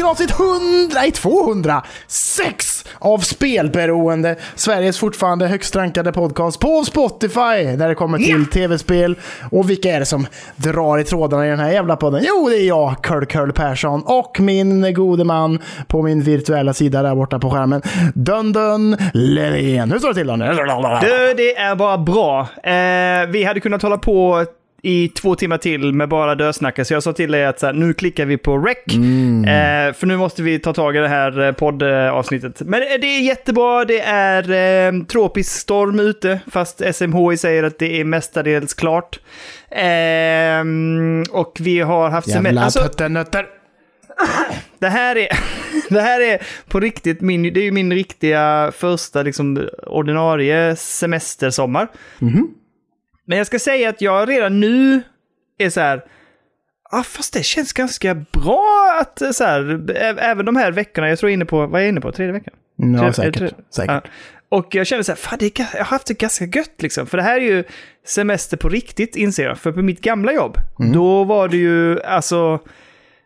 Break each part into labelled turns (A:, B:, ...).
A: till avsnitt 100, nej 206 av Spelberoende. Sveriges fortfarande högst rankade podcast på Spotify när det kommer till tv-spel. Och vilka är det som drar i trådarna i den här jävla podden? Jo, det är jag, Curl Curl Persson och min gode man på min virtuella sida där borta på skärmen, Dun Dun Levén. Hur står det till då?
B: Du, det är bara bra. Eh, vi hade kunnat hålla på i två timmar till med bara dösnacka, så jag sa till dig att så här, nu klickar vi på rec. Eh, för nu måste vi ta tag i det här eh, poddavsnittet. Men eh, det är jättebra, det är eh, tropisk storm ute, fast SMHI säger att det är mestadels klart. Eh, och vi har haft
A: Jävla
B: semester. Alltså,
A: puttenötter.
B: det här är, det här är på riktigt min, det är ju min riktiga första liksom, ordinarie semestersommar. Men jag ska säga att jag redan nu är så här, ah, fast det känns ganska bra att eh, så här, även de här veckorna, jag tror jag är inne på, vad är jag inne på, tredje veckan?
A: Ja,
B: Tre-
A: säkert.
B: tre-
A: säkert.
B: Ja. Och jag känner så här, fan, det är, jag har haft det ganska gött liksom. För det här är ju semester på riktigt, inser jag. För på mitt gamla jobb,
A: Mm.
B: då var det ju, alltså,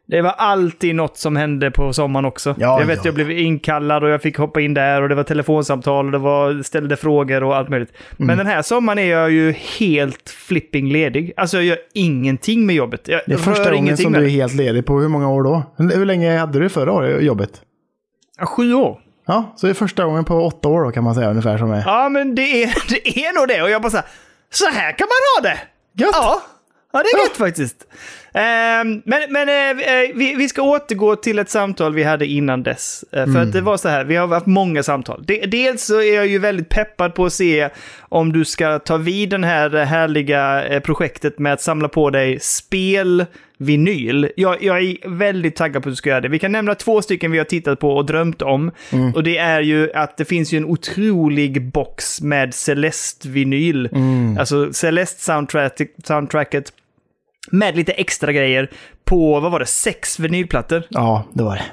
B: det var alltid något som hände på sommaren också.
A: Ja,
B: jag vet,
A: ja,
B: jag blev inkallad och jag fick hoppa in där och det var telefonsamtal och det var, ställde frågor och allt möjligt.
A: Mm.
B: Men den här sommaren är jag ju helt flipping ledig. Alltså jag gör ingenting med jobbet. Jag
A: Det är första gången som
B: med
A: du är helt ledig på hur många år då? Hur länge hade du förra året jobbet?
B: Ja, Sju år.
A: Ja, så det är första gången på åtta år då kan man säga ungefär som är.
B: Ja, men det är, det är nog det. Och jag bara så här, så här kan man ha det!
A: Gött!
B: Ja, ja det är gött faktiskt. Ehm, men men eh, vi, vi ska återgå till ett samtal vi hade innan dess. Eh, för att det var så här, vi har haft många samtal. De, dels så är jag ju väldigt peppad på att se om du ska ta vid den här eh, härliga eh, projektet med att samla på dig spel, vinyl. Jag, jag är väldigt taggad på att du ska göra det. Vi kan nämna två stycken vi har tittat på och drömt om. Och det är ju att det finns ju en otrolig box med Celeste-vinyl. Alltså Celeste-soundtracket med lite extra grejer på, vad var det, sex vinylplattor.
A: Ja, det var det.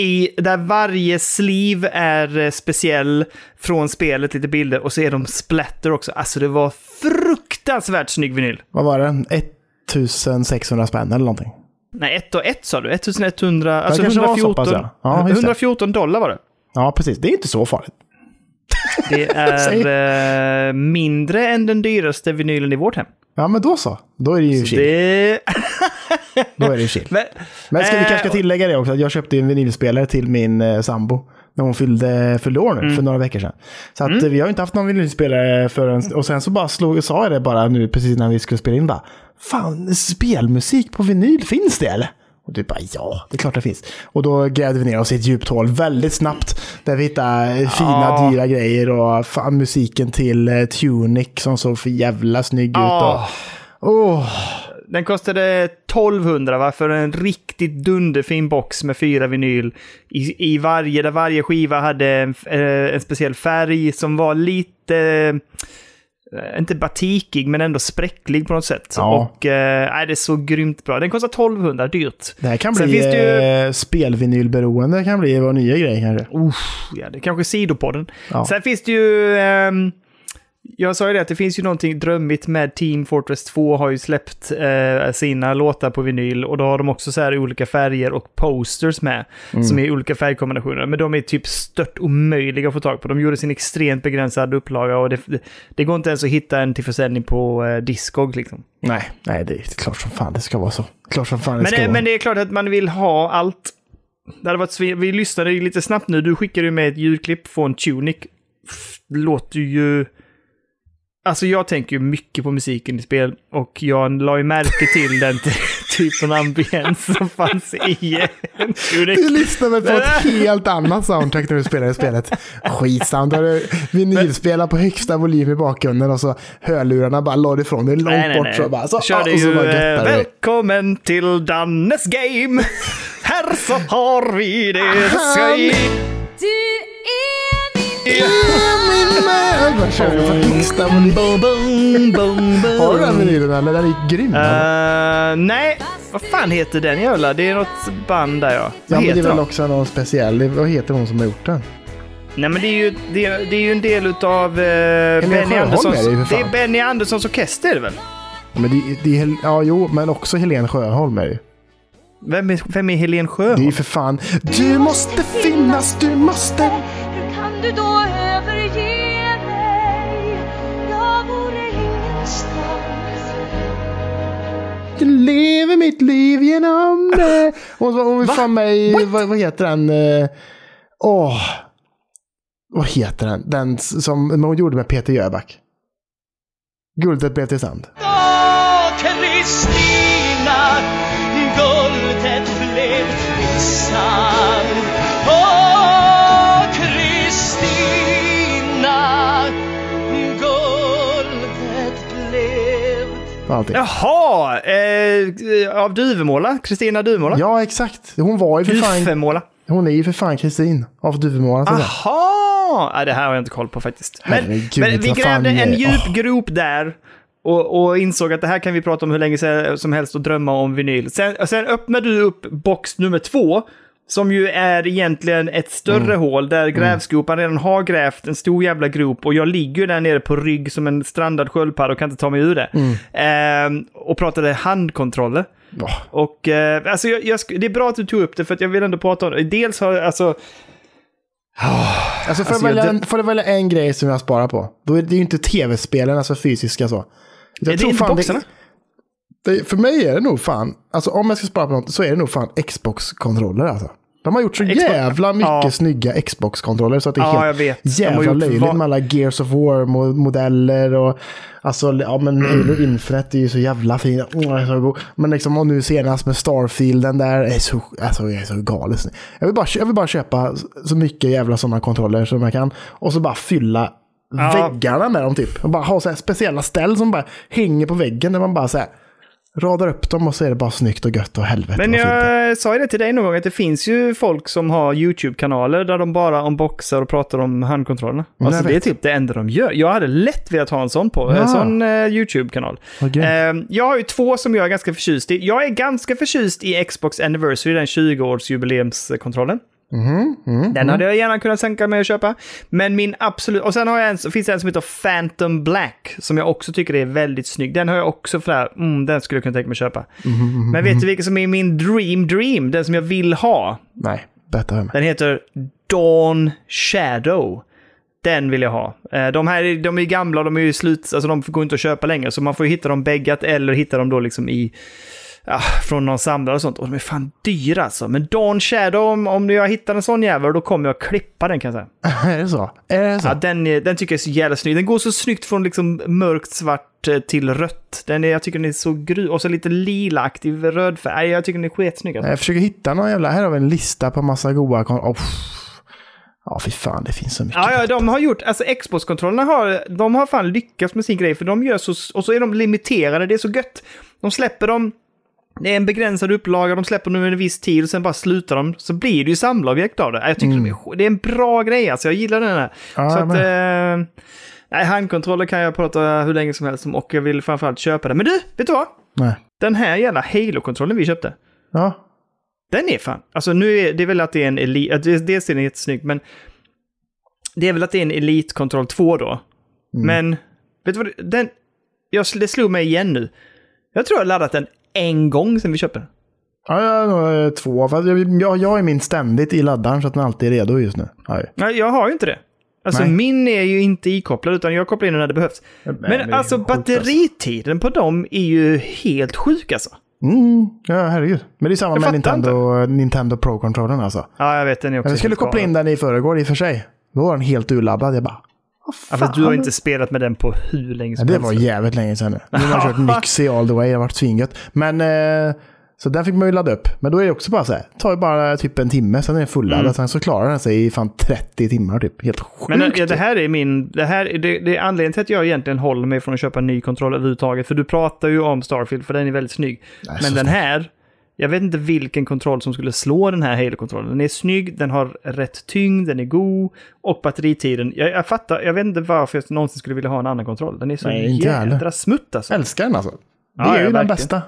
B: I, där varje sleeve är eh, speciell från spelet, lite bilder, och så är de splatter också. Alltså det var fruktansvärt snygg vinyl.
A: Vad var det? 1600 spänn eller någonting?
B: Nej, ett och ett sa du? 1100, alltså
A: kanske var så
B: 114,
A: pass, ja. Ja, just det.
B: 114 dollar var det.
A: Ja, precis. Det är inte så farligt.
B: Det är eh, mindre än den dyraste vinylen i vårt hem.
A: Ja, men då så. Då är det ju chill.
B: Det...
A: Då är det chill.
B: Men,
A: Men ska vi
B: eh,
A: kanske ska tillägga det också, att jag köpte en vinylspelare till min eh, sambo. När hon fyllde, fyllde år nu,
B: Mm.
A: för några veckor sedan. Så att eh, vi har inte haft någon vinylspelare förrän... Och sen så bara slog, sa jag det bara nu precis när vi skulle spela in bara. Fan, spelmusik på vinyl, finns det eller? Och du bara ja, det är klart det finns. Och då grävde vi ner oss i ett djupt hål väldigt snabbt. Där vi hittade eh, fina,
B: Ja.
A: dyra grejer och fan, musiken till eh, Tunic som såg för jävla snygg ut.
B: Ja.
A: Och, åh,
B: Den kostade 1200 va? för en riktigt dunderfin box med fyra vinyl. I, i varje, där varje skiva hade en, eh, en speciell färg som var lite, inte batikig, men ändå spräcklig på något sätt.
A: Ja.
B: Och eh, nej, det såg grymt bra. Den kostar 1200, dyrt.
A: det här kan
B: Sen
A: bli
B: ju-
A: eh, spelvinylberoende, kan bli vår nya grej kanske.
B: Uff, ja, det är kanske är sidopodden.
A: Ja.
B: Sen finns det ju... ehm, jag sa ju det att det finns ju någonting drömmigt med Team Fortress 2 har ju släppt eh, sina låtar på vinyl och då har de också så här olika färger och posters med som är olika färgkombinationer. Men de är typ stört omöjliga att få tag på. De gjorde sin extremt begränsade upplaga och det, det, går inte ens att hitta en till försäljning på eh, Discog liksom.
A: Nej, nej, det är klart som fan det ska vara så. Klart som fan det
B: Men,
A: ska
B: det,
A: vara.
B: men det är klart att man vill ha allt. Det hade varit Vi lyssnade ju lite snabbt nu. Du skickade ju med ett ljudklipp från Tunic. Det låter ju... Alltså jag tänker ju mycket på musiken i spel och jag la ju märke till den ty- typen av ambiens som fanns i Tunic.
A: Du lyssnar väl på ett helt annat soundtrack när du spelar i spelet. Har du vinylspelar på högsta volym i bakgrunden och så hörlurarna bara låg ifrån dig långt
B: Nej, nej,
A: bort.
B: nej.
A: Så bara, så,
B: Körde
A: och så
B: ju
A: bara du.
B: Välkommen till Dannes Game! Här så har vi det skoj!
C: Du är min
A: Min man! Bara kör du
B: boom, boom.
A: Har du den vinylen eller? Den är grym.
B: Eh, nej, vad fan heter den jävla? Det är något band där ja.
A: ja,
B: Vad
A: men det är väl
B: de?
A: också någon speciell. Det- Vad heter hon som har gjort den?
B: Nej men det är ju, det är, det är ju en del utav uh, Benny
A: Sjöholm
B: Anderssons...
A: det för
B: det är. Benny Anderssons orkester är det väl?
A: Ja, Men det, det är, ja, jo, men också Helene Sjöholm är det.
B: Vem är, vem är Helen
A: Det är
B: Sjöholm?
A: ju för fan... Du måste finnas, du måste...
C: Hur kan du då
A: lever mitt liv genom det. Hon var hon med i... Vad, vad heter den? eh, Åh... vad heter den? Den som hon gjorde med Peter Jöback. Guldet blev till sand.
D: Åh, blev
A: Allting.
B: Jaha! Eh, av Duvemåla? Kristina Duvemåla?
A: Ja, exakt. Hon var ju för fan...
B: Dufemåla.
A: Hon är ju för fan Kristin av Duvemåla. så att säga.
B: Aha! Nej, det här har jag inte koll på faktiskt. Men,
A: Herregud,
B: men vi grävde en djup
A: Åh.
B: grop där. Och, och insåg att det här kan vi prata om hur länge som helst och drömma om vinyl. Sen, sen öppnar du upp box nummer två. Som ju är egentligen ett större
A: Mm.
B: hål där grävskopan redan har grävt en stor jävla grop och jag ligger där nere på rygg som en strandad sköldpadda och kan inte ta mig ur det.
A: Mm.
B: Ehm, och pratade handkontroller.
A: Åh,
B: Och eh, alltså jag, jag, det är bra att du tog upp det för att jag vill ändå prata om det. Dels har alltså...
A: Alltså får,
B: Alltså,
A: jag välja
B: jag-
A: en, får jag välja en grej som jag sparar på, då är det ju inte tv-spelen, alltså fysiska så. Jag
B: är det inte boxarna?
A: Det, det, för mig är det nog fan, alltså om jag ska spara på något så är det nog fan Xbox-kontroller alltså. De har gjort så
B: Xbox-
A: jävla mycket
B: Ja.
A: snygga Xbox-kontroller så att det är
B: Ja,
A: helt
B: jag vet.
A: Jävla löjligt med alla Gears of War-modeller och alltså, ja men Halo Infinite är ju så jävla fin. Oh. Men liksom och nu senast med Starfield, den där är så, alltså, jag är så galet. Jag vill, bara, jag vill bara köpa så mycket jävla sådana kontroller som jag kan och så bara fylla
B: Ja.
A: väggarna med dem typ. Och bara ha så speciella ställ som bara hänger på väggen där man bara så här radar upp dem och så är det bara snyggt och gött och helvete
B: Men jag sa ju det till dig någon gång att det finns ju folk som har YouTube-kanaler där de bara unboxar och pratar om handkontrollerna.
A: jag
B: Alltså det är typ det enda de gör. Jag hade lätt velat ha en sån på, en
A: Ja.
B: sån eh, YouTube-kanal.
A: Vad grymt.
B: Eh, jag har ju två som jag är ganska förtjust i. Jag är ganska förtjust i Xbox Anniversary, den 20-årsjubileumskontrollen.
A: Mhm,
B: Den hade jag gärna kunnat sänka mig och köpa. Men min absolut... Och sen har jag en, så finns det en som heter Phantom Black, som jag också tycker är väldigt snygg. Den har jag också för här, mm, den skulle jag kunna tänka mig att köpa.
A: Mhm,
B: Men vet du vilken som är min dream dream? Den som jag vill ha?
A: Nej, berätta för mig.
B: Den heter Dawn Shadow. Den vill jag ha. Eh, De här är- de är gamla, de är ju slut, alltså de går inte att köpa längre. Så man får ju hitta dem bäggat eller hitta dem då liksom i... Ja, från någon samlare och sånt. Och de är fan dyra alltså. Men Dawn Shadow, om, om jag hittar en sån jävel, då kommer jag klippa den kan jag säga.
A: är det så? Är det så?
B: Ja, den, den tycker jag är så jävla snygg. Den går så snyggt från liksom mörkt svart eh, till rött. Den är, jag tycker den är så gru... Och så lite lilaaktig rödfärg. Nej, Jag tycker den är sketsnygg. Alltså.
A: Jag försöker hitta någon jävla... Här har vi en lista på massa goa... Oh. Ja, fy fan, det finns så mycket.
B: Ja, ja, de har gjort, alltså Xbox-kontrollerna har, de har fan lyckats med sin grej, för de gör så, och så är de limiterade, det är så gött. De släpper dem, det är en begränsad upplaga, de släpper under en viss tid och sen bara slutar de, så blir det ju samlarobjekt av det. Jag tycker de är, det är en bra grej alltså, jag gillar den här.
A: Ja,
B: så att, eh, nej, handkontroller kan jag prata hur länge som helst om och jag vill framförallt köpa den. Men du, vet du vad?
A: Nej.
B: Den här jävla Halo-kontrollen vi köpte,
A: Ja.
B: den är fan, alltså nu är det är väl att det är en elit, dels är den jättesnygg, men det är väl att det är en Elite Control 2 då.
A: Mm.
B: Men, vet du vad, den, jag, det slog mig igen nu. Jag tror jag har laddat den en gång sedan vi köpte den.
A: Ja, jag har eh, två. Jag, jag, jag är min ständigt i laddaren så att den alltid är redo just nu. Ja.
B: Nej, jag har ju inte det. Alltså
A: Nej.
B: min är ju inte ikopplad utan jag kopplar in den när det behövs. Men,
A: är
B: alltså
A: alltså.
B: batteritiden på dem är ju helt sjuk alltså.
A: Mm, ja, herregud. Men det är samma
B: Jag
A: med Nintendo, Nintendo Pro-controllern alltså.
B: Ja, jag vet den är också
A: Jag skulle
B: helt
A: koppla in den i förrgår i och för sig. Då var den helt urladdad. Jag bara, vad
B: Ja, du har inte spelat med den på hur länge
A: Ja,
B: som
A: det
B: helst.
A: var jävligt länge sedan nu. Nu har jag kört Nixie all the way, det har varit svingött. Men, eh, så den fick man ju ladda upp. Men då är det också bara så här, tar ju bara typ en timme, sen är den fulladdad.
B: Mm.
A: Sen så klarar den sig i fan 30 timmar typ. Helt sjukt.
B: Men ja, det här är min... Det, här, det, det är anledningen till att jag egentligen håller mig från att köpa en ny kontroll överhuvudtaget. För du pratar ju om Starfield, för den är väldigt snygg.
A: Nej,
B: Men den
A: snygg.
B: här... Jag vet inte vilken kontroll som skulle slå den här Halo-kontrollen. Den är snygg, den har rätt tyngd, den är god. Och batteritiden. Jag, jag fattar, jag vet inte varför jag någonsin skulle vilja ha en annan kontroll. Den är så
A: Nej,
B: jädra smutt alltså.
A: Älskar den alltså. Det
B: Ja,
A: är ju den
B: verkligen.
A: bästa.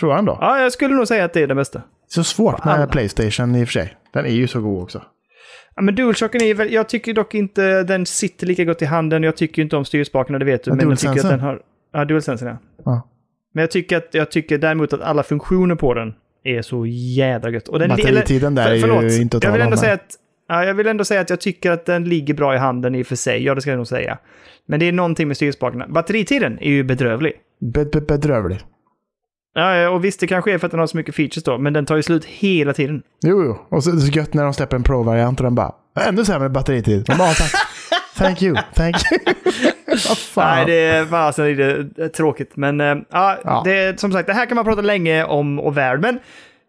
A: Tror jag ändå.
B: Ja, jag skulle nog säga att det är det bästa.
A: Så svårt med
B: Alla.
A: Playstation i och för sig. Den är ju så god också.
B: Ja, men DualShocken är väl, jag tycker dock inte den sitter lika gott i handen. Jag tycker inte om styrspakarna, det vet du.
A: Ja,
B: men jag tycker att den har... Ja, DualSensen ja.
A: Ja.
B: Men jag tycker, att, jag tycker däremot att alla funktioner på den är så jädra gött. Och den,
A: Batteritiden där är ju
B: förlåt,
A: inte att
B: jag vill ändå säga att Ja, jag vill ändå säga att jag tycker att den ligger bra i handen i och för sig. Ja, det ska jag nog säga. Men det är någonting med styrspakarna. Batteritiden är ju bedrövlig.
A: Be- be- bedrövlig.
B: Ja, och visst, det kanske är för att den har så mycket features då, men den tar ju slut hela tiden.
A: Jo, jo. Och så är det så gött när de släpper en Pro-variant och den bara ännu sämre batteritid. Man bara. Thank you, thank you. Fan.
B: Nej, det är fasen eh, tråkigt. Men äh, ja. Det, som sagt, det här kan man prata länge om och värld. Men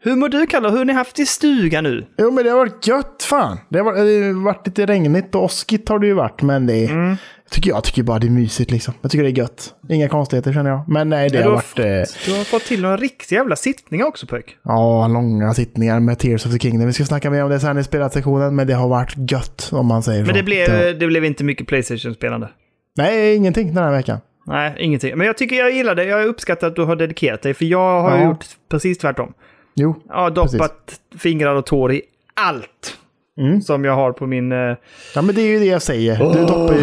B: hur mår du, Kalle? Hur har ni haft i stugan nu?
A: Jo, men det har varit gött fan. Det har varit, det har varit lite regnigt och åskigt har det ju varit, men det
B: Mm.
A: Tycker, jag tycker bara det är mysigt liksom. Jag tycker det är gött. Inga konstigheter känner jag. Men nej, det
B: Ja,
A: har varit eh,
B: fått, du har fått till några riktiga jävla sittningar också, pojk.
A: ja, långa sittningar med Tears of the Kingdom. Vi ska snacka mer om det sen i spelarsektionen, men det har varit gött om man säger
B: Men
A: så.
B: det blev,
A: har-
B: det blev inte mycket Playstation-spelande.
A: Nej, ingenting den här veckan.
B: Nej, ingenting. Men jag tycker jag gillar det. Jag uppskattar att du har dedikerat dig, för jag har
A: Ja.
B: gjort precis tvärtom.
A: Jo,
B: Jag har doppat fingrar och tår i allt
A: Mm.
B: som jag har på min... eh,
A: Ja men det är ju det jag säger. Du doppar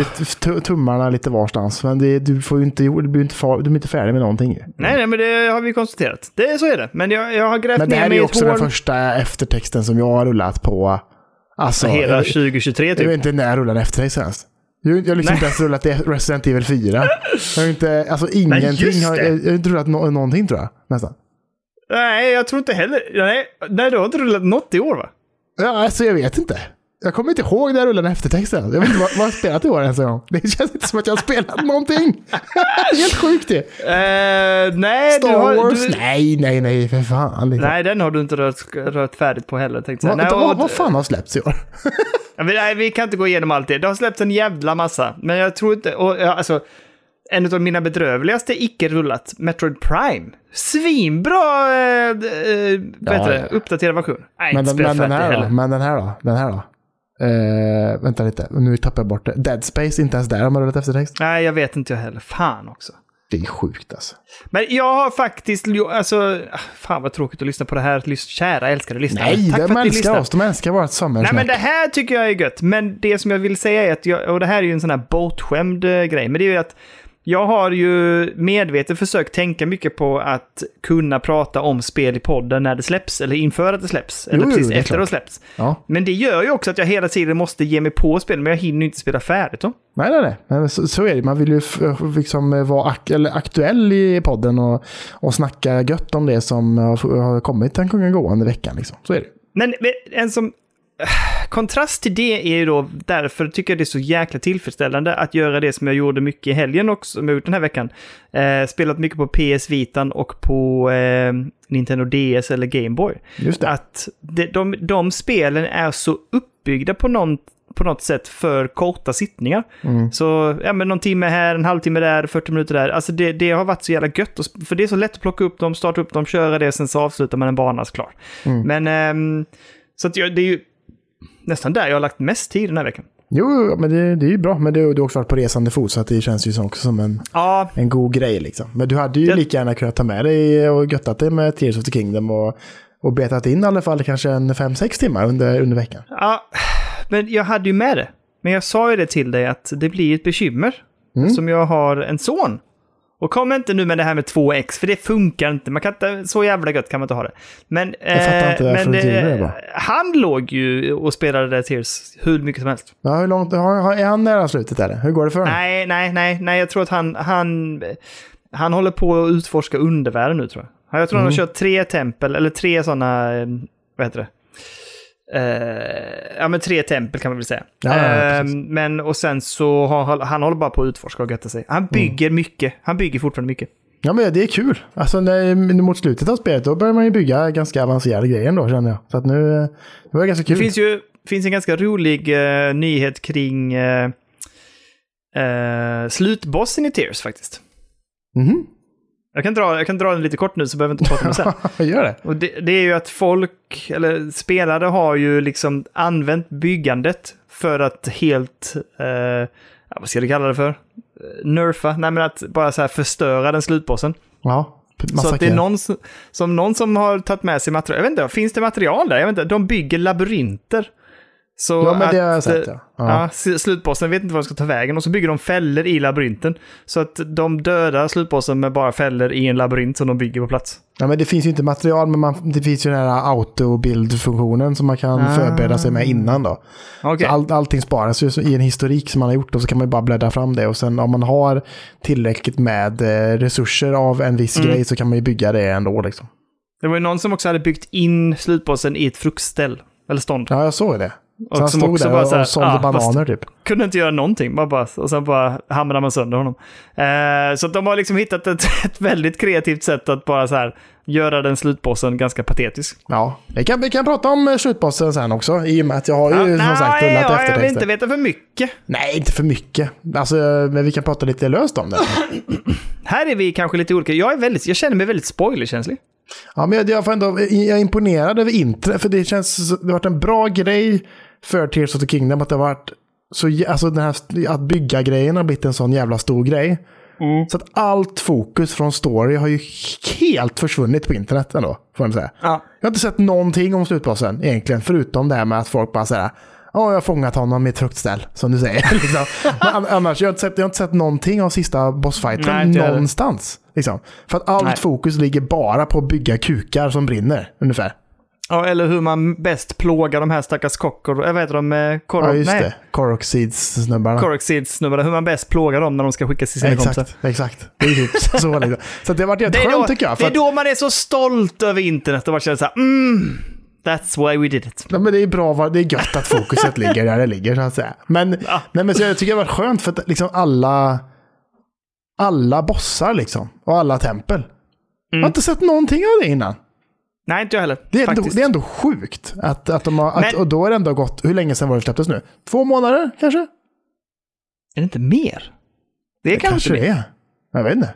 A: ju tummarna lite varstans. Men det, du får inte, du blir inte, far, du blir inte färdig med någonting.
B: Nej, nej, men det har vi konstaterat. Det, så är det. Men jag, jag har grävt
A: Men det
B: ner
A: här är
B: mig
A: ju
B: i
A: också
B: ett
A: den första eftertexten som jag har rullat på. Alltså,
B: hela
A: jag,
B: 2023
A: jag
B: typ.
A: vet inte när jag rullade eftertext senast. Jag, jag har liksom
B: Nej.
A: inte ens rullat det- Resident Evil 4. Jag har inte, alltså ingenting. Har, jag, jag har inte rullat no, någonting tror jag. Nästan.
B: Nej, jag tror inte heller... Nej, nej, du har inte rullat något i år va?
A: Ja, alltså jag vet inte. Jag kommer inte ihåg när jag rullade eftertexten. Jag vet inte vad, vad jag spelat i år ens en gång. Det känns inte som att jag har spelat någonting. Helt sjukt det.
B: Eh, nej,
A: Star
B: du har,
A: Wars?
B: Du,
A: Nej, nej, nej, för fan. Liksom.
B: nej, den har du inte rört, rört färdigt på heller. Tänkte jag.
A: Vad,
B: Nej,
A: vad,
B: och-
A: vad fan har släppts i år?
B: Nej, vi kan inte gå igenom allt det. Det har släppts en jävla massa. Men jag tror inte... Och, alltså, en av mina bedrövligaste icke-rullat, Metroid Prime. Svinbra, eh, eh,
A: Ja, ja.
B: uppdaterad version. Nej,
A: Men den, men, den här då? Men den här då? Den här då? Eh, vänta lite, nu tappar jag bort det. Dead Space, inte ens där har man rullat eftertext.
B: Nej, jag vet inte jag heller. Fan också.
A: Det är sjukt alltså.
B: Men jag har faktiskt, alltså, ah, fan vad tråkigt att lyssna på det här, Lys- kära älskade lyssnare.
A: Nej,
B: Tack
A: de
B: för att ni
A: älskar oss. De älskar vårt
B: Nej,
A: sommarsnack.
B: men det här tycker jag är gött. Men det som jag vill säga är att, jag, och det här är ju en sån här båtskämd eh, grej, men det är ju att jag har ju medvetet försökt tänka mycket på att kunna prata om spel i podden när det släpps, eller inför att det släpps, eller
A: Jo, jo,
B: precis
A: det
B: efter
A: klart.
B: det släpps.
A: Ja.
B: Men det gör ju också att jag hela tiden måste ge mig på spel, men jag hinner ju inte spela färdigt då.
A: Nej, nej, nej. Så, så är det. Man vill ju f- liksom eh, vara ak aktuell i podden och, och snacka gött om det som har, kommit en gång gående i veckan. Liksom. Så är det.
B: Men men en som... Kontrast till det är ju då, därför tycker jag det är så jäkla tillfredsställande att göra det som jag gjorde mycket i helgen och som jag gjort den här veckan. Eh, spelat mycket på PS Vitan och på eh, Nintendo DS eller Game Boy.
A: Just det.
B: Att de, de, de spelen är så uppbyggda på, någon, på något sätt för korta sittningar.
A: Mm.
B: Så, ja men någon timme här, en halvtimme där, 40 minuter där. Alltså det, det har varit så jävla gött. För det är så lätt att plocka upp dem, starta upp dem, köra det, sen så avslutar man en bana så klar.
A: Mm.
B: Men, ehm, så att jag, det är ju nästan där jag har lagt mest tid den här veckan.
A: Jo, men det, det är ju bra. Men du, du har också varit på resande fot så att det känns ju som- också som en,
B: Ja,
A: en god grej. Liksom. Men du hade ju
B: Jag-
A: lika gärna kunnat ta med dig och göttat dig med Tears of the Kingdom och, och betat in i alla fall kanske en 5-6 timmar under, under veckan.
B: ja, men jag hade ju med det. Men jag sa ju det till dig att det blir ett bekymmer.
A: Mm.
B: Eftersom jag har en son. Och kom inte nu med det här med 2x, för det funkar inte. Man kan inte, så jävla gött kan man inte ha det. Men,
A: Jag fattar inte varför du gjorde det bara.
B: han låg ju och spelade det Tears hur mycket som helst.
A: Ja, hur långt, är han nära slutet eller? Hur går det för honom?
B: Nej, nej, nej, nej, jag tror att han, han, han håller på att utforska undervärlden nu tror jag. Jag tror han har
A: Mm.
B: kört tre tempel, eller tre sådana, eh, vad heter det? Eh, ja men tre tempel kan man väl säga.
A: Ja, precis.
B: men och sen så har han, håller bara på att utforska och götta sig.
A: Mm.
B: Han bygger mycket. Han bygger fortfarande mycket.
A: Ja, men det är kul. Alltså när, mot slutet av spelet då börjar man ju bygga ganska avancerade grejer ändå känner jag. Så att nu, det var ganska kul.
B: Det finns ju finns en ganska rolig eh, nyhet kring eh, slutbossen i Tears faktiskt.
A: Mhm.
B: Jag kan, dra, jag kan dra den lite kort nu så behöver vi inte prata om det sen.
A: Gör det.
B: Och det, det är ju att folk, eller spelare har ju liksom använt byggandet för att helt, eh, vad ska du kalla det för? Eh, Nerfa, nej men att bara så här förstöra den slutbossen.
A: Ja,
B: Så att det är någon som, som, någon som har tagit med sig material, jag vet inte, finns det material där? Jag vet inte, de bygger labyrinter Så
A: Ja, men det har jag sett,
B: eh,
A: ja. Ja.
B: slutbossen vet inte var de ska ta vägen och så bygger de fällor i labyrinten. Så att de dödar slutbossen med bara fällor i en labyrint som de bygger på plats.
A: Ja, men det finns ju inte material, men man, det finns ju den här auto-build-funktionen som man kan
B: Ah.
A: förbereda sig med innan då. Så all, allting sparas ju i en historik som man har gjort och så kan man bara bläddra fram det. Och sen om man har tillräckligt med eh, resurser av en viss
B: Mm.
A: grej så kan man ju bygga det ändå liksom.
B: Det var ju någon som också hade byggt in slutbossen i ett fruktställ. Eller stånd.
A: Ja, jag såg det.
B: Och
A: Så han stod där
B: bara
A: och,
B: så här,
A: och sålde
B: ja,
A: bananer typ.
B: kunde inte göra någonting. Bara, bara, och sen bara hamnade man sönder honom. Eh, så de har liksom hittat ett, ett väldigt kreativt sätt att bara så här göra den slutbossen ganska patetisk.
A: Ja, vi kan, vi kan prata om eh, slutbossen sen också. I och med att jag har ju
B: Ja,
A: som sagt
B: nej,
A: rullat
B: ja, jag vill
A: eftertexter.
B: inte veta för mycket.
A: Nej, inte för mycket. Alltså, men vi kan prata lite löst om det.
B: Här är vi kanske lite olika. Jag, är väldigt, jag känner mig väldigt spoilerkänslig.
A: Ja, men jag, jag, får ändå, jag är imponerad över intro, för det känns det har varit en bra grej för Tears of the Kingdom att det har varit så, alltså den här, att bygga grejen har blivit en sån jävla stor grej. Så att allt fokus från story har ju helt försvunnit på internet ändå, får man säga.
B: Ja.
A: Jag har inte sett någonting om slutbossen egentligen, förutom det här med att folk bara säger Ja, jag har fångat honom i ett fruktställ, som du säger. liksom. Men an- annars, jag har, inte sett, jag har inte sett någonting av sista
B: Nej,
A: bossfighten
B: heller.
A: någonstans. Liksom. För att allt
B: Nej.
A: fokus ligger bara på att bygga kukar som brinner, ungefär.
B: Ja, eller hur man bäst plågar de här stackars kockor... Jag vet de? eh, Korok,
A: Ja, just
B: nej,
A: det. Koroxids-snubbarna.
B: Koroxids-snubbarna. Hur man bäst plågar dem när de ska skickas till sina kompisar.
A: Exakt, exakt. Det är typ så. Liksom. Så det har varit jätteskönt
B: är, då,
A: tycker jag.
B: Det är
A: att,
B: då man är så stolt över internet och bara känner så här, mm, that's why we did it.
A: ja, men det är bra, vad- det är gött att fokuset ligger där det ligger, så att säga. Men,
B: Ja.
A: nej, men så jag tycker det varit skönt för att liksom alla, alla bossar liksom, och alla tempel. Jag har inte sett någonting av det innan.
B: Nej, inte jag heller.
A: Det är, ändå, det är ändå sjukt. Att, att de har, att,
B: Men-
A: och då är det ändå gått, hur länge sedan var det släpptes nu? Två månader kanske?
B: Är det inte mer? Det är kanske,
A: det
B: det.
A: är. Jag vet inte.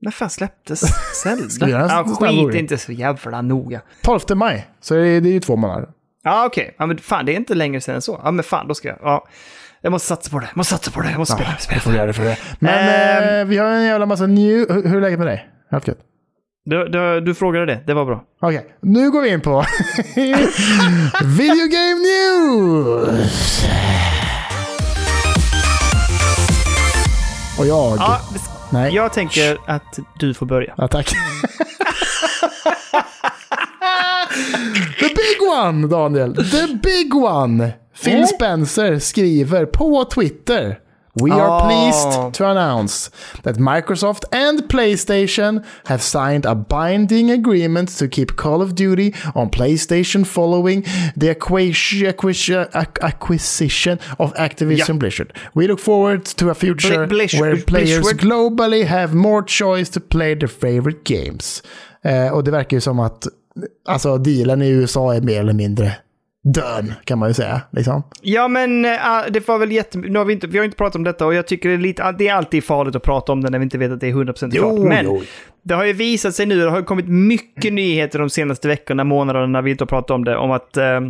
B: När fan släpptes Zelda? Ja, skit inte så jävla noga.
A: 12 maj, så det är, det är ju två månader.
B: Ja, okej. Ja, men fan, det är inte längre sedan än så. Ja, men fan, då ska jag... Ja. Jag måste satsa på det. Jag måste satsa på det. Jag måste spela. spela.
A: Det får göra det för det. Men
B: Ehm.
A: eh, vi har en jävla massa new... Hur, hur är läget med dig? Helt gött.
B: Du, du, du frågade det. Det var bra.
A: Okej, nu går vi in på Video Game News! Och jag...
B: Ja,
A: Nej.
B: jag tänker att du får börja.
A: Ja, tack. The big one, Daniel. The big one. Phil
B: Mm.
A: Spencer skriver på Twitter. We are
B: Ah.
A: pleased to announce that Microsoft and PlayStation have signed a binding agreement to keep Call of Duty on PlayStation following the acquis- acquis- ac- acquisition of Activision Blizzard. We look forward to a future
B: Blizzard-
A: where players globally have more choice to play their favorite games. Eh, och det verkar ju som att alltså, dealen i USA är mer eller mindre dön, kan man ju säga. Liksom.
B: Ja, men äh, det var väl jätte... Nu har vi, inte, vi har inte pratat om detta och jag tycker det är, lite, det är alltid farligt att prata om det när vi inte vet att det är 100% klart. Men
A: jo.
B: det har ju visat sig nu, det har ju kommit mycket nyheter de senaste veckorna, månaderna när vi inte har pratat om det, om att eh,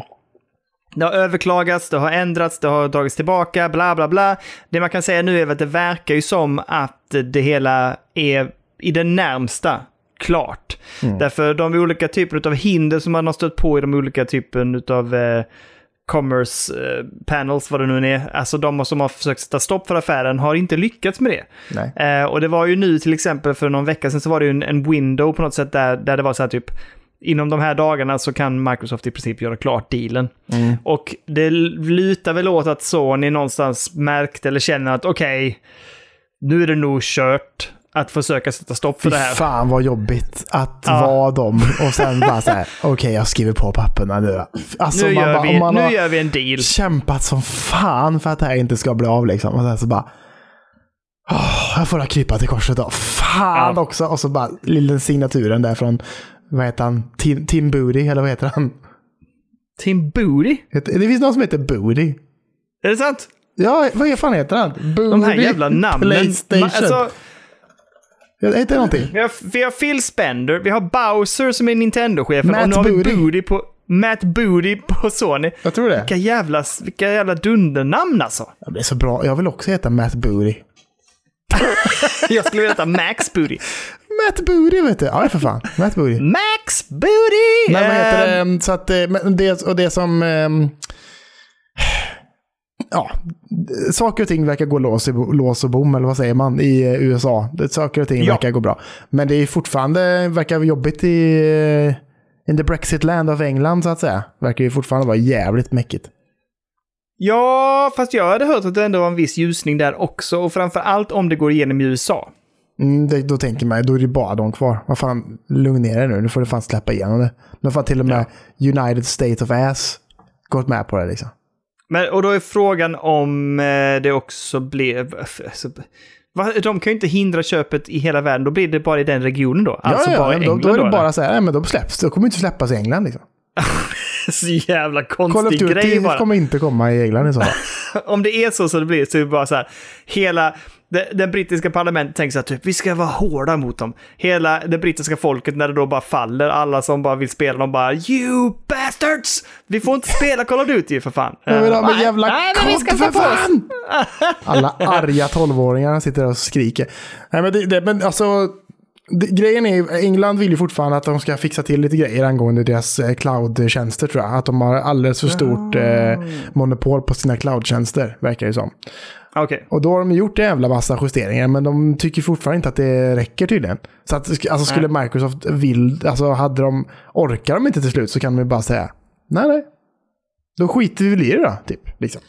B: det har överklagats, det har ändrats, det har dragits tillbaka, bla bla bla. Det man kan säga nu är att det verkar ju som att det hela är i det närmsta klart. Därför de olika typerna av hinder som man har stött på i de olika typen av eh, commerce eh, panels, vad det nu är, alltså de som har försökt sätta stopp för affären har inte lyckats med det. Eh, och det var ju nu till exempel för någon vecka sedan så var det ju en, en window på något sätt där, där det var så här typ inom de här dagarna så kan Microsoft i princip göra klart dealen. Och det lutar väl åt att Sony någonstans märkte eller känner att okej, nu är det nog kört att försöka sätta stopp för
A: Fy
B: det här.
A: fan vad jobbigt att
B: Ja.
A: vara dem och sen bara så här, okej jag skriver på papperna nu. Alltså,
B: nu
A: man
B: gör,
A: bara,
B: vi,
A: man
B: nu gör vi en deal.
A: kämpat som fan för att det här inte ska bli av liksom. Och sen så bara, åh, jag får ha krypa till korset då. Fan
B: Ja.
A: också. Och så bara lilla signaturen där från, vad heter han, Tim, Tim Booty, eller vad heter han?
B: Tim Booty?
A: Det finns någon som heter Booty.
B: Är det sant?
A: Ja, vad fan heter han? Booty
B: De här jävla namnen.
A: Playstation.
B: Ma- Alltså,
A: Heter det någonting?
B: vi, har, vi har Phil Spender, vi har Bowser som är Nintendo-chefen och nu har vi
A: Booty.
B: På, Matt Booty på Sony.
A: Jag tror det.
B: Vilka jävla, vilka jävla dundernamn alltså.
A: Ja, Det är så bra. Jag vill också heta Matt Booty.
B: Jag skulle vilja heta Max Booty.
A: Matt Booty vet du. Ja, för fan. Matt Booty.
B: Max Booty!
A: Men vad heter
B: Ehm,
A: det? Så att, eh, det, och det som... ja, saker och ting verkar gå lås, i, lås och bom, eller vad säger man, i eh, USA. Saker och ting
B: Ja.
A: verkar gå bra. Men det är fortfarande, verkar jobbigt i eh, in the Brexit land of England, så att säga. Verkar ju fortfarande vara jävligt mäckigt.
B: Ja, fast jag hade hört att det ändå var en viss ljusning där också. Och framför allt om det går igenom i USA.
A: Mm, det, då tänker man, då är det bara de kvar. Vad fan, lugn ner dig nu, nu får du fan släppa igenom det. Men fan till och med United State of Ass gått med på det liksom.
B: Men, och då är frågan om eh, det också blev... Alltså, de kan ju inte hindra köpet i hela världen, då blir det bara i den regionen då. Alltså
A: ja, ja,
B: bara i
A: men då,
B: England
A: då är det bara så här, nej men de släpps, de kommer inte släppas i England liksom.
B: Så jävla konstig grej bara.
A: kommer inte komma i England i så fall.
B: Om det är så så det blir, så är det bara så här, hela det, det brittiska parlamentet tänker så här, typ, vi ska vara hårda mot dem. Hela det brittiska folket när det då bara faller, alla som bara vill spela, de bara you bastards! Vi får inte spela Call of Duty för fan.
A: Jag vill ha med jävla
B: nej, men vi ska
A: för fan! Alla arga tolvåringar sitter och skriker. Nej, men, det, det, men alltså, grejen är England vill ju fortfarande att de ska fixa till lite grejer angående deras eh, cloud-tjänster tror jag. Att de har alldeles för stort eh, monopol på sina cloud-tjänster, verkar det som.
B: Okej.
A: Och då har de gjort en jävla massa justeringar, men de tycker fortfarande inte att det räcker tydligen. Så att, alltså skulle Microsoft vill, alltså hade de, orkar de inte till slut så kan de ju bara säga, nej nej. Då skiter vi väl i det då, typ. Liksom.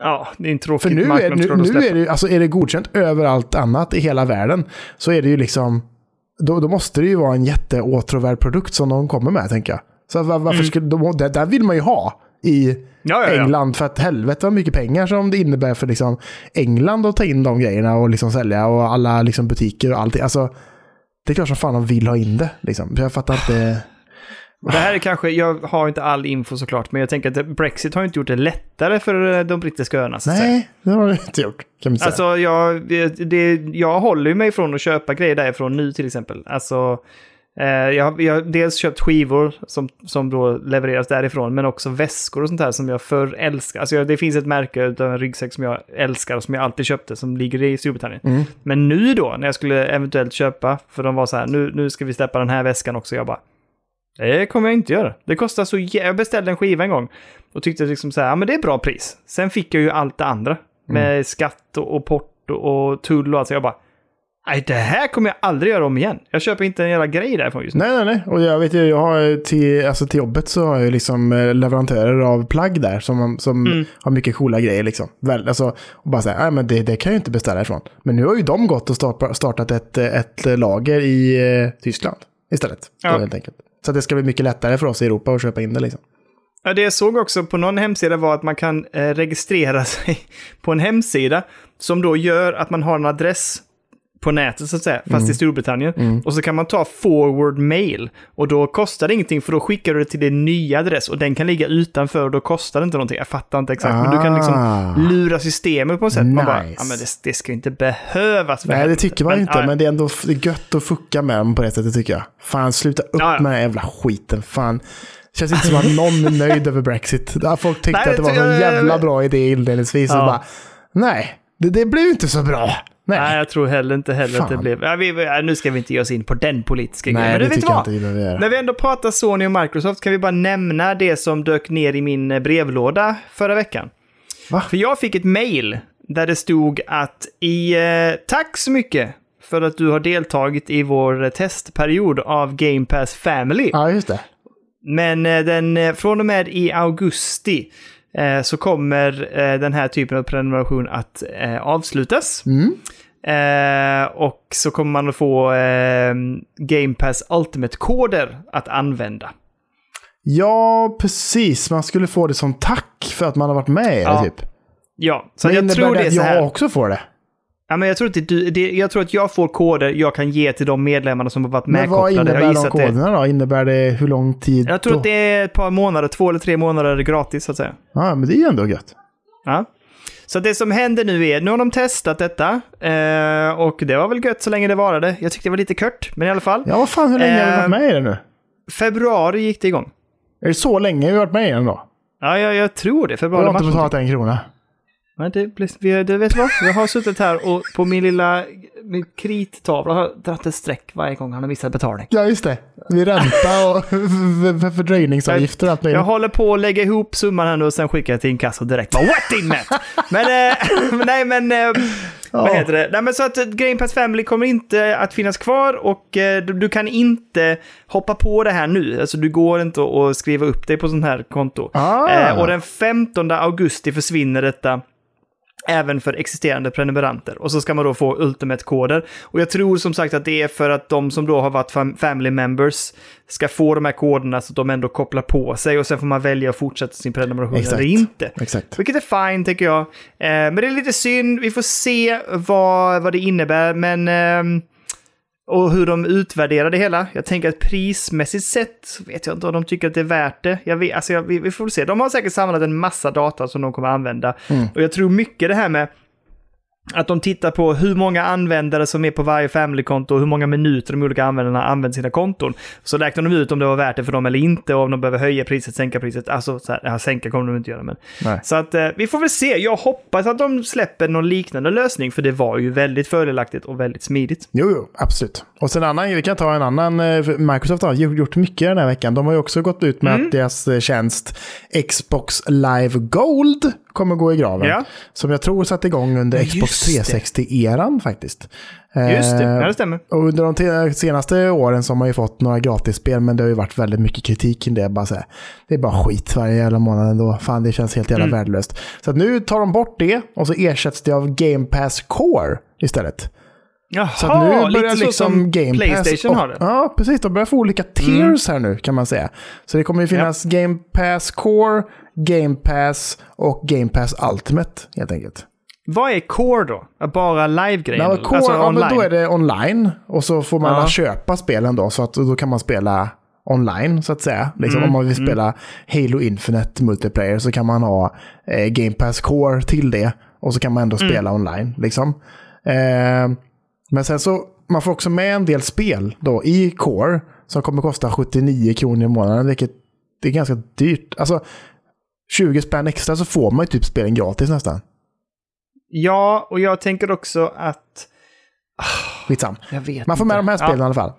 B: Ja, det är en tråkig
A: För nu, är, nu, nu är, det, ju- alltså är det godkänt överallt annat i hela världen så är det ju liksom, då, då måste det ju vara en jätteåtråvärd produkt som de kommer med, tänker jag. Så var, varför skulle, de, det där vill man ju ha i.
B: Ja, ja, ja.
A: England, för att helvete vad mycket pengar som det innebär för liksom England att ta in de grejerna och liksom sälja och alla liksom butiker och allting. Alltså, det är klart som fan de vill ha in det. Liksom. Jag fattar inte.
B: Det här är kanske, jag har inte all info såklart, men jag tänker att Brexit har inte gjort det lättare för de brittiska öarna.
A: Nej, det har de inte gjort. Kan man säga.
B: Alltså, jag, det, jag håller mig från att köpa grejer därifrån nu till exempel. Alltså, eh, jag, jag har dels köpt skivor som, som då levereras därifrån, men också väskor och sånt här som jag förr älskar. Alltså, jag, det finns ett märke av en ryggsäck som jag älskar och som jag alltid köpte, som ligger i Storbritannien.
A: Mm.
B: Men nu då, när jag skulle eventuellt köpa, för de var så här, nu, nu ska vi släppa den här väskan också, jag bara, det kommer jag inte göra. Det kostar så jä- Jag beställde en skiva en gång och tyckte liksom så här, ja men det är bra pris. Sen fick jag ju allt det andra med skatt och, och porto och tull och allt. Så jag bara, nej det här kommer jag aldrig göra om igen. Jag köper inte en jävla grej därifrån just nu.
A: Nej, nej, nej. Och jag vet ju, jag har till, alltså till jobbet så har jag liksom eh, leverantörer av plagg där som, som
B: Mm.
A: har mycket coola grejer liksom. Väl, alltså, och bara säga, nej men det, det kan jag ju inte beställa ifrån. Men nu har ju de gått och starta, startat ett, eh, ett lager i eh, Tyskland istället.
B: Ja.
A: Helt enkelt. Så det ska bli mycket lättare för oss i Europa att köpa in det liksom.
B: Ja, det jag såg också på någon hemsida var att man kan eh, registrera sig på en hemsida som då gör att man har en adress på nätet så att säga, fast i Storbritannien. Och så kan man ta forward mail. Och då kostar det ingenting för då skickar du det till din nya adress och den kan ligga utanför och då kostar det inte någonting. Jag fattar inte exakt, men du kan
A: Ah.
B: liksom lura systemet på något sätt. Man bara,
A: Nice.
B: ja men det, det ska inte behövas.
A: Nej, det
B: helvete."
A: tycker man ju inte,
B: ja,
A: men det är ändå det gött att fucka med dem på det sättet tycker jag. Fan, sluta upp
B: ja.
A: med den här jävla skiten. Fan. Känns inte som att någon är nöjd över Brexit. Där Folk tyckte
B: Nej,
A: att det var
B: det-
A: en jävla bra idé inledningsvis. Och
B: Ja.
A: bara, nej, det, det blev inte så bra. Nej,
B: Nej, jag tror heller inte heller att det
A: Fan.
B: blev... Ja, vi, nu ska vi inte ge oss in på den politiska grejen.
A: nej
B: Men
A: det tycker jag inte vi behöver göra.
B: När vi ändå pratar Sony och Microsoft kan vi bara nämna det som dök ner i min eh, brevlåda förra veckan.
A: Va?
B: För jag fick ett mail där det stod att i eh, tack så mycket för att du har deltagit i vår eh, testperiod av Game Pass Family.
A: Ja, just det.
B: Men eh, den, från och med i augusti så kommer den här typen av prenumeration att avslutas.
A: Mm.
B: Eh, och så kommer man att få eh, Game Pass Ultimate-koder att använda.
A: Ja, precis. Man skulle få det som tack för att man har varit med det,
B: Ja,
A: typ.
B: Ja, så
A: Men
B: jag
A: innebär
B: tror det är
A: att
B: här.
A: jag också får det?
B: Ja, men jag, tror att det, du- det, jag tror att jag får koder jag kan ge till de medlemmarna som har varit
A: Men vad
B: medkopplade. Jag
A: innebär
B: gissar
A: de
B: det-
A: koderna då? Innebär det hur lång tid?
B: Jag tror
A: då?
B: att det är ett par månader, två eller tre månader gratis så att säga.
A: Ja, men det är ju ändå gött.
B: Ja. Så det som händer nu är, nu har de testat detta eh, och det var väl gött så länge det varade. Jag tyckte det var lite kört, men i alla fall.
A: Ja, vad fan, hur länge har vi varit
B: Ehm,
A: med i det nu?
B: Februari gick det igång.
A: Är det så länge vi har varit med i den då?
B: Ja, jag, jag tror det.
A: Jag
B: Februari,
A: har inte betalat en krona.
B: Men det, blir- vi- det vet vad? Jag har suttit här och på min lilla min krittavla har jag dragit ett streck varje gång han har missat betalning.
A: Ja, just det. Vid ränta och för- fördröjningsavgifter och allt
B: Jag
A: möjligt.
B: håller på att lägga ihop summan här nu och sen skickar jag till inkasso direkt. Bara, What in met? Men, eh, nej men, eh, vad
A: Ja.
B: heter det? Nej men så att eh, Game Pass Family kommer inte att finnas kvar och du, du kan inte hoppa på det här nu. Alltså du går inte att skriva upp dig på sånt här konto.
A: Ah.
B: Och den 15 augusti försvinner detta även för existerande prenumeranter. Och så ska man då få Ultimate-koder. Och jag tror som sagt att det är för att de som då har varit fam- family members ska få de här koderna så att de ändå kopplar på sig och sen får man välja att fortsätta sin prenumeration
A: Exakt.
B: eller inte.
A: Exakt.
B: Vilket är fine tycker jag. Eh, men det är lite synd, vi får se vad, vad det innebär. Men... ehm, och hur de utvärderar det hela. Jag tänker att prismässigt sett vet jag inte om de tycker att det är värt det. Jag vet, alltså jag, vi, vi får se. De har säkert samlat en massa data som de kommer använda. Och jag tror mycket det här med att de tittar på hur många användare som är på varje family-konto och hur många minuter de olika användarna använder sina konton. Så räknar de ut om det var värt det för dem eller inte och om de behöver höja priset, sänka priset. Alltså, så här, ja, sänka kommer de inte göra, men...
A: Nej.
B: Så att eh, vi får väl se. Jag hoppas att de släpper någon liknande lösning, för det var ju väldigt fördelaktigt och väldigt smidigt.
A: Jo, jo, absolut. Och sen en annan, vi kan ta en annan, eh, Microsoft har gjort gjort mycket den här veckan. De har ju också gått ut med
B: Mm.
A: att deras eh, tjänst Xbox Live Gold kommer gå i graven.
B: Ja.
A: Som jag tror satte igång under Xbox
B: just det.
A: 360-eran faktiskt.
B: Just det,
A: Eh,
B: ja, det stämmer.
A: Och under de te- senaste åren så har man ju fått några gratisspel, men det har ju varit väldigt mycket kritik kring det. Bara så här, det är bara skit varje jävla månad ändå. Fan, det känns helt jävla
B: Mm.
A: värdelöst. Så nu tar de bort det och så ersätts det av Game Pass Core istället.
B: Jaha,
A: Så att nu börjar
B: lite så
A: liksom
B: som
A: Game
B: Playstation
A: Pass
B: har det.
A: Ja, precis. De börjar få olika tiers här nu kan man säga. Så det kommer ju finnas Game Pass Core, Game Pass och Game Pass Ultimate helt enkelt.
B: Vad är Core då? Bara live-grejen?
A: Ja, core,
B: alltså
A: ja, men då är det online och så får man
B: Ja.
A: köpa spelen då. Så att då kan man spela online så att säga. Liksom,
B: Mm,
A: Om man vill spela Halo Infinite multiplayer så kan man ha eh, Game Pass Core till det. Och så kan man ändå
B: Mm.
A: spela online. Liksom. Eh, men sen så, man får också med en del spel då i Core som kommer kosta 79 kronor i månaden. Vilket det är ganska dyrt. Alltså 20 spänn extra så får man ju typ spelen gratis nästan.
B: Ja, och jag tänker också att...
A: Skitsam.
B: Jag
A: Man får med
B: inte.
A: de här spelen i
B: Ja.
A: alla fall.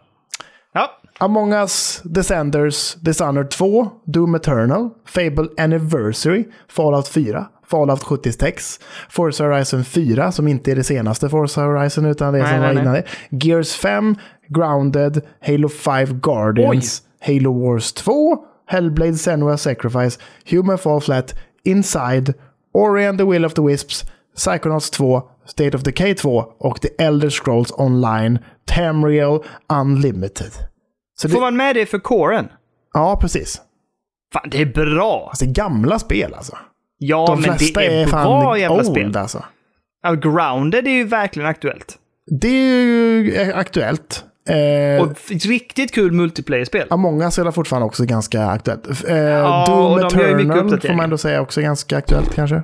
B: Ja.
A: Among Us, Descenders, Dishonored 2, Doom Eternal, Fable Anniversary, Fallout 4, Fallout 76, Forza Horizon 4, som inte är det senaste Forza Horizon utan det
B: Nej,
A: som
B: nej,
A: var
B: nej.
A: innan det. Gears 5, Grounded, Halo 5 Guardians, Halo Wars 2, Hellblade Senua Sacrifice, Human Fall Flat, Inside, Ori and the Will of the Wisps, Psychonauts 2, State of Decay 2 och The Elder Scrolls Online, Tamriel Unlimited. Så
B: Får
A: det,
B: man med det för coren?
A: ja, precis.
B: Fan, det är bra!
A: Alltså gamla spel alltså.
B: Ja,
A: De
B: men det är,
A: är,
B: bra jävla
A: old
B: spel.
A: alltså.
B: Ja, Grounded är ju verkligen aktuellt.
A: Det är ju eh, aktuellt. Eh,
B: Och riktigt kul multiplayer-spel.
A: Us är väl fortfarande också ganska aktuellt. Eh,
B: Ja,
A: Doom
B: och de gör ju
A: Eternal får man ändå säga också ganska aktuellt kanske.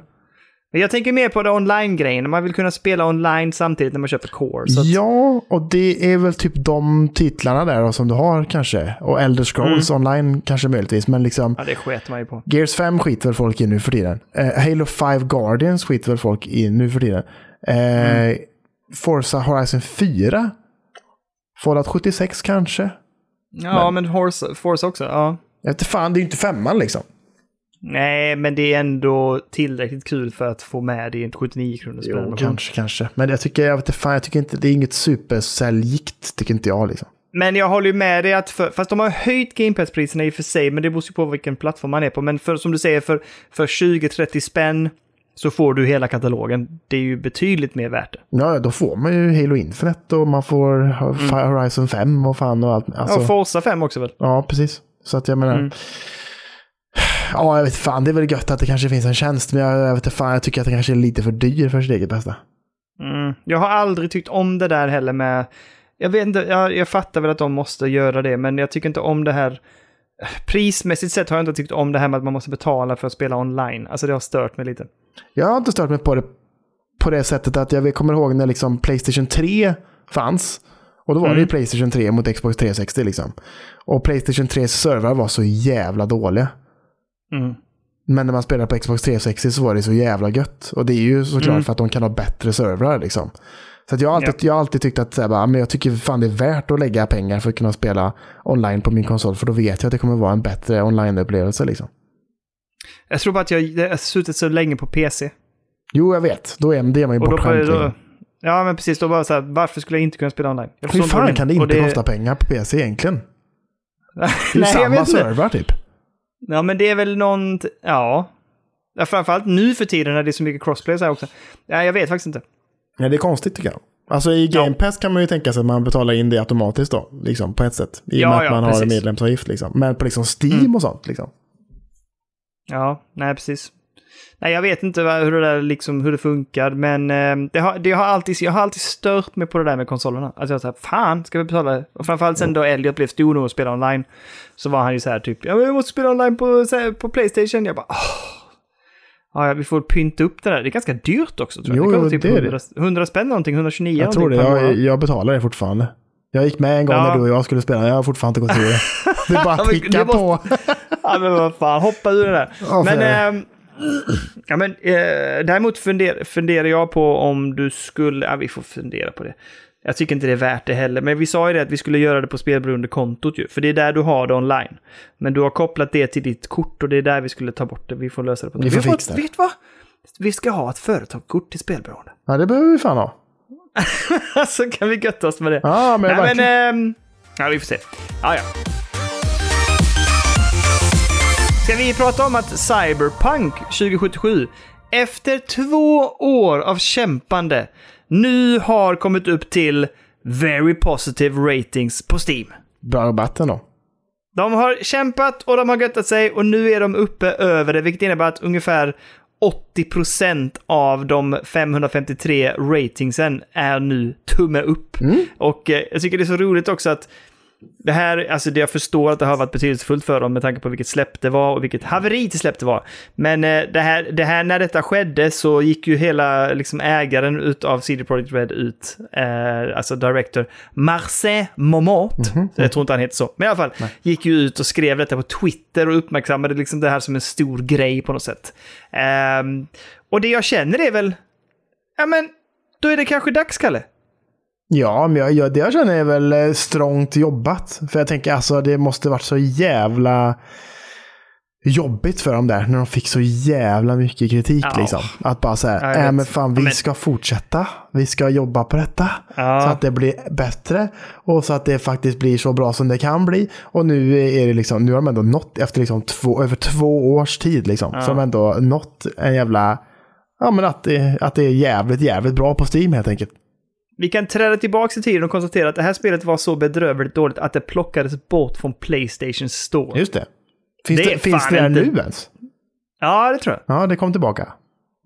B: Men jag tänker mer på det online-grejen. Man vill kunna spela online samtidigt när man köper core. Att,
A: Ja, och det är väl typ de titlarna där då, som du har kanske. Och Elder Scrolls
B: Mm.
A: online kanske möjligtvis. Men liksom
B: ja, det sket man ju på.
A: Gears 5 skiter väl folk i nu för tiden. Eh, Halo 5 Guardians skiter väl folk i nu för tiden. Eh,
B: Mm.
A: Forza Horizon 4. Fallout 76 kanske.
B: Ja, men, Horse, Force också. Ja.
A: Jag vet fan, det är ju inte femman liksom.
B: Nej, men det är ändå tillräckligt kul för att få med det i ett 79 kronors
A: Jo, kanske, kanske. Men jag tycker, jag vet inte fan, jag tycker inte, det är inget supersäljigt, tycker inte jag liksom.
B: Men jag håller ju med dig att, för, fast de har höjt Game Pass-priserna i och för sig, men det beror ju på vilken plattform man är på. Men för, som du säger, för, för 20-30 spänn så får du hela katalogen. Det är ju betydligt mer värt det.
A: Ja, då får man ju Halo Infinite och man får Fire Horizon 5 och fan och allt. Alltså,
B: Mm. Ja, Forza 5 också väl?
A: ja, precis. Så att jag menar...
B: Mm.
A: Ja, jag vet fan, det är väl gött att det kanske finns en tjänst, men jag, jag vet fan, jag tycker att det kanske är lite för dyr för sitt eget bästa.
B: Mm. Jag har aldrig tyckt om det där heller med... Jag vet inte, jag, jag fattar väl att de måste göra det, men jag tycker inte om det här... Prismässigt sett har jag inte tyckt om det här med att man måste betala för att spela online. Alltså det har stört mig lite.
A: Jag har inte stört mig på det på det sättet att jag kommer ihåg när liksom Playstation 3 fanns. Och då var det ju
B: Mm.
A: Playstation 3 mot Xbox 360 liksom. Och Playstation 3 servrar var så jävla dåliga.
B: Mm.
A: Men när man spelar på Xbox 360 så var det så jävla gött. Och det är ju såklart
B: Mm.
A: för att de kan ha bättre servrar liksom. Så att jag, har alltid, jag har alltid tyckt att här, bara, men jag tycker fan det är värt att lägga pengar för att kunna spela online på min konsol. För då vet jag att det kommer vara en bättre online-upplevelse liksom.
B: Jag tror bara att jag har suttit så länge på PC.
A: Jo, jag vet. Då är det är man ju
B: då,
A: bortskämd.
B: då, ja, men precis. Då bara så här, varför skulle jag inte kunna spela online?
A: Hur fan kan det inte
B: och
A: kosta pengar på PC egentligen? Det är ju
B: Nej,
A: samma servrar typ.
B: Ja, men det är väl någon... Ja. ja. Framförallt nu för tiden när det är så mycket crossplay så här också. Ja, jag vet faktiskt inte.
A: Ja, det är konstigt tycker jag. Alltså i Game Pass kan man ju tänka sig att man betalar in det automatiskt då, liksom på ett sätt. I och
B: Ja,
A: med att
B: ja,
A: man har en
B: precis.
A: medlemsavgift liksom. Men på liksom Steam
B: Mm.
A: och sånt liksom.
B: Ja, nej precis. Nej, jag vet inte hur det där liksom, hur det funkar, men eh, det har, det har alltid, jag har alltid stört mig på det där med konsolerna. Alltså jag säger, fan, ska vi betala? Och framförallt sen då Elliot blev stor nog och spelade online, så var han ju så här typ, ja men jag måste spela online på, här, på Playstation. Jag bara, åh. Ja, vi får pynta upp det där. Det är ganska dyrt också tror jag.
A: Jo,
B: det kostar typ
A: det är det.
B: 100, 100 spänn någonting, 129
A: Jag tror det. Jag, jag betalar det fortfarande. Jag gick med en gång
B: Ja.
A: när du och jag skulle spela. Jag har fortfarande inte gått ur det. Det är bara att klicka på.
B: Ja, men vad fan, hoppa ur det där.
A: Ja,
B: men, ehm, ja, men eh, däremot funder, funderar jag på om du skulle, ja vi får fundera på det. Jag tycker inte det är värt det heller, men vi sa ju det att vi skulle göra det på spelberoende-kontot ju, för det är där du har det online. Men du har kopplat det till ditt kort och det är där vi skulle ta bort det. Vi får lösa det på
A: Vi får
B: vad-
A: fixa det.
B: Vet vad? Vi ska ha ett företagskort till spelberoende.
A: Ja, det behöver vi fan ha.
B: Så kan vi götta oss med det.
A: Ja, men
B: Nej,
A: verkligen.
B: men, ehm, ja, vi får se. Ja, ja. Ska vi prata om att Cyberpunk 2077, efter två år av kämpande, nu har kommit upp till very positive ratings på Steam.
A: Bra rabatt ändå.
B: De har kämpat och de har göttat sig och nu är de uppe över det, vilket innebär att ungefär 80% av de 553 ratingsen är nu tumme upp. Och eh, jag tycker det är så roligt också att det här, alltså det jag förstår att det har varit betydelsefullt för dem med tanke på vilket släpp det var och vilket haveri till släpp det var. Men eh, det här, det här, när detta skedde så gick ju hela liksom, ägaren utav CD Projekt Red ut, eh, alltså director Marcin Momot, jag tror inte han heter så, men i alla fall, gick ju ut och skrev detta på Twitter och uppmärksammade liksom det här som en stor grej på något sätt. Ehm, och det jag känner är väl, ja men, då är det kanske dags, Kalle.
A: Ja, men jag, jag, det jag känner är väl eh, strångt jobbat. För jag tänker alltså det måste varit så jävla jobbigt för dem där när de fick så jävla mycket kritik
B: Ja.
A: liksom. Att bara säga,
B: Ja, jag
A: äh, men fan vi
B: Men-
A: ska fortsätta. Vi ska jobba på detta.
B: Ja.
A: Så att det blir bättre och så att det faktiskt blir så bra som det kan bli. Och nu är det liksom, nu har de ändå nått efter liksom två, över två års tid liksom. Så har de ändå nått en jävla, ja men att det, att det är jävligt, jävligt bra på Steam helt enkelt.
B: Vi kan träda tillbaka i tiden och konstatera att det här spelet var så bedrövligt dåligt att det plockades bort från Playstation Store.
A: Just det. Finns
B: Det
A: det, finns det
B: inte-
A: nu ens?
B: Ja, det tror jag.
A: Ja, det kom tillbaka.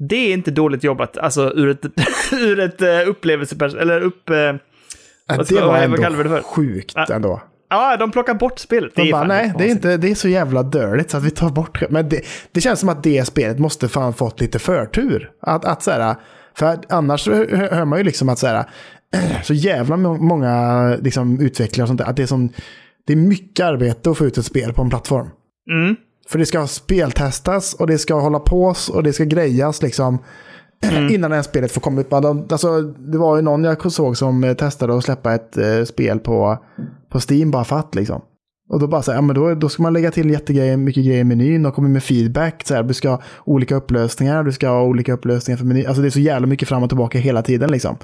B: Det är inte dåligt jobbat, alltså ur ett, ur ett uh, upplevelseperspektiv, eller upp... eh,
A: Ja,
B: Vad
A: det var
B: vad- vad
A: ändå
B: kallar vi det för?
A: sjukt
B: Ja.
A: ändå.
B: ja, de plockar bort spelet.
A: De
B: är
A: bara, nej, det är, inte, det är så jävla dörligt så att vi tar bort det. Men det, det känns som att det spelet måste fan fått lite förtur. Att, att så här, för annars hör man ju liksom att så här, så jävla må- många liksom, utvecklare och sånt där, att det är, som, det är mycket arbete att få ut ett spel på en plattform.
B: Mm.
A: För det ska speltestas och det ska hålla pås och det ska grejas liksom.
B: Mm.
A: Innan det här spelet får komma ut. Alltså, det var ju någon jag såg som eh, testade att släppa ett eh, spel på, på Steam bara för att liksom. Och då bara så här, ja, men då, då ska man lägga till jättegrejer, mycket grejer i menyn och komma med feedback. Så här, du ska ha olika upplösningar, du ska ha olika upplösningar för menyn. Alltså det är så jävla mycket fram och tillbaka hela tiden liksom.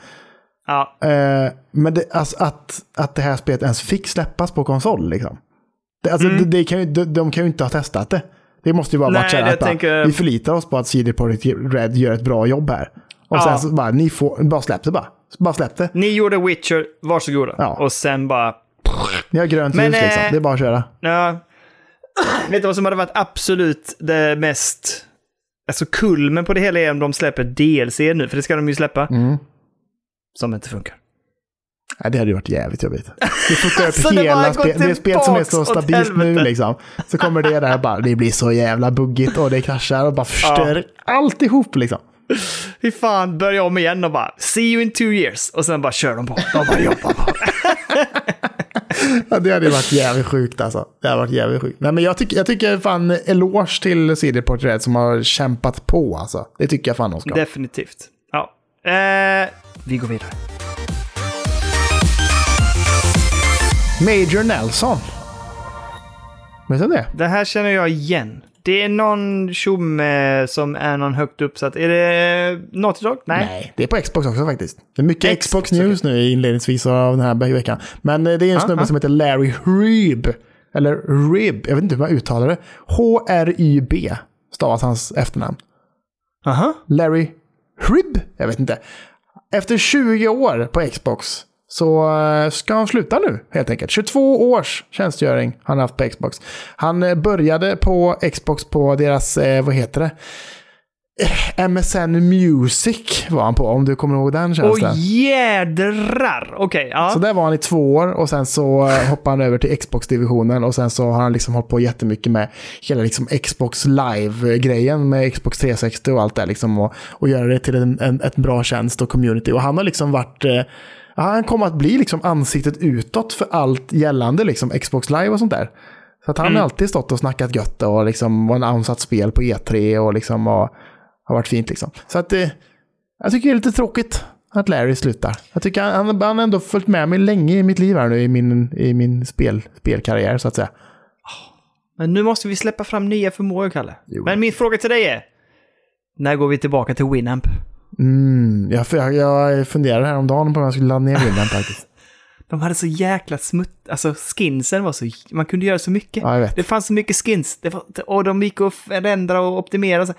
B: Ja,
A: Eh, men det, alltså, att, att det här spelet ens fick släppas på konsol liksom. Det, alltså,
B: Mm.
A: det, kan ju, de, de kan ju inte ha testat det. Det måste ju bara varit så här att bara,
B: tänker-
A: vi förlitar oss på att CD Projekt Red gör ett bra jobb här. Och
B: Ja.
A: sen så bara, ni får, bara släpp det bara. Bara släpp det.
B: ni gjorde Witcher, varsågoda.
A: Ja.
B: Och sen bara...
A: Ni har grönt
B: Men,
A: ljus liksom.
B: eh,
A: Det är bara att köra.
B: Ja. Vet du vad som hade varit absolut det mest... Alltså kulmen på det hela är om de släpper DLC nu, för det ska de ju släppa.
A: Mm.
B: Som inte funkar.
A: Nej, det hade ju varit jävligt jobbigt. Vi fuckar upp
B: det
A: hela spelet. Det är spel som är så stabilt nu liksom. Så kommer det där bara, det blir så jävla buggigt och det kraschar och bara förstör alltihop liksom.
B: Fy fan, börja om igen och bara see you in two years. Och sen bara kör de på. De bara jobbar på.
A: Ja, det hade varit jävligt sjukt alltså. Det hade varit jävligt sjukt. Nej, men jag, tycker jag tycker fan eloge till CD Red som har kämpat på alltså. Det tycker jag fan de ska.
B: Definitivt. Ja. Eh, vi går vidare.
A: Major Nelson. Vet du det?
B: Det här känner jag igen. Det är någon tjomme som är någon högt uppsatt. Är det Naughty Dog? Nej.
A: Nej, det är på Xbox också faktiskt. Det är mycket
B: Xbox,
A: Xbox News nu inledningsvis av den här veckan. Men eh, det är en snubbe som heter Larry Hrib. Eller Rib, jag vet inte hur man uttalar det. H-R-Y-B stavas hans efternamn.
B: Aha.
A: Larry Hrib? Jag vet inte. Efter 20 år på Xbox så eh, ska han sluta nu helt enkelt. 22 års tjänstgöring har han haft på Xbox. Han eh, började på Xbox på deras, eh, vad heter det? MSN Music var han på, om du kommer ihåg den
B: Åh
A: tjänsten.
B: jädrar! Okej, ja.
A: Så där var han i två år och sen så hoppade han över till Xbox-divisionen och sen så har han liksom hållit på jättemycket med hela liksom Xbox Live-grejen med Xbox 360 och allt det liksom och, och göra det till en, en, ett bra tjänst och community. Och han har liksom varit, eh, ja, han kommer att bli liksom ansiktet utåt för allt gällande liksom Xbox Live och sånt där. Så att han har alltid stått och snackat gött och liksom var en ansatt spel på E3 och liksom och, har varit fint liksom. Så att eh, jag tycker det är lite tråkigt att Larry slutar. Jag tycker han, han, han har ändå följt med mig länge i mitt liv här nu i min, i min spel, spelkarriär så att säga.
B: Men nu måste vi släppa fram nya förmågor, Kalle.
A: Jo.
B: Men min fråga till dig är... När går vi tillbaka till Winamp?
A: Mm, jag, jag, jag funderade häromdagen på om jag skulle ladda ner Winamp faktiskt.
B: De hade så jäkla smutt... Alltså skinsen var så... Man kunde göra så mycket.
A: Ja.
B: Det fanns så mycket skins. Det var, och de gick att förändra och optimera. Så.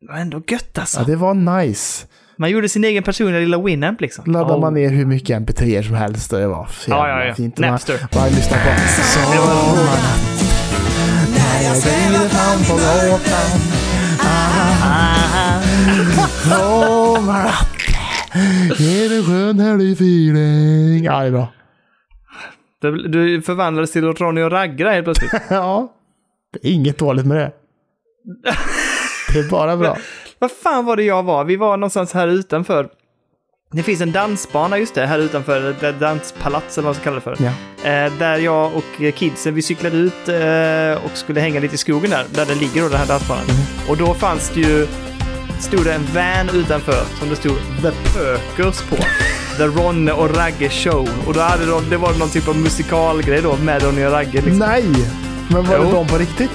B: Det var ändå gött alltså.
A: Ja, det var nice.
B: Man gjorde sin egen personliga lilla Winamp liksom.
A: Laddade
B: Oh.
A: man ner hur mycket mp3 som helst och det var så jävla
B: Ja, ja, ja.
A: fint. Och man
B: Napster.
A: Bara lyssna på. Sommarnatt. När jag glider fram på gatan. Sommarnatt. Är det skön härlig feeling. Ja, det är bra.
B: Du, du förvandlades till Ronny och Ragga helt plötsligt.
A: Ja, det är inget dåligt med det. Det är bara bra.
B: Vad fan var det jag var? Vi var någonstans här utanför. Det finns en dansbana just det, här utanför, det danspalats eller vad man ska kalla det för. Eh, där jag och kidsen, vi cyklade ut eh, och skulle hänga lite i skogen där, där det ligger då den här dansbanan. Och då fanns det ju, stod det en van utanför som det stod The Perkers på. The Ronne och Ragge Show. Och då hade de, det var någon typ av musikalgrej då med Ronny och Ragge. Liksom.
A: Nej! Men var det de på riktigt?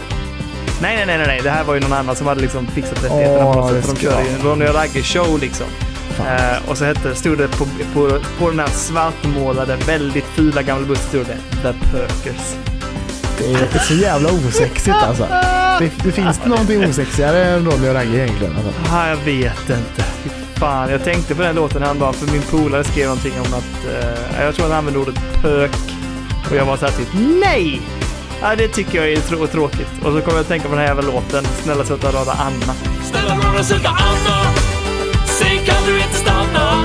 B: Nej, nej, nej, nej, det här var ju någon annan som hade liksom fixat rättigheterna
A: Åh,
B: på något sätt. De körde ju en Ronny och Ragge show liksom. Eh, och så hette, stod det på, på, på den här svartmålade, väldigt fula gamla bussen stod det The Perkers.
A: Det är, så jävla osexigt alltså. Det, det finns det någonting osexigare än Ronny och Ragge egentligen? Alltså.
B: Ah, jag vet inte. Fy fan, jag tänkte på den låten häromdagen för min polare skrev någonting om att, eh, jag tror han använde ordet pök. Och jag var så här typ, nej! Ja, det tycker jag är trå- tråkigt. Och så kommer jag att tänka på den här jävla låten, Snälla söta rara Anna.
E: Snälla rara söta Anna du inte stanna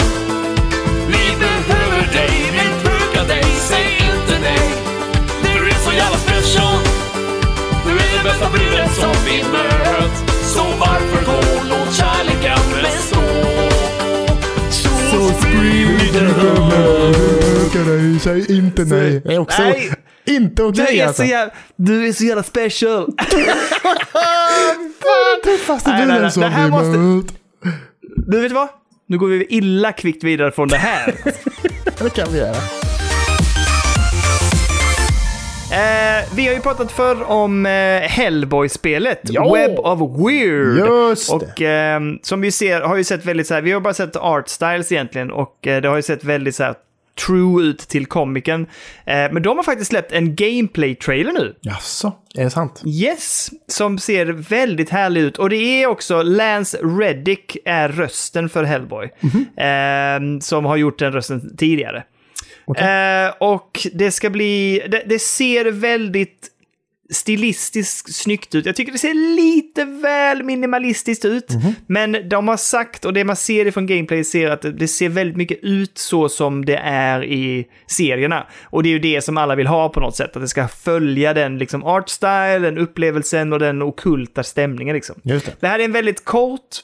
E: Vi behöver dig, vill bruka dig Säg inte nej Du är så jävla special Du är det bästa budet som vi mött Så varför gå, låt kärleken bestå Så sprider
A: Brukar dig, säg inte nej. Det är också
B: Nej!
A: inte
B: Du
A: okej
B: är,
A: alltså.
B: så jävla, du är så jävla special!
A: Tuffaste
B: Nej, nej,
A: buren
B: nej.
A: som
B: Det här
A: vi
B: måste-
A: mött.
B: Du vet vad? Nu går vi illa kvickt vidare från det här.
A: Det kan vi göra.
B: Eh, vi har ju pratat förr om eh, Hellboy-spelet,
A: Ja!
B: Web of Weird.
A: Just
B: och eh, som vi ser, har ju sett väldigt så här, vi har bara sett art styles egentligen och eh, det har ju sett väldigt så här true ut till komiken. Eh, men de har faktiskt släppt en gameplay-trailer nu.
A: Jaså, är det sant?
B: Yes, som ser väldigt härlig ut. Och det är också Lance Reddick är rösten för Hellboy. eh, som har gjort den rösten tidigare. Eh, och det ska bli, det, det ser väldigt stilistiskt snyggt ut. Jag tycker det ser lite väl minimalistiskt ut. Men de har sagt, och det man ser ifrån gameplay ser att det, det ser väldigt mycket ut så som det är i serierna. Och det är ju det som alla vill ha på något sätt, att det ska följa den liksom art style, den upplevelsen och den okulta stämningen liksom.
A: Just det.
B: Det här är en väldigt kort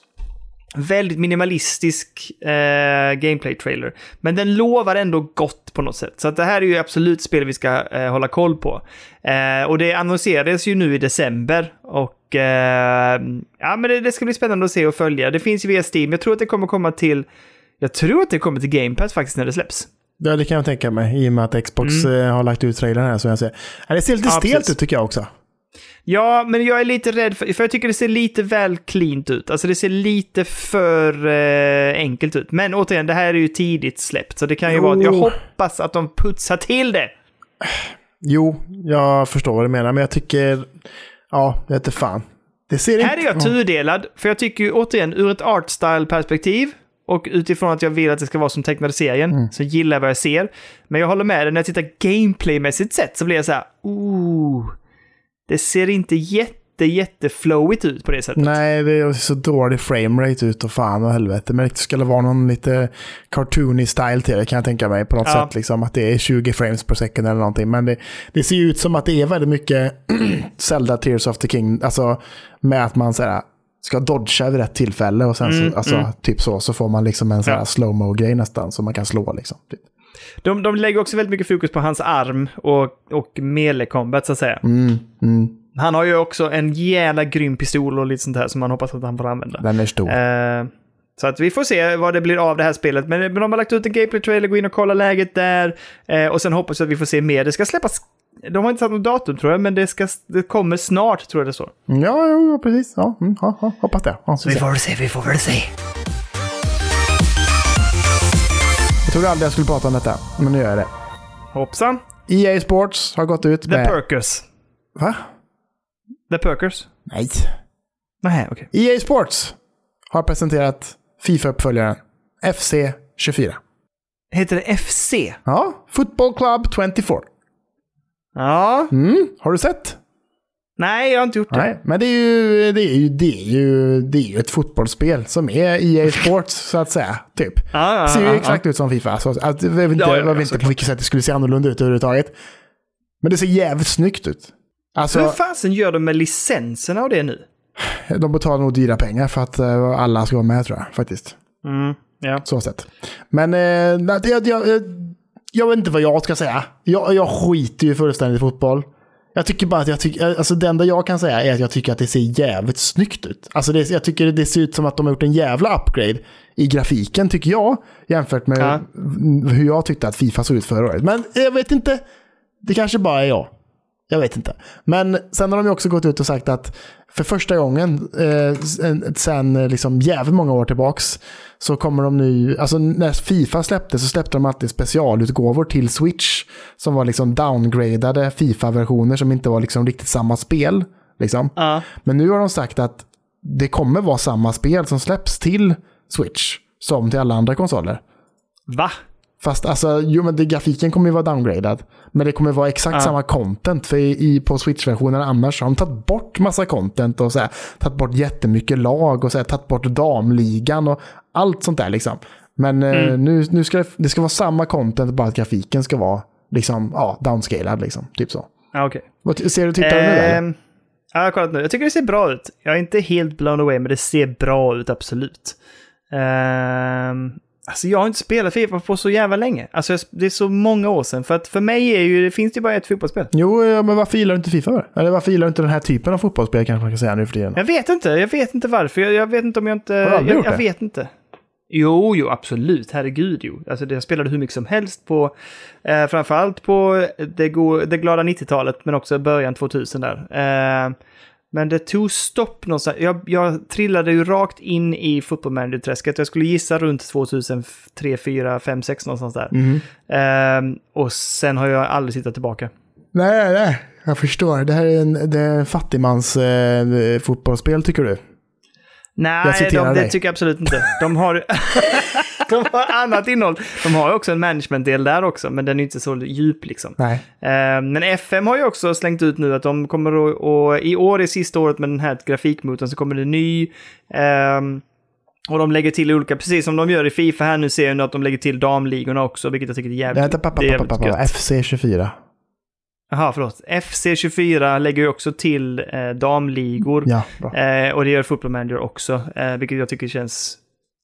B: väldigt minimalistisk eh, gameplay-trailer. Men den lovar ändå gott på något sätt. Så att det här är ju absolut spel vi ska eh, hålla koll på. Eh, och det annonserades ju nu i december. Och eh, ja, men det, det ska bli spännande att se och följa. Det finns ju via Steam. Jag tror att det kommer komma till... Jag tror att det kommer till Game Pass faktiskt när det släpps.
A: Ja, det kan jag tänka mig. I och med att Xbox eh, har lagt ut trailern här. Så jag. Ja, det ser lite
B: Mm. Ja,
A: stelt ut tycker jag också.
B: Ja, men jag är lite rädd för, för jag tycker det ser lite väl cleant ut. Alltså det ser lite för eh, enkelt ut. Men återigen, det här är ju tidigt släppt, så det kan ju
A: Jo.
B: vara att jag hoppas att de putsar till det.
A: Jo, jag förstår vad du menar. Men jag tycker... Ja, jag inte fan. Det ser
B: Här är
A: inte...
B: jag tudelad, för jag tycker ju återigen ur ett art style-perspektiv och utifrån att jag vill att det ska vara som tecknade serien,
A: Mm.
B: så gillar jag vad jag ser. Men jag håller med dig, när jag tittar gameplaymässigt sett så blir jag så här, ooh, det ser inte jätte, jätte flowigt ut på det sättet.
A: Nej, det är så dålig framerate ut och fan och helvete. Men det skulle vara någon lite cartoony style till det kan jag tänka mig på något
B: Ja.
A: sätt. Liksom, att det är 20 frames per second eller någonting. Men det, det ser ju ut som att det är väldigt mycket Zelda Tears of the King. Alltså med att man så här, ska dodga vid rätt tillfälle och sen så, alltså, typ så, så får man liksom en här
B: Ja.
A: slow-mo grej nästan som man kan slå liksom. Typ.
B: De, de lägger också väldigt mycket fokus på hans arm och, och melee-combat så att säga.
A: Mm, mm,
B: Han har ju också en jävla grym pistol och lite sånt här som man hoppas att han får använda.
A: den är stor.
B: Eh, så att vi får se vad det blir av det här spelet. Men, men de har lagt ut en gameplay-trailer, gå in och kolla läget där. Eh, och sen hoppas jag att vi får se mer. Det ska släppas... De har inte satt något datum tror jag, men det, ska, det kommer snart tror jag det står.
A: Ja, ja, precis. Ja, mm, ja, hoppas det. Ja, så se.
B: väl se, vi får väl se.
A: Trodde aldrig jag skulle prata om detta, men nu gör jag det.
B: Hoppsan.
A: EA Sports har gått ut
B: The
A: med...
B: Perkers.
A: Va?
B: The Perkers?
A: Nej.
B: Nej, okej.
A: EA Sports har presenterat Fifa-uppföljaren FC 24.
B: Heter det FC?
A: Ja, Football Club 24.
B: Ja.
A: Mm, har du sett?
B: Nej, jag har inte gjort det.
A: Nej, men det är ju, det är ju, det är ju, det är ju ett fotbollsspel som är EA Sports så att säga. Typ.
B: Ja, ja,
A: ser ju
B: ja,
A: exakt ut som Fifa. Så, att, jag vet inte,
B: Ja, ja,
A: jag vet inte på vilket sätt det skulle se annorlunda ut överhuvudtaget. Men det ser jävligt snyggt ut. Alltså,
B: Hur fasen gör de med licenserna och det nu?
A: de betalar nog dyra pengar för att eh, alla ska vara med tror jag faktiskt.
B: Mm, ja.
A: Så sett. Men eh, det- jag, jag, jag, jag vet inte vad jag ska säga. Jag, jag skiter ju fullständigt i fotboll. Jag tycker bara att jag tycker, alltså det enda jag kan säga är att jag tycker att det ser jävligt snyggt ut. Alltså det, jag tycker det ser ut som att de har gjort en jävla upgrade i grafiken tycker jag. Jämfört med
B: Ja.
A: hur jag tyckte att Fifa såg ut förra året. Men jag vet inte. Det kanske bara är jag. Jag vet inte. Men sen har de ju också gått ut och sagt att för första gången eh, sen- eh, liksom jävligt många år tillbaks så kommer de nu, alltså när Fifa släppte så släppte de alltid specialutgåvor till Switch som var liksom downgradade Fifa-versioner som inte var liksom riktigt samma spel. Liksom.
B: Ja.
A: Men nu har de sagt att det kommer vara samma spel som släpps till Switch som till alla andra konsoler.
B: Va?
A: Fast alltså, jo men det, grafiken kommer ju vara downgradad. Men det kommer vara exakt
B: Ja.
A: samma content. För i, i, på Switch-versionen annars har de tagit bort massa content och så här, tagit bort jättemycket lag och så här, tagit bort damligan och allt sånt där liksom. Men eh, nu, nu ska det, det ska vara samma content, bara att grafiken ska vara liksom, ja, downscalad liksom. Typ så.
B: Okej.
A: Vad, ser du, tittar du nu eller?
B: Ehm, Ja, jag har kollat nu. Jag tycker det ser bra ut. Jag är inte helt blown away, men det ser bra ut absolut. Ehm, alltså jag har inte spelat Fifa på så jävla länge. Alltså jag- det är så många år sedan. För att för mig är ju, det finns det ju bara ett fotbollsspel.
A: Jo, men varför gillar du inte Fifa? Eller varför gillar du inte den här typen av fotbollsspel kanske man kan säga nu för tiden?
B: Jag vet inte, jag vet inte varför. Jag, jag vet inte om jag inte...
A: du aldrig
B: jag,
A: gjort
B: jag
A: det?
B: vet inte. Jo, jo, absolut. Herregud, jo. Alltså, det- jag spelade hur mycket som helst på... Eh, framförallt på det, go, det glada 90-talet, men också början 2000 där. Eh, men det tog stopp någonstans. Jag, jag trillade ju rakt in i Football Manager-träsket. Jag skulle gissa runt 2003, 4, 5, 6 någonstans där.
A: Mhm.
B: Eh, och sen har jag aldrig tittat tillbaka.
A: Nej, nej, jag förstår. Det här är en, det är en fattigmans eh, fotbollsspel tycker du?
B: Nej, de, det tycker jag absolut inte. De har, de har annat innehåll. De har också en managementdel där också, men den är inte så djup liksom.
A: Nej.
B: Eh, Men FM har ju också slängt ut nu att de kommer att, och i år är sista året med den här grafikmotorn så kommer det ny. ehm, och de lägger till olika, precis som de gör i Fifa här nu ser jag nu att de lägger till damligorna också, vilket jag tycker är jävligt,
A: Det heter pappa, pappa,
B: jävligt
A: pappa,
B: gött.
A: FC24.
B: Jaha, förlåt. FC24 lägger ju också till eh, damligor.
A: Ja.
B: Eh, och det gör Football Manager också, eh, vilket jag tycker känns...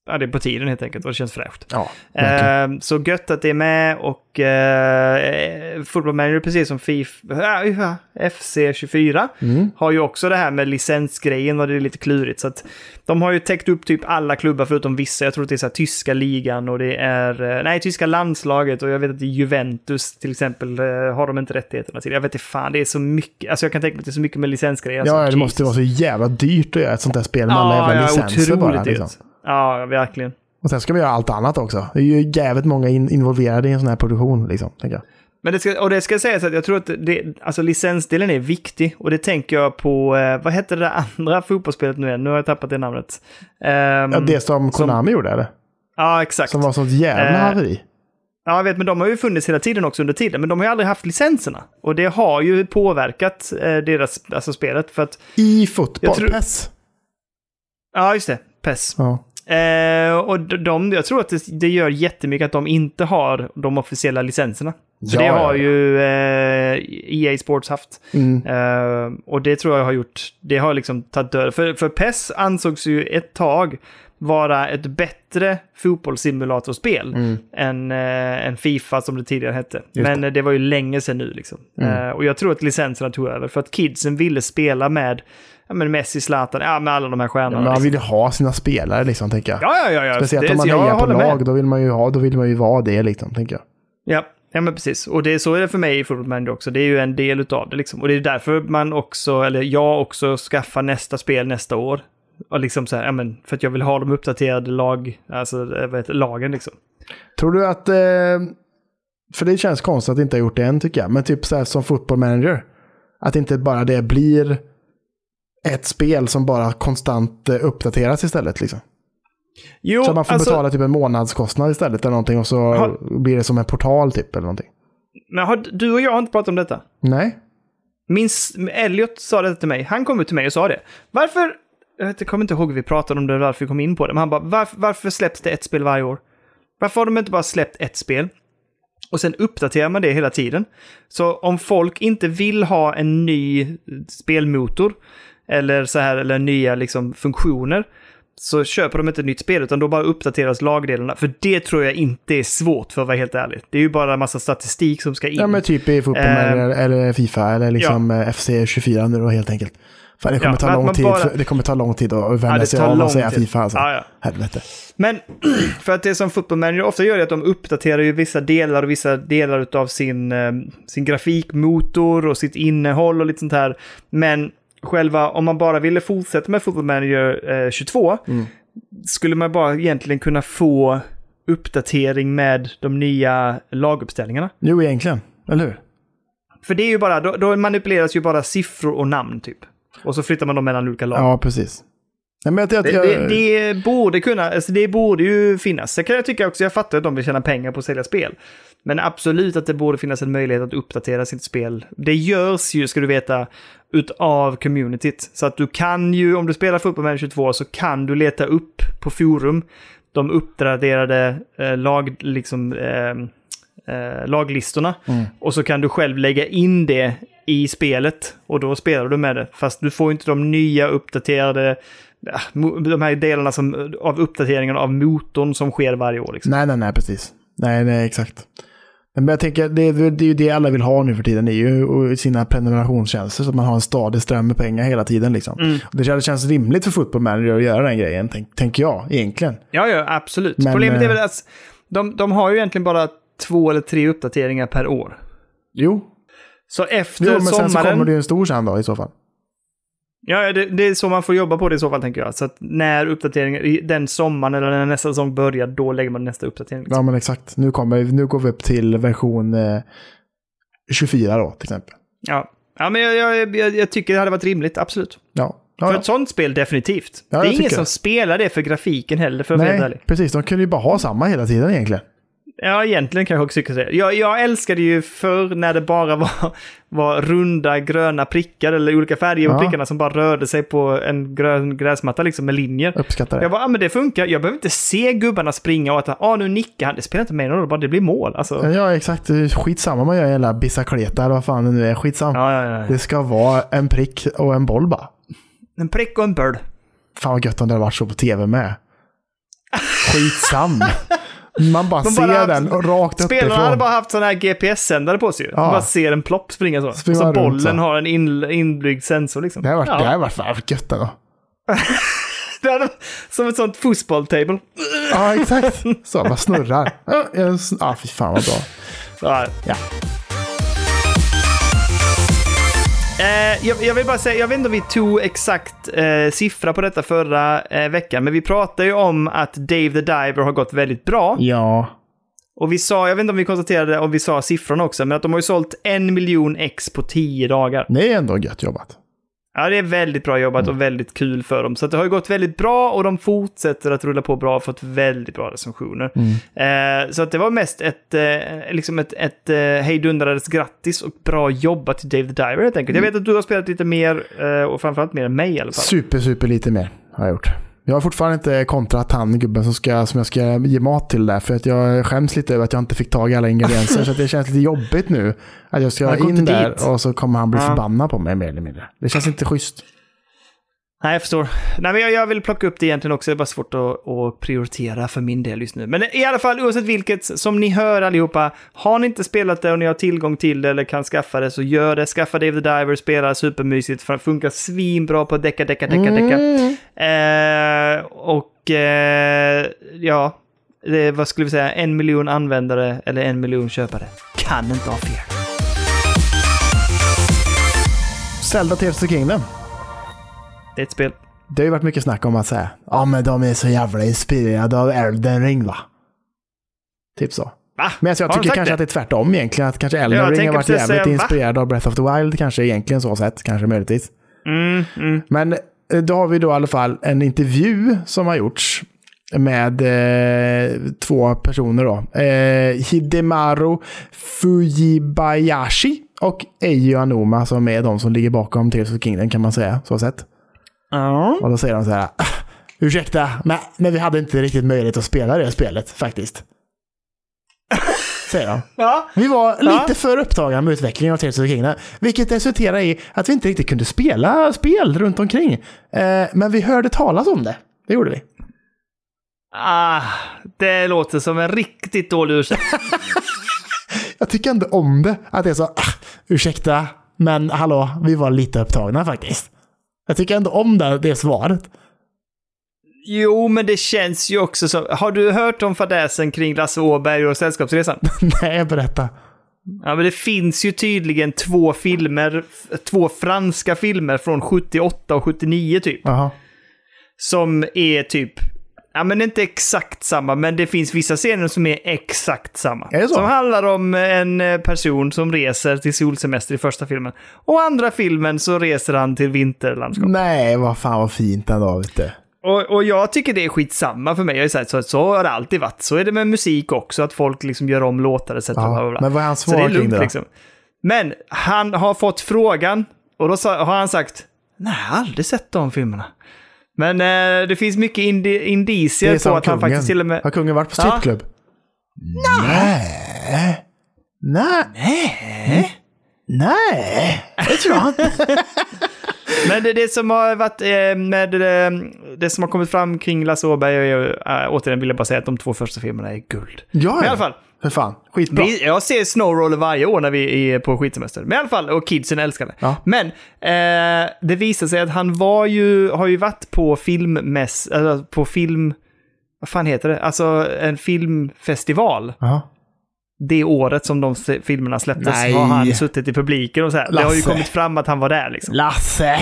B: Ja, det är på tiden helt enkelt och det känns fräscht.
A: Ja.
B: Eh, så gött att det är med och eh, Football Manager, precis som FIFA, äh, FC24,
A: Mm.
B: har ju också det här med licensgrejen och det är lite klurigt. Så att de har ju täckt upp typ alla klubbar förutom vissa. Jag tror att det är så här, tyska ligan och det är, eh, nej, tyska landslaget och jag vet att Juventus till exempel eh, har de inte rättigheterna till. Jag vet inte fan, det är så mycket, alltså jag kan tänka mig att det är så mycket med licensgrejer. Alltså,
A: ja, det måste vara så jävla dyrt att göra ett sånt där spel med alla
B: Ja,
A: jävla
B: ja,
A: licenser bara. Liksom.
B: dyrt. Ja, verkligen.
A: Och sen ska vi göra allt annat också. Det är ju jävligt många in involverade i en sån här produktion, liksom, tänker jag.
B: Men det ska, och det ska sägas att jag tror att det, alltså licensdelen är viktig. Och det tänker jag på, eh, vad hette det där andra fotbollsspelet nu igen? Nu har jag tappat det namnet. Ehm,
A: Ja, det som Konami gjorde, eller?
B: ja, exakt.
A: Som var sånt jävla
B: Eh,
A: haveri.
B: Ja, jag vet, men de har ju funnits hela tiden också under tiden. Men de har ju aldrig haft licenserna. Och det har ju påverkat eh, deras, alltså spelet. För att,
A: I fotboll,
B: tror-
A: PES.
B: ja just det, PES.
A: Ja.
B: Eh, och de- jag tror att det, det gör jättemycket att de inte har de officiella licenserna. För
A: Ja,
B: det
A: ja,
B: har
A: ja.
B: ju eh, EA Sports haft.
A: Mm.
B: Eh, och det tror jag har gjort, det har liksom tagit död. För, för PES ansågs ju ett tag vara ett bättre fotbollssimulatorspel än, eh, än Fifa som det tidigare hette.
A: Just
B: Men eh, det var ju länge sedan nu liksom. Eh, och jag tror att licenserna tog över för att kidsen ville spela med ja, men Messi, Zlatan, ja med alla de här
A: Ja,
B: stjärnorna.
A: men man
B: liksom.
A: vill ju ha sina spelare, liksom, tänker jag.
B: Ja, ja, ja. ja.
A: Speciellt
B: Det-
A: om man hejar på
B: med.
A: lag, då vill man ju ha, då vill man ju vara det, liksom, tänker jag.
B: Ja, ja men precis. Och det, så är det för mig i Football Manager också. Det är ju en del utav det liksom. Och det är därför man också, eller jag också, skaffar nästa spel nästa år. Och liksom så här, ja men, för att jag vill ha de uppdaterade lag, alltså, jag vet, lagen liksom.
A: Tror du att... Eh, för det känns konstigt att inte ha gjort det än, tycker jag. Men typ så här som football manager. Att inte bara det blir ett spel som bara konstant eh, uppdateras istället. Liksom.
B: Jo,
A: Så man får
B: alltså,
A: betala typ en månadskostnad istället eller någonting och så
B: Har-
A: blir det som en portal typ eller någonting.
B: men har, du och jag har inte pratat om detta.
A: Nej.
B: Min, Elliot sa det till mig. Han kom ut till mig och sa det. Varför... Jag, kommer inte ihåg hur vi pratade om det, varför vi kom in på det. Men han bara, varför, varför släpps det ett spel varje år? Varför har de inte bara släppt ett spel? Och sen uppdaterar man det hela tiden. Så om folk inte vill ha en ny spelmotor, eller så här, eller nya liksom, funktioner, så köper de inte ett nytt spel, utan då bara uppdateras lagdelarna. För det tror jag inte är svårt, för att vara helt ärlig. Det är ju bara en massa statistik som ska in.
A: Ja men typ i fotboll
B: Eh,
A: eller, eller Fifa eller liksom eh, FC 24 nu då helt enkelt. För det kommer
B: Ja,
A: ta lång tid.
B: bara-
A: Det kommer ta lång tid att
B: Ja,
A: vänja sig av att säga. Fifa alltså.
B: Ja, ja.
A: Helvete.
B: Men för att det som Football Manager ofta gör är att de uppdaterar ju vissa delar och vissa delar av sin, eh, sin grafikmotor och sitt innehåll och lite sånt här. Men själva, om man bara ville fortsätta med Football Manager eh, 22, skulle man bara egentligen kunna få uppdatering med de nya laguppställningarna.
A: Jo, egentligen. Eller hur?
B: För det är ju bara, då, då manipuleras ju bara siffror och namn typ. Och så flyttar man dem mellan olika lag.
A: Ja, precis. Nej, men jag, jag,
B: Det,
A: jag,
B: det, det borde kunna, alltså det borde ju finnas. Sen kan jag tycka också, jag fattar att de vill tjäna pengar på att sälja spel. Men absolut att det borde finnas en möjlighet att uppdatera sitt spel. Det görs ju, ska du veta, utav communityt. Så att du kan ju, om du spelar Football Manager 22 så kan du leta upp på forum de uppdaterade eh, lag, liksom, eh, eh, laglistorna. Och så kan du själv lägga in det i spelet och då spelar du med det. Fast du får inte de nya uppdaterade, de här delarna som, av uppdateringen av motorn som sker varje år. Liksom.
A: nej, nej, nej, precis. Nej, nej, exakt. Men jag tänker, det, det, det är ju det alla vill ha nu för tiden. Det är ju sina prenumerationstjänster så att man har en stadig ström med pengar hela tiden. Liksom.
B: Mm.
A: Det känns- känns rimligt för Football Manager att göra den grejen, tänk, tänker jag, egentligen.
B: Ja, ja, absolut.
A: Men,
B: Problemet är
A: eh,
B: väl att de, de har ju egentligen bara två eller tre uppdateringar per år.
A: Jo,
B: Så efter
A: jo men sen så
B: sommaren...
A: kommer det ju en stor sen då i så fall.
B: Ja, det, det är så man får jobba på det i så fall, tänker jag. Så att när uppdateringen, den sommaren eller när nästa säsong börjar, då lägger man nästa uppdatering. Liksom.
A: Ja, men exakt. Nu, kommer, nu går vi upp till version eh, 24 då, till exempel.
B: Ja, ja men jag, jag, jag, jag tycker det hade varit rimligt, absolut.
A: Ja. Ja,
B: För
A: ja.
B: ett sånt spel, definitivt.
A: Ja,
B: det är ingen som spelar det för grafiken heller, för att
A: Nej, precis. De kunde ju bara ha samma hela tiden egentligen.
B: Ja, egentligen kan jag också tycka det. Jag, jag älskade ju förr när det bara var, var runda gröna prickar eller olika färger på
A: Ja.
B: prickarna som bara rörde sig på en grön gräsmatta liksom med linjer.
A: Uppskattar det.
B: Jag bara, ah, men det funkar. Jag behöver inte se gubbarna springa och att ah, nu nickar han. Det spelar inte mig någon roll, bara det blir mål. Alltså,
A: Ja, exakt. Skitsamma om man gör jävla bicicleta eller vad fan det nu är. Skitsamma.
B: ja, ja.
A: Det ska vara en prick och en boll bara.
B: En prick och en bird.
A: Fan vad gött om det hade varit så på tv med. Skitsam. Man bara
B: De
A: ser
B: bara haft-
A: den och rakt
B: Spelarna
A: uppifrån.
B: hade bara haft sådana här GPS-sändare på sig.
A: Ja.
B: De bara ser en plopp springa så.
A: Springer
B: och så bollen
A: så.
B: har en in, inbyggd sensor liksom.
A: Det hade varit,
B: Ja.
A: det hade varit gött då.
B: Det hade, som ett sånt fotbolltable.
A: Ja, exakt. Så, bara snurrar. Ja, Ja, fy fan vad bra.
B: Ja.
A: Ja.
B: Eh, jag, jag vill bara säga, jag vet inte om vi tog exakt eh, siffra på detta förra eh, veckan, men vi pratade ju om att Dave the Diver har gått väldigt bra.
A: Ja.
B: Och vi sa, jag vet inte om vi konstaterade om vi sa siffrorna också, men att de har ju sålt en miljon ex på tio dagar.
A: Det är ändå gött jobbat.
B: Ja, det är väldigt bra jobbat och väldigt kul för dem. Så det har ju gått väldigt bra och de fortsätter att rulla på bra och fått väldigt bra recensioner. Eh, så att det var mest ett, eh, liksom ett, ett eh, hejdundrades grattis och bra jobbat till Dave the Diver helt enkelt. Jag vet att du har spelat lite mer eh, och framförallt mer än mig i alla fall.
A: Super, super lite mer har jag gjort. Jag har fortfarande inte kontrat han gubben som, ska, som jag ska ge mat till där. För att jag skäms lite över att jag inte fick tag i alla ingredienser. så det känns lite jobbigt nu. Att jag ska in
B: inte
A: där
B: dit.
A: och så kommer han bli
B: Ja.
A: förbannad på mig mer eller mindre. Det känns inte schysst.
B: Nej, jag förstår. Nej, men jag, jag vill plocka upp det egentligen också. Det är bara svårt att, att prioritera för min del just nu. Men i alla fall, oavsett vilket, som ni hör allihopa, har ni inte spelat det och ni har tillgång till det eller kan skaffa det, så gör det. Skaffa Dave the Diver, spela supermysigt, för det funkar svinbra på Decka, Decka, Decka, Decka. Eh, och eh, ja, det, vad skulle vi säga, en miljon användare eller en miljon köpare. Kan inte ha fel.
A: Zelda Tears of Kingdom.
B: Det är ett spel.
A: Det har ju varit mycket snack om att säga ja men de är så jävla inspirerade av Elden Ring va? Typ så.
B: Va?
A: Men alltså, jag
B: Har
A: tycker kanske
B: det?
A: att det är tvärtom egentligen. Att kanske Elden
B: Ja,
A: Ring har varit jävligt
B: säga,
A: inspirerad av Breath of the Wild kanske egentligen så sett. Kanske möjligtvis.
B: Mm, mm.
A: Men eh, då har vi då i alla fall en intervju som har gjorts med eh, två personer då. Eh, Hidemaru Fujibayashi och Eiji Anoma som är de som ligger bakom Tears of Kingdom kan man säga. Så sett.
B: Ja.
A: Och då säger de så här. "Ah, Ursäkta, men, men vi hade inte riktigt möjlighet att spela det spelet faktiskt. Säger de.
B: Ja.
A: Vi var
B: Ja.
A: lite för upptagna med utvecklingen av Tears of the Kingdom, vilket resulterar i att vi inte riktigt kunde spela spel runt omkring. Eh, men vi hörde talas om det. Det gjorde vi.
B: Ah, det låter som en riktigt dålig ursäkt.
A: Jag tycker ändå om det, att det är så, ah, ursäkta, men hallå, vi var lite upptagna faktiskt. Jag tycker ändå om det, det svaret.
B: Jo, men det känns ju också som... Har du hört om fadäsen kring Lasse Åberg och Sällskapsresan?
A: Nej, berätta.
B: Ja, men det finns ju tydligen två filmer, två franska filmer från 78 och 79 typ.
A: Jaha.
B: Som är typ... Ja, men inte exakt samma, men det finns vissa scener som är exakt samma.
A: Är det så?
B: Som handlar om en eh, person som reser till solsemester i första filmen. Och andra filmen så reser han till vinterlandskap.
A: Nej, vad fan vad fint ändå, vet du.
B: Och, och jag tycker det är skitsamma för mig. Jag har ju sagt så, så har det alltid varit. Så är det med musik också, att folk liksom gör om låtar etc.
A: Ja, men vad är hans
B: Så det är
A: svar kring
B: lugnt
A: det då?
B: liksom. Men han har fått frågan och då har han sagt Nej, jag har aldrig sett de filmerna. Men eh, det finns mycket indi indicier på att han
A: kungen.
B: faktiskt till och med...
A: Har kungen varit på
B: Ja.
A: strippklubb? Nej. Nej. Nej. Nej. Det tror jag inte.
B: Men det, det som har varit eh, med eh, det som har kommit fram kring Lasse Åberg, är eh, återigen vill jag bara säga att de två första filmerna är guld.
A: Ja,
B: Men i alla fall,
A: För fan. Skitbra.
B: Vi, jag ser Snowroller varje år när vi är på skidsemester. Men i alla fall, och kidsen älskar det.
A: Ja.
B: Men eh, det visar sig att han var ju, har ju varit på filmmäss, alltså på film, vad fan heter det? Alltså en filmfestival.
A: Ja.
B: Det året som de filmerna släpptes
A: Nej.
B: har han suttit i publiken och så här. Det har ju
A: Lasse.
B: kommit fram att han var där liksom.
A: Lasse.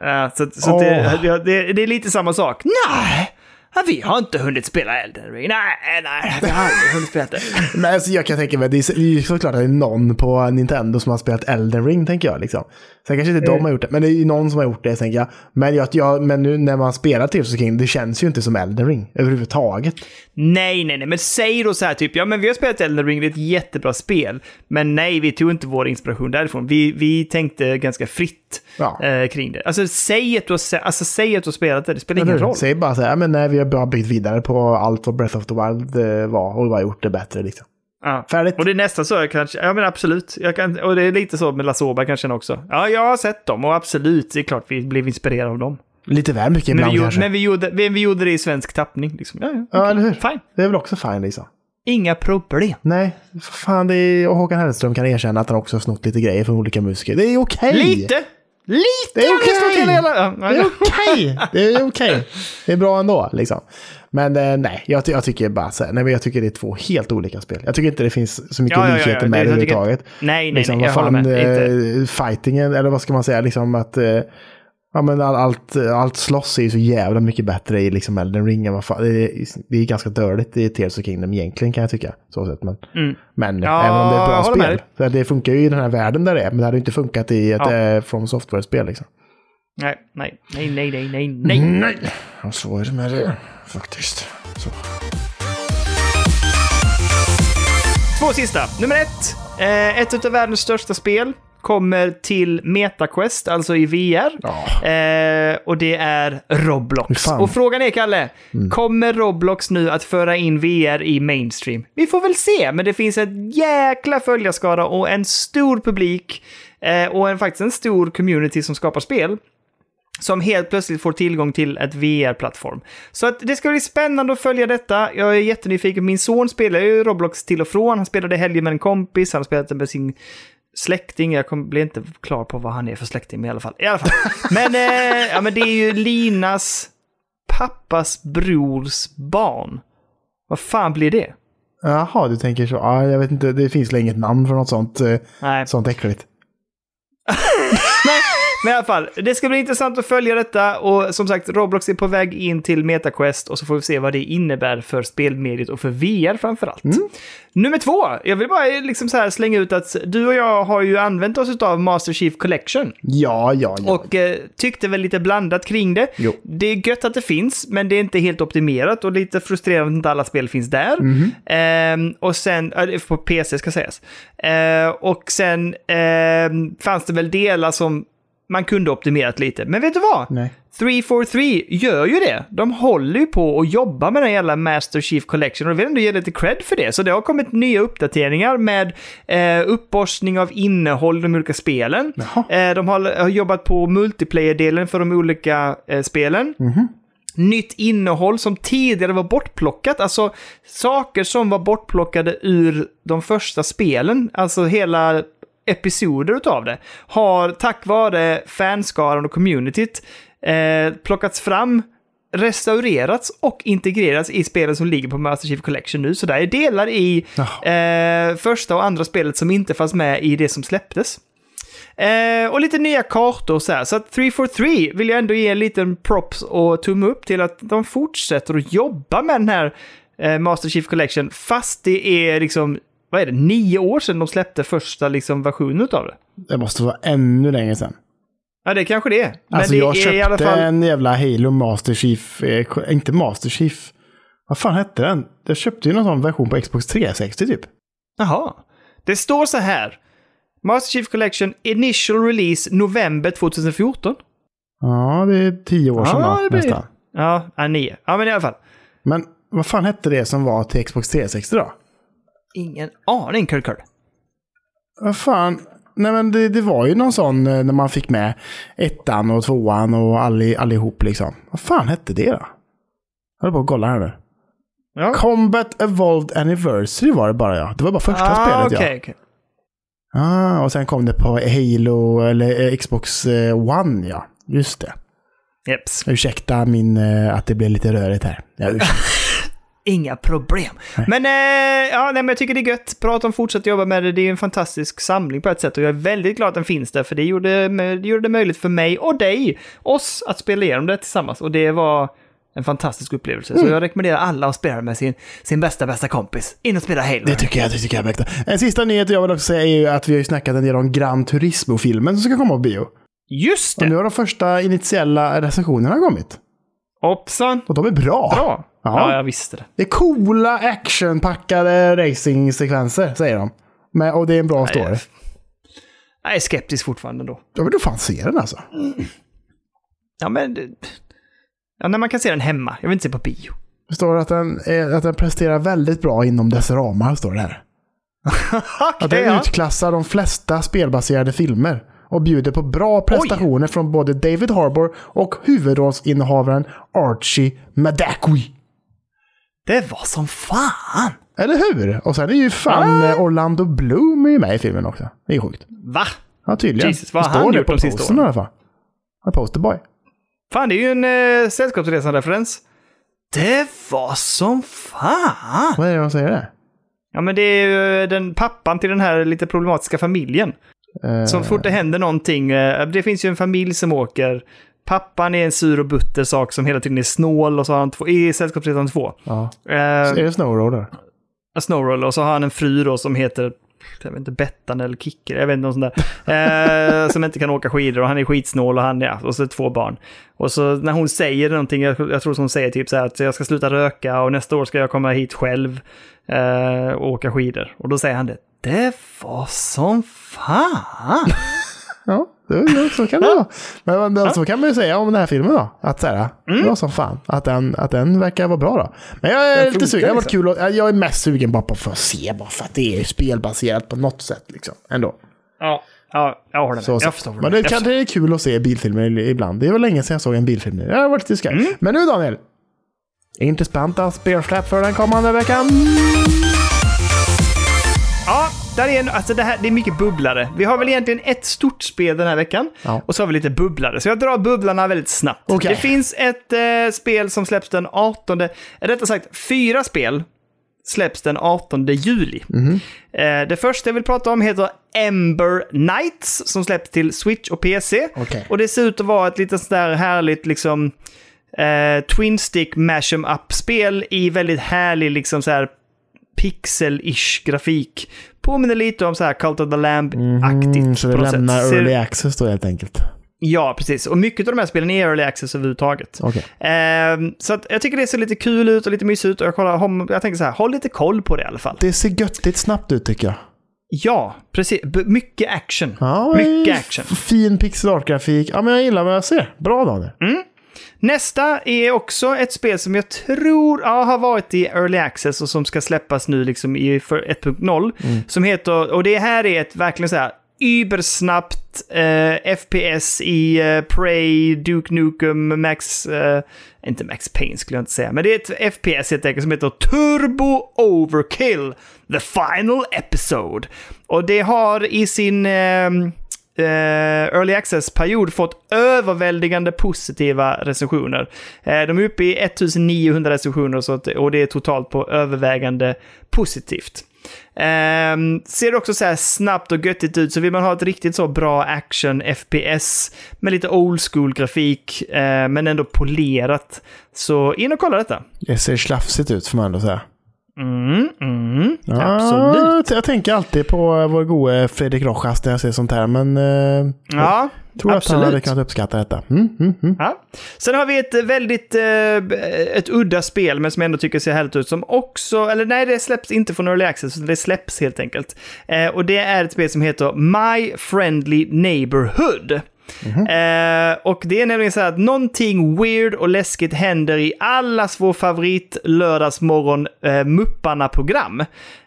B: Ja, så så
A: Åh.
B: det, det, det är lite samma sak. Nej! Ja, vi har inte hunnit spela Elden Ring. Nej, nej, vi har aldrig hunnit spela det.
A: Men alltså, jag kan tänka mig, det är, ju såklart att det är någon på Nintendo som har spelat Elden Ring, tänker jag. Liksom. Sen kanske inte de har gjort det, men det är ju någon som har gjort det, tänker jag. Men, jag, jag, men nu när man spelar Tears of King, det känns ju inte som Elden Ring överhuvudtaget.
B: Nej, nej, nej, men säg då så här typ, ja men vi har spelat Elden Ring, det är ett jättebra spel. Men nej, vi tog inte vår inspiration därifrån. Vi, vi tänkte ganska fritt
A: Ja.
B: eh, kring det. Alltså säg att, du har, alltså säg att du har spelat det, det spelar ingen roll.
A: Säg bara så här, men nej, vi har bara byggt vidare på allt vad Breath of the Wild eh, var och bara gjort det bättre. Liksom.
B: Ja.
A: Färdigt.
B: Och det är nästan så jag kanske, ja men absolut. Jag kan, och det är lite så med Lasoba kanske också. Ja, jag har sett dem och absolut, det är klart vi blev inspirerade av dem.
A: Lite väl mycket
B: Men
A: ibland
B: vi, gjorde,
A: kanske.
B: men vi, gjorde, vi, vi gjorde det i svensk tappning. Liksom. Ja, ja,
A: Ja, eller hur?
B: Fine.
A: Det är väl också fine liksom.
B: Inga problem.
A: Nej, fan, det är, och Håkan Hellström kan erkänna att han också har snott lite grejer från olika musiker. Det är okej!
B: Lite! Lite!
A: Det är okej.
B: ja,
A: Det är okej! Det är okej. Det är bra ändå, liksom. Men eh, nej, jag, jag tycker bara så här, nej, men jag tycker det är två helt olika spel. Jag tycker inte det finns så mycket
B: Ja, ja, ja,
A: likheter
B: ja.
A: med
B: Det-
A: det överhuvudtaget.
B: Nej, nej,
A: liksom,
B: nej, jag
A: vad
B: håller
A: fan,
B: med.
A: eh, fightingen, eller vad ska man säga, liksom att... Eh, ja, men all, allt, allt slåss är ju så jävla mycket bättre i liksom Elden Ring än vad fan, det, är, det är ganska dörligt i Tears of Kingdom egentligen kan jag tycka. Så sätt, men men
B: Mm. Ja,
A: även om det är ett bra spel. För det funkar ju i den här världen där det är, men det hade inte funkat i ett
B: Ja.
A: eh, From Software-spel liksom.
B: Nej, nej, nej, nej, nej, nej, nej.
A: Nej! Och så är det med det, faktiskt. Så.
B: Två sista. Nummer ett. Eh, ett av världens största spel kommer till MetaQuest, alltså i VR.
A: Ja.
B: Eh, och det är Roblox.
A: Fan.
B: Och frågan är, Kalle, kommer Roblox nu att föra in VR i mainstream? Vi får väl se, men det finns en jäkla följarskara och en stor publik eh, och en, faktiskt en stor community som skapar spel som helt plötsligt får tillgång till ett VR-plattform. Så att det ska bli spännande att följa detta. Jag är jättenyfiken. Min son spelar ju Roblox till och från. Han spelade helgen med en kompis, han har spelat det med sin släkting. Jag kom, blir inte klar på vad han är för släkting, men i alla fall. I alla fall. Men, eh, ja, men det är ju Linas pappas brors barn. Vad fan blir det?
A: Jaha, du tänker så. Ja, jag vet inte, det finns väl inget namn för något sånt, eh,
B: Nej.
A: sånt äckligt.
B: Men i alla fall, det ska bli intressant att följa detta och som sagt, Roblox är på väg in till MetaQuest och så får vi se vad det innebär för spelmediet och för VR framförallt. Nummer två, jag vill bara liksom så här slänga ut att du och jag har ju använt oss av Master Chief Collection
A: Ja, ja, ja.
B: och eh, tyckte väl lite blandat kring det.
A: Jo.
B: Det är gött att det finns, men det är inte helt optimerat och lite frustrerande att inte alla spel finns där. Ehm, och sen, på PC ska sägas. Eh, och sen ehm, fanns det väl delar som man kunde optimerat lite. Men vet du vad?
A: Nej.
B: 343 gör ju det. De håller ju på och jobbar med den jävla Master Chief Collection och vill ändå ge lite cred för det. Så det har kommit nya uppdateringar med eh, uppborstning av innehåll i de olika spelen. Eh, de har, har jobbat på multiplayer-delen för de olika eh, spelen. Nytt innehåll som tidigare var bortplockat, alltså saker som var bortplockade ur de första spelen, alltså hela episoder utav det, har tack vare fanskaran och communityt eh, plockats fram, restaurerats och integrerats i spelen som ligger på Master Chief Collection nu. Så det är delar i eh, första och andra spelet som inte fanns med i det som släpptes. Eh, och lite nya kartor och så här. Så att 343 vill jag ändå ge en liten props och tumme upp till att de fortsätter att jobba med den här eh, Master Chief Collection. Fast det är liksom, vad är det, nio år sedan de släppte första liksom, versionen av det.
A: Det måste vara ännu längre sedan.
B: Ja, det kanske det är. Men
A: Alltså
B: det
A: jag
B: är
A: köpte
B: i alla fall...
A: en jävla Halo Master Chief, eh, inte Master Chief. Vad fan hette den? Jag köpte ju någon sån version på Xbox 360 typ.
B: Jaha. Det står så här. Master Chief Collection Initial Release november 2014.
A: Ja, det är tio år sedan
B: Ja,
A: då,
B: det blir-
A: nästan.
B: Ja, ja, nio. Ja, men i alla fall.
A: Men vad fan hette det som var till Xbox 360 då?
B: Ingen aning, Kurt Kurt.
A: Vad fan? Nej men det, det var ju någon sån eh, när man fick med ettan och tvåan och alli, allihop liksom. Vad fan hette det då? Jag håller på att kolla här nu.
B: Ja.
A: Combat Evolved Anniversary var det bara ja. Det var bara första
B: ah,
A: spelet
B: okej,
A: ja.
B: okej.
A: Ah, och sen kom det på Halo, eller eh, Xbox eh, One ja. Just det.
B: Jeps.
A: Ursäkta min, att det blev lite rörigt här. Ja, ursäkta.
B: Inga problem. Men, eh, ja, nej, men jag tycker det är gött. Bra att de fortsätter jobba med det. Det är en fantastisk samling på ett sätt och jag är väldigt glad att den finns där för det gjorde, det gjorde det möjligt för mig och dig, oss, att spela igenom det tillsammans. Och det var En fantastisk upplevelse.
A: Mm.
B: Så jag rekommenderar alla att spela med sin, sin bästa, bästa kompis. In och spela Halo.
A: Det tycker jag, det tycker jag mäktigt. En sista nyhet jag vill också säga är ju att vi har ju snackat en del om Gran Turismo-filmen som ska komma på bio.
B: Just
A: Och nu
B: det!
A: har de första initiella recensionerna kommit.
B: Hoppsan!
A: Och de är bra.
B: Bra!
A: Ja.
B: Ja, jag visste det.
A: Det är coola actionpackade racing-sekvenser, säger de. Men, och det är en bra story.
B: Jag är skeptisk fortfarande då.
A: Jag vill nog fan se den alltså.
B: Ja, men... Ja, när man kan se den hemma. Jag vill inte se på bio.
A: Det står att den, att den presterar väldigt bra inom dess ramar, står det här. Att
B: Okej,
A: den utklassar de flesta spelbaserade filmer och bjuder på bra prestationer från både David Harbour och huvudrollsinnehavaren Archie Madaqui.
B: Det var som fan!
A: Eller hur? Och sen är ju fan eh, Orlando Bloom är med i filmen också. Det är sjukt.
B: Va?
A: Ja, tydligen.
B: Jesus, vad
A: Det
B: har han
A: det
B: gjort
A: på
B: de sista
A: postern i
B: åren?
A: alla fall. En posterboy.
B: Fan, det är ju en eh, Sällskapsresan-referens. Det var som fan!
A: Vad är det de säger där?
B: Ja, men det är ju den pappan till den här lite problematiska familjen.
A: Eh,
B: Så fort det händer någonting, eh, det finns ju en familj som åker. Pappan är en sur och butter sak som hela tiden är snål och så har han två, i Sällskapsresan 2.
A: ja.
B: Eh,
A: är det Snowroller?
B: Snowroll och så har han en fru då som heter jag vet inte, Bettan eller Kicker, jag vet inte, något sånt där. Eh, som inte kan åka skidor och han är skitsnål och han, ja, och så två barn. Och så när hon säger någonting, jag, jag tror som hon säger typ så här att jag ska sluta röka och nästa år ska jag komma hit själv eh, och åka skidor. Och då säger han det, det var som fan!
A: Ja, det, så kan det vara. Men, men så kan man ju säga om den här filmen då. Att så här,
B: Mm.
A: det var som fan. Att den, att den verkar vara bra då. Men jag är
B: Den
A: lite
B: funkar
A: sugen. Det har varit
B: liksom.
A: kul. att- Jag är mest sugen bara på för att se. Bara för att det är spelbaserat på något sätt. Liksom. Ändå.
B: Ja, ja jag håller med.
A: Så, så.
B: Jag förstår.
A: Men det.
B: Jag
A: kanske är kul att se bilfilmer ibland. Det var länge sedan jag såg en bilfilm. Det har varit lite skoj.
B: Mm.
A: Men nu Daniel. Intressanta spelsläpp för den kommande veckan.
B: Där är en, alltså det, här, det är mycket bubblare. Vi har väl egentligen ett stort spel den här veckan.
A: Ja.
B: Och så har vi lite bubblare. Så jag drar bubblarna väldigt snabbt.
A: Okej.
B: Det finns ett eh, spel som släpps den 18... eh, Rättare sagt, fyra spel släpps den 18 juli.
A: Mhm.
B: Eh, det första jag vill prata om heter Ember Knights som släpps till Switch och PC.
A: Okej.
B: Och det ser ut att vara ett lite sådär härligt liksom eh, Twin Stick Mash 'em Up-spel i väldigt härlig liksom så här pixel-ish grafik. Påminner lite om så här Cult of the Lamb-aktigt.
A: Mm, så det lämnar
B: sätt.
A: Early access då helt enkelt.
B: Ja, precis. Och mycket av de här spelen är early access överhuvudtaget.
A: Okej.
B: Ehm, så jag tycker det ser lite kul ut och lite mysigt ut. Och jag, kollar, jag tänker så här, håll lite koll på det i alla fall.
A: Det ser göttigt snabbt ut tycker jag.
B: Ja, precis. B- mycket action.
A: Ja,
B: mycket action.
A: Fin pixel art-grafik. Ja, men jag gillar vad jag ser. Bra Daniel.
B: Nästa är också ett spel som jag tror ja, har varit i Early Access och som ska släppas nu liksom i för 1.0. Som heter, och det här är ett verkligen så här übersnabbt eh, FPS i eh, Prey, Duke Nukem, Max... Eh, inte Max Payne skulle jag inte säga, men det är ett FPS helt enkelt som heter Turbo Overkill, The Final Episode. Och det har i sin... ehm, eh, Early Access-period fått överväldigande positiva recensioner. Eh, de är uppe i 1900 recensioner så att, och det är totalt på övervägande positivt. Ehm, ser också så här snabbt och göttigt ut, så vill man ha ett riktigt så bra action FPS med lite old school-grafik, eh, men ändå polerat. Så in och kolla detta.
A: Det ser slafsigt ut får man ändå säga.
B: Mm, mm,
A: Ja,
B: absolut.
A: Jag tänker alltid på vår gode Fredrik Rojas när jag ser sånt här, men eh,
B: Ja,
A: tror att han hade
B: absolut.
A: kunnat uppskatta detta. Mm, mm, mm.
B: Ja. Sen har vi ett eh, väldigt eh, ett udda spel, men som jag ändå tycker ser härligt ut, som också, eller nej, det släpps inte från Early Access, utan det släpps helt enkelt. Eh, och det är ett spel som heter My Friendly Neighborhood. Mhm. Eh, och det är nämligen så här att någonting weird och läskigt händer i allas vår favorit lördagsmorgon eh, Mupparna-program.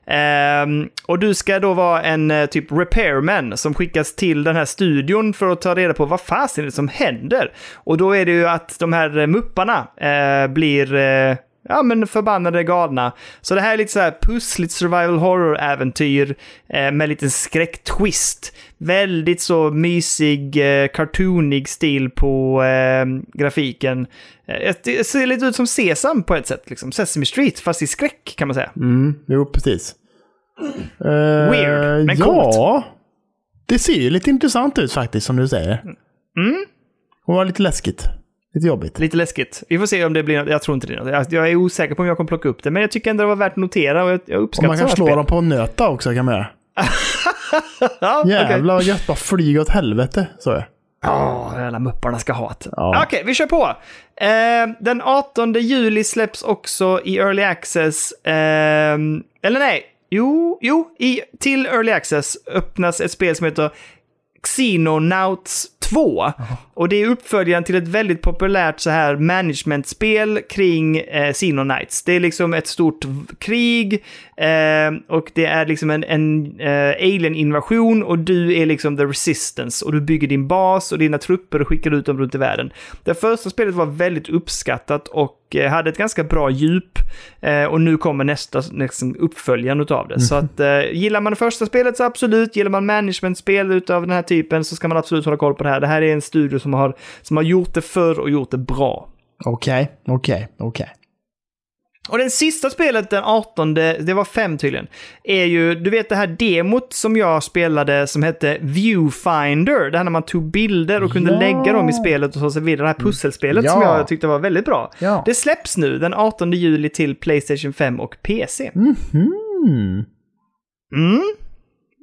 B: Um, och du ska då vara en uh, typ repairman som skickas till den här studion för att ta reda på vad fasen är det som händer. Och då är det ju att de här uh, mupparna uh, blir eh, ja, men förbannade galna. Så det här är lite så här pussligt survival horror-äventyr eh, med lite skräcktwist. Väldigt så mysig, eh, cartoonig stil på eh, grafiken. Eh, det ser lite ut som Sesam på ett sätt, liksom. Sesame Street, fast i skräck kan man säga.
A: Mm, jo, precis. Eh,
B: Weird, men
A: Ja, det ser ju lite intressant ut faktiskt, som du säger.
B: Mm.
A: Och var lite läskigt. Lite jobbigt.
B: Lite läskigt. Vi får se om det blir något. Jag tror inte det. något. Jag- Jag är osäker på om jag kommer plocka upp det, men jag tycker ändå det var värt att notera och jag, jag
A: Och
B: uppskattar
A: man kan slå
B: spel.
A: dem på en nöta också kan man göra. Jävlar vad gött, bara flyga åt helvete. Så är det.
B: Ja, alla mupparna ska ha det.
A: Ja.
B: Okej, vi kör på. Eh, den 18 juli släpps också i Early Access, ehm, eller nej, jo, jo, i, till Early Access öppnas ett spel som heter Xenonauts 2. Och det är uppföljaren till ett väldigt populärt så här managementspel kring eh, Xenonites. Det är liksom ett stort krig eh, och det är liksom en, en eh, alien-invasion och du är liksom the resistance och du bygger din bas och dina trupper och skickar ut dem runt i världen. Det första spelet var väldigt uppskattat och eh, hade ett ganska bra djup eh, och nu kommer nästa liksom, uppföljaren utav det. Så att eh, gillar man det första spelet så absolut, gillar man managementspel utav den här typen så ska man absolut hålla koll på det här. Det här är en studio som har, som har gjort det förr och gjort det bra.
A: Okej, okej, okej.
B: Och den sista spelet den 18, det var fem tydligen, är ju, du vet det här demot som jag spelade som hette Viewfinder, det här när man tog bilder och kunde
A: Ja.
B: lägga dem i spelet och så, vidare, det här pusselspelet
A: Ja.
B: som jag tyckte var väldigt bra.
A: Ja.
B: Det släpps nu den 18 juli till Playstation 5 och PC.
A: Mm.
B: Mm.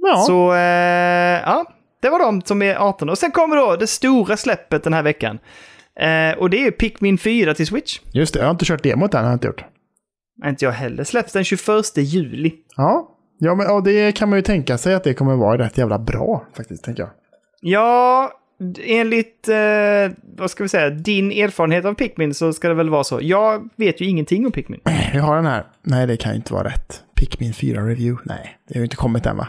A: Ja,
B: Så, eh, ja, det var de som är 18. Och sen kommer då det stora släppet den här veckan. Eh, och det är ju Pikmin 4 till Switch.
A: just det. Jag har inte kört demot än, har jag inte gjort.
B: Inte jag heller. Släpps den 21 juli.
A: Ja, ja men ja, det kan man ju tänka sig att det kommer vara rätt jävla bra faktiskt, tänker jag.
B: Ja, enligt, eh, vad ska vi säga, din erfarenhet av Pikmin så ska det väl vara så. Jag vet ju ingenting om Pikmin.
A: Vi har den här. Nej, det kan ju inte vara rätt. Pikmin 4 review. Nej, det har ju inte kommit än va?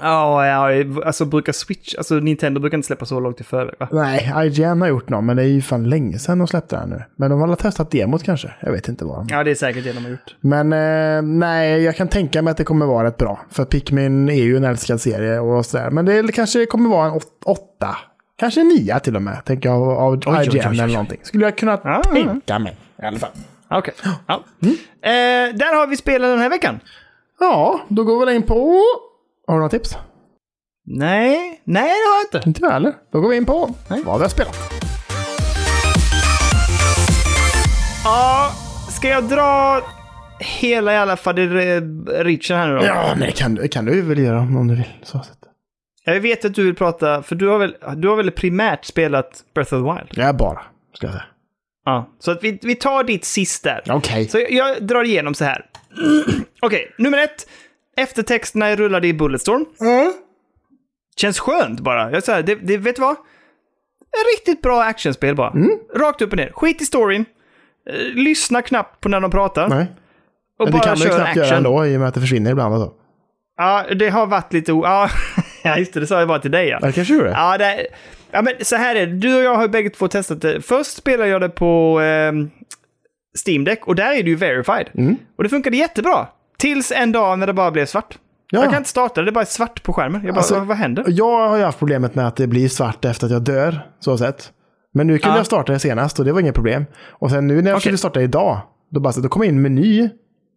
B: Ja, ja, alltså brukar Switch, alltså Nintendo brukar inte släppa så långt i förväg va?
A: Nej, IGN har gjort något, men det är ju fan länge sedan de släppte den nu. Men de har väl testat demot kanske? Jag vet inte vad de
B: Ja, det är säkert det de har gjort.
A: Men eh, nej, jag kan tänka mig att det kommer vara rätt bra. För Pikmin är ju en älskad serie och sådär. Men det kanske kommer vara en åt- åtta. Kanske en nia till och med, tänker jag, av, av
B: oj, oj,
A: IGN
B: oj,
A: eller någonting. Skulle jag kunna
B: ja.
A: tänka mig i alla fall.
B: Okej. Ja. Eh, där har vi spelen den här veckan.
A: Ja, då går vi in på... Har du några tips?
B: Nej, nej det har jag inte.
A: Inte jag heller. Då går vi in på vad vi har spelat.
B: Ja, ska jag dra hela jävla faderitchen här nu då?
A: Ja, men det kan, kan du väl göra om du vill. Så sätt.
B: Jag vet att du vill prata, för du har väl, du har väl primärt spelat Breath of the Wild?
A: Jag bara, ska jag säga.
B: Ja. Så att vi, vi tar ditt sist där.
A: Okej.
B: Så jag, jag drar igenom så här. Okej, nummer ett. Eftertexterna rullade i Bulletstorm. Känns skönt bara. Jag säger, det, det, vet du vad? En riktigt bra actionspel bara. Rakt upp och ner. Skit i storyn. Eh, lyssna knappt på när de pratar.
A: Nej.
B: Och
A: Men det
B: bara
A: kan man ju
B: kör
A: knappt göra
B: action.
A: ändå i och med att det försvinner ibland. Och så.
B: Ja, det har varit lite... Ja, just det. Det sa jag bara till dig ja.
A: Det kanske det.
B: Ja, det, ja, men så här är det. Du och jag har bägge två testat det. Först spelade jag det på eh, Steam Deck och där är det ju verified.
A: Mm.
B: Och det funkade jättebra. Tills en dag när det bara blev svart.
A: Ja.
B: Jag kan inte starta det, det är bara svart på skärmen. Jag bara,
A: Alltså,
B: vad, händer?
A: Jag har ju haft problemet med att det blir svart efter att jag dör, så sett. Men nu kunde
B: Ja.
A: jag starta det senast och det var inget problem. Och sen nu när jag
B: Okej.
A: försökte starta idag, då, bara, så- då kommer jag in meny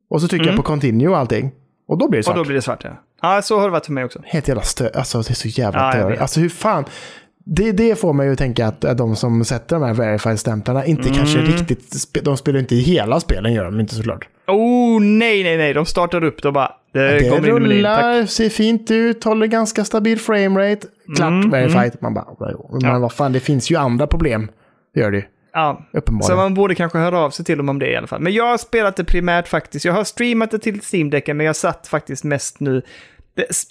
A: och så trycker jag på continue och allting. Och då blir det svart.
B: Mm. Och då blir det svart, ja. Ja, så har det varit för mig också.
A: Helt jävla stö... Alltså det är så jävla dör.
B: vet.
A: Alltså hur fan... Det, det får mig ju tänka att de som sätter de här verified-stämplarna inte kanske
B: Mm.
A: riktigt... spe- De spelar inte i hela spelen, gör de inte såklart.
B: Oh, nej, nej, nej. De startar upp och bara... Det,
A: Det
B: kommer in i menyn, tack.
A: rullar, ser fint ut, håller ganska stabil framerate. Klart
B: Mm,
A: verified. Man bara, "Jo, men vad fan, det finns ju andra problem. Det gör det ju.
B: Ja,
A: Uppenbarligen.
B: Så man borde kanske höra av sig till dem om det i alla fall. Men jag har spelat det primärt faktiskt. Jag har streamat det till Steam-däcken, men jag satt faktiskt mest nu...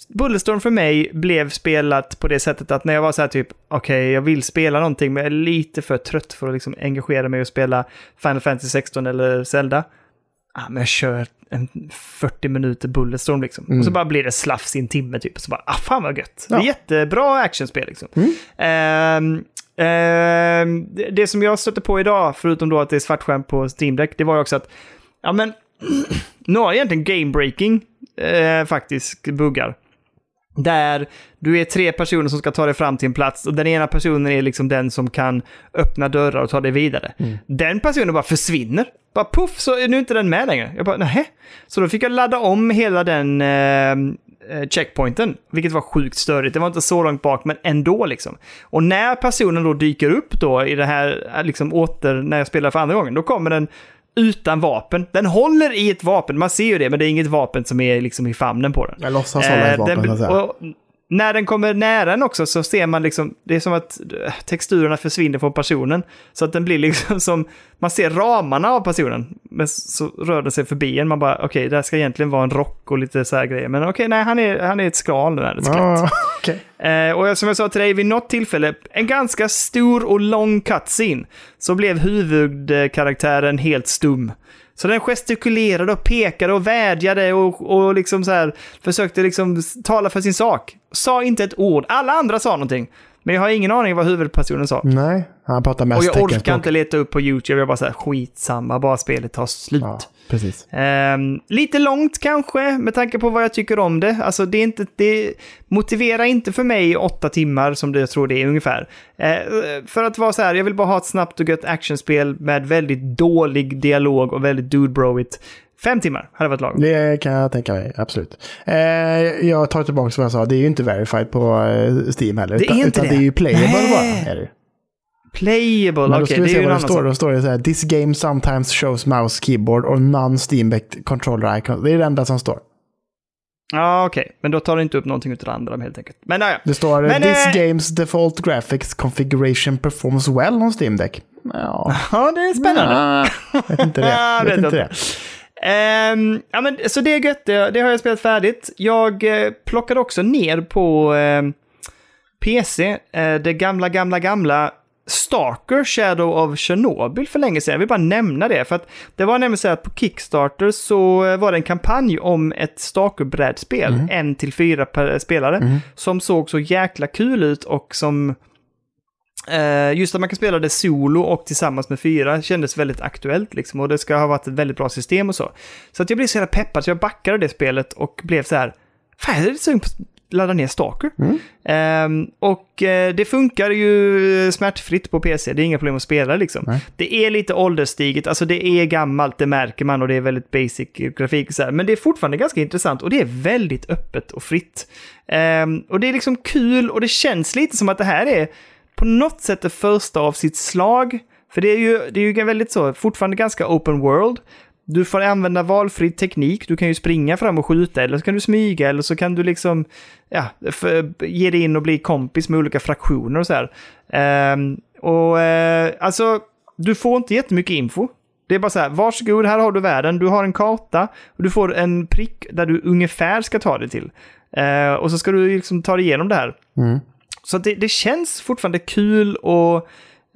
B: Bulletstorm för mig blev spelat på det sättet att när jag var så här typ, okej, jag vill spela någonting, men jag är lite för trött för att liksom engagera mig och spela Final Fantasy 16 eller Zelda. Ah, men jag kör en 40 minuter Bulletstorm liksom. Och så bara blir det slafs i en timme typ. Och så bara, ah fan vad gött. Det är
A: Ja.
B: jättebra actionspel liksom. Ehm, ehm, det, det som jag stötte på idag, förutom då att det är svartskärm på Steam Deck, det var ju också att, ja men, några egentligen game-breaking eh, faktiskt buggar. Där du är tre personer som ska ta dig fram till en plats och den ena personen är liksom den som kan öppna dörrar och ta dig vidare. Den personen bara försvinner. Bara puff så är nu inte den med längre. Jag bara nähä. Så då fick jag ladda om hela den, eh, eh, checkpointen, vilket var sjukt störigt. Det var inte så långt bak, men ändå liksom. Och när personen då dyker upp då i det här, eh, liksom åter, när jag spelar för andra gången, då kommer den utan vapen. Den håller i ett vapen, man ser ju det, men det är inget vapen som är liksom i famnen på den.
A: Jag låtsas hålla ett
B: Eh,
A: vapen,
B: den-
A: så att säga.
B: och när den kommer nära den också så ser man liksom, det är som att eh, texturerna försvinner från personen. Så att den blir liksom som, man ser ramarna av personen, men så rör den sig förbi en. Man bara, okej, det här ska egentligen vara en rock och lite så här grejer. Men okej, nej, han är, han är ett skal nu, är det ett skelett.
A: Ja, okej.
B: Eh, och som jag sa till dig, vid något tillfälle, en ganska stor och lång cutscene, så blev huvudkaraktären helt stum. Så den gestikulerade och pekade och vädjade och, och liksom så här försökte liksom tala för sin sak. Sa inte ett ord. Alla andra sa någonting. Men jag har ingen aning vad huvudpersonen sa.
A: Nej, han pratar
B: Och
A: mest
B: jag orkar
A: teckenspråk.
B: inte leta upp på YouTube. Jag bara så här, skitsamma, bara spelet tar slut.
A: Ja, precis.
B: Ehm, lite långt kanske, med tanke på vad jag tycker om det. Alltså det, är inte, det motiverar inte för mig åtta timmar, som det jag tror det är ungefär. Eh, för att vara så här, jag vill bara ha ett snabbt och gött actionspel med väldigt dålig dialog och väldigt dude-broigt. Fem timmar hade varit lagom.
A: Det kan jag tänka mig, absolut. Eh, jag tar tillbaka vad jag sa, det är ju inte verified på eh, Steam heller.
B: Det är inte
A: utan
B: det.
A: det är ju playable
B: Nej.
A: bara. Är det.
B: Playable, okej,
A: ska vi
B: det är
A: se
B: ju en
A: vad det
B: annan
A: står. Då står det så här, this game sometimes shows mouse, keyboard or non-steam-backed controller icons. Det är det enda som står.
B: Ja, okej. Men då tar det inte upp någonting utav det andra helt enkelt. Men naja.
A: Det står
B: Men,
A: this
B: eh,
A: games default graphics configuration performs well on Steam Deck. Ja,
B: Ja, det är spännande.
A: Ah, vet inte det.
B: Ja,
A: vet
B: vet
A: inte det.
B: Ehm, ja, men, så det är gött, det, det har jag spelat färdigt. Jag eh, plockade också ner på ehm, PC eh, det gamla, gamla, gamla Stalker Shadow of Chernobyl för länge sedan. Jag vill bara nämna det, för att det var nämligen så att på Kickstarter så eh, var det en kampanj om ett Stalker-brädspel, en till fyra per spelare, som såg så jäkla kul ut och som Eh, just att man kan spela det solo och tillsammans med fyra kändes väldigt aktuellt liksom. Och det ska ha varit ett väldigt bra system och så. Så att jag blev så jävla peppad så jag backade det spelet och blev så här. Fan, jag är lite sugen på att ladda ner Stalker. Ehm, och eh, det funkar ju smärtfritt på PC. Det är inga problem att spela liksom.
A: Nej.
B: Det är lite ålderstiget, alltså det är gammalt, det märker man och det är väldigt basic grafik så här. Men det är fortfarande ganska intressant och det är väldigt öppet och fritt. Ehm, och det är liksom kul och det känns lite som att det här är på något sätt det första av sitt slag. För det är ju, det är ju väldigt så, fortfarande ganska open world. Du får använda valfri teknik. Du kan ju springa fram och skjuta, eller så kan du smyga, eller så kan du liksom ja, för, ge dig in och bli kompis med olika fraktioner och så här. Um, och uh, alltså, du får inte jättemycket info. Det är bara så här, varsågod, här har du världen, du har en karta och du får en prick där du ungefär ska ta dig till. Uh, och så ska du liksom ta dig igenom det här.
A: Mm.
B: Så det, det känns fortfarande kul och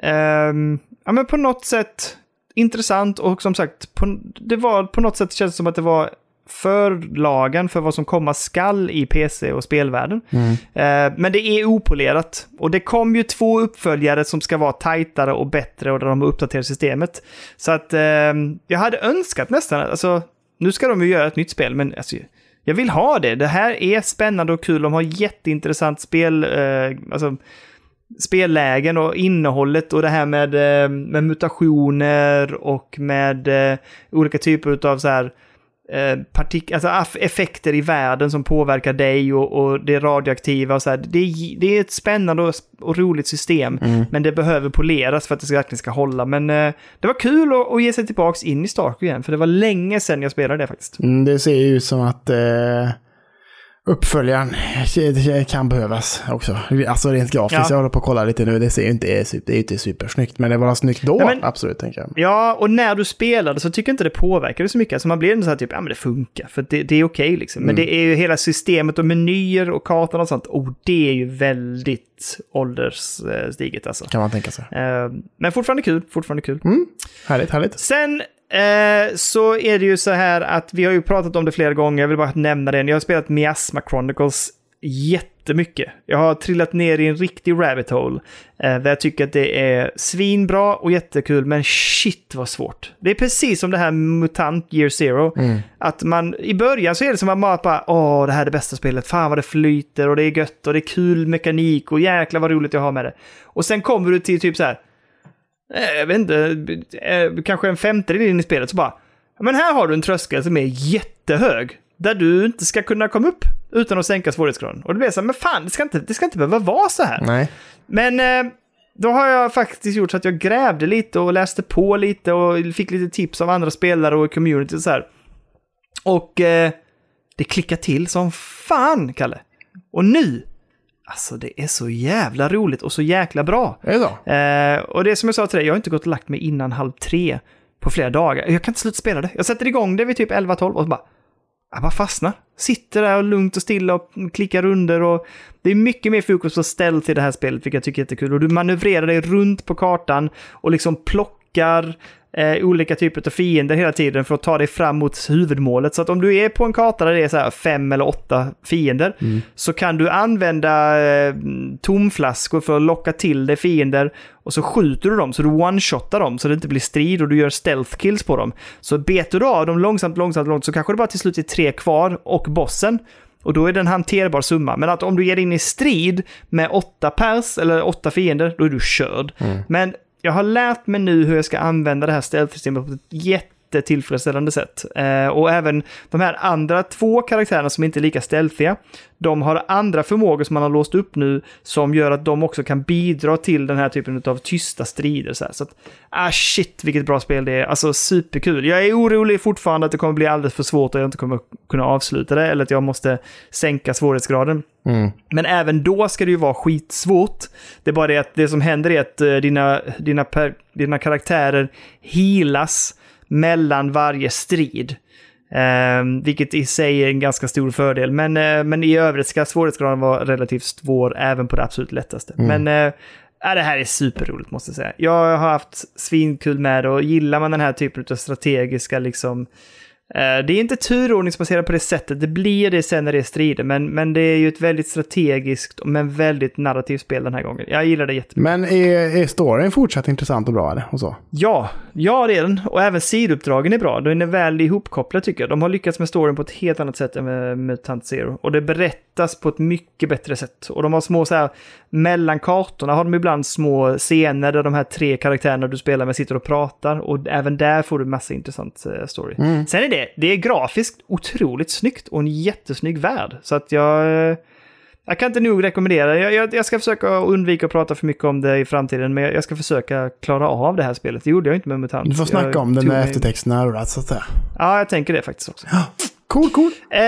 B: ehm, ja, men på något sätt intressant och som sagt, på, det var på något sätt känns det som att det var förlagen för vad som komma skall i PC och spelvärlden. Eh, men det är opolerat. Och det kom ju två uppföljare som ska vara tajtare och bättre och där de har uppdaterat systemet. Så att ehm, jag hade önskat nästan, alltså nu ska de ju göra ett nytt spel, men alltså, jag vill ha det. Det här är spännande och kul. De har jätteintressant spel, eh, alltså, spellägen och innehållet och det här med, eh, med mutationer och med eh, olika typer av så här eh, partik- alltså effekter i världen som påverkar dig och, och det radioaktiva och så här. Det är, det är ett spännande och, och roligt system, men det behöver poleras för att det ska- verkligen ska hålla. Men eh, det var kul att, att ge sig tillbaka in i Stark igen, för det var länge sedan jag spelade det faktiskt.
A: Mm, det ser ju ut som att eh, uppföljaren kan behövas också. Alltså rent grafiskt,
B: Ja.
A: jag håller på att kolla lite nu. Det ser ju inte, det är ju inte supersnyggt, men det var snyggt då,
B: Nej, men-
A: absolut, tänker jag.
B: Ja, och när du spelade så tycker jag inte det påverkade så mycket. Alltså man blir ändå så här typ, ja men det funkar, för det, det är okej liksom. Men det är ju hela systemet och menyer och kartan och sånt, och det är ju väldigt åldersstiget alltså.
A: Kan man tänka sig.
B: Eh, Men fortfarande kul, fortfarande kul.
A: Härligt, härligt.
B: Sen eh, så är det ju så här att vi har ju pratat om det flera gånger, jag vill bara nämna det. Jag har spelat Miasma Chronicles jättemycket. Jag har trillat ner i en riktig rabbit hole. Eh, där jag tycker att det är svinbra och jättekul, men shit vad svårt. Det är precis som det här Mutant Year Zero. Att man, i början så är det som att man bara, åh, det här är det bästa spelet, fan vad det flyter och det är gött och det är kul mekanik och jäklar vad roligt jag har med det. Och sen kommer du till typ så här, jag vet inte, eh, kanske en femtedel in i spelet så bara, men här har du en tröskel som är jättehög. där du inte ska kunna komma upp utan att sänka svårighetsgraden. Och det blir så här, men fan, det ska inte, det ska inte behöva vara så här.
A: Nej.
B: Men eh, då har jag faktiskt gjort så att jag grävde lite och läste på lite och fick lite tips av andra spelare och community och så här. Och eh, det klickar till som fan, Kalle. Och nu, alltså det är så jävla roligt och så jäkla bra.
A: Är det så?
B: Eh, och det är som jag sa till dig, jag har inte gått och lagt mig innan halv tre på flera dagar. Jag kan inte sluta spela det. Jag sätter igång det vid typ 11-12 och bara... Jag bara fastnar. Sitter där och lugnt och stilla och klickar under och... Det är mycket mer fokus på stealth i det här spelet, vilket jag tycker är jättekul. Och du manövrerar dig runt på kartan och liksom plockar eh, olika typer av fiender hela tiden för att ta dig fram mot huvudmålet. Så att om du är på en karta där det är så här fem eller åtta fiender så kan du använda eh, tomflaskor för att locka till dig fiender och så skjuter du dem så du one-shotar dem så det inte blir strid och du gör stealth kills på dem. Så betar du av dem långsamt, långsamt, långsamt så kanske det bara till slut är tre kvar och bossen. Och då är det en hanterbar summa. Men att om du ger in i strid med åtta pers eller åtta fiender, då är du körd. Men jag har lärt mig nu hur jag ska använda det här stealth-systemet på ett jättetillfredsställande sätt. Eh, och även de här andra två karaktärerna som inte är lika stealthiga, de har andra förmågor som man har låst upp nu som gör att de också kan bidra till den här typen av tysta strider. Så, så att, ah shit vilket bra spel det är. Alltså superkul. Jag är orolig fortfarande att det kommer bli alldeles för svårt och jag inte kommer kunna avsluta det eller att jag måste sänka svårighetsgraden. Men även då ska det ju vara skitsvårt. Det är bara det att det som händer är att eh, dina, dina, per, dina karaktärer healas mellan varje strid. Eh, vilket i sig är en ganska stor fördel. Men, eh, men i övrigt ska svårighetsgraden vara relativt svår även på det absolut lättaste. Men eh, ja, det här är superroligt måste jag säga. Jag har haft svinkul med det och gillar man den här typen av strategiska liksom Det är inte turordningsbaserat på det sättet, det blir det sen när det är strider, men, men det är ju ett väldigt strategiskt men väldigt narrativt spel den här gången. Jag gillar det jättemycket.
A: Men är, är storyn fortsatt intressant och bra eller? Och så?
B: Ja, ja det är den. Och även sidouppdragen är bra. Den är väl ihopkopplad tycker jag. De har lyckats med storyn på ett helt annat sätt än med Mutant Zero. Och det berättas på ett mycket bättre sätt. Och de har små så här, mellan kartorna har de ibland små scener där de här tre karaktärerna du spelar med sitter och pratar. Och även där får du massa intressant eh, story. Sen är det, det är grafiskt otroligt snyggt och en jättesnygg värld. Så att jag... eh, jag kan inte nog rekommendera. Jag, jag, jag ska försöka undvika att prata för mycket om det i framtiden, men jag, ska försöka klara av det här spelet. Det gjorde jag inte med MUTANT.
A: Du får snacka
B: jag
A: om det med
B: mig-
A: eftertexterna och allt sånt där.
B: Ja, jag tänker det faktiskt också.
A: Cool, cool.
B: Eh,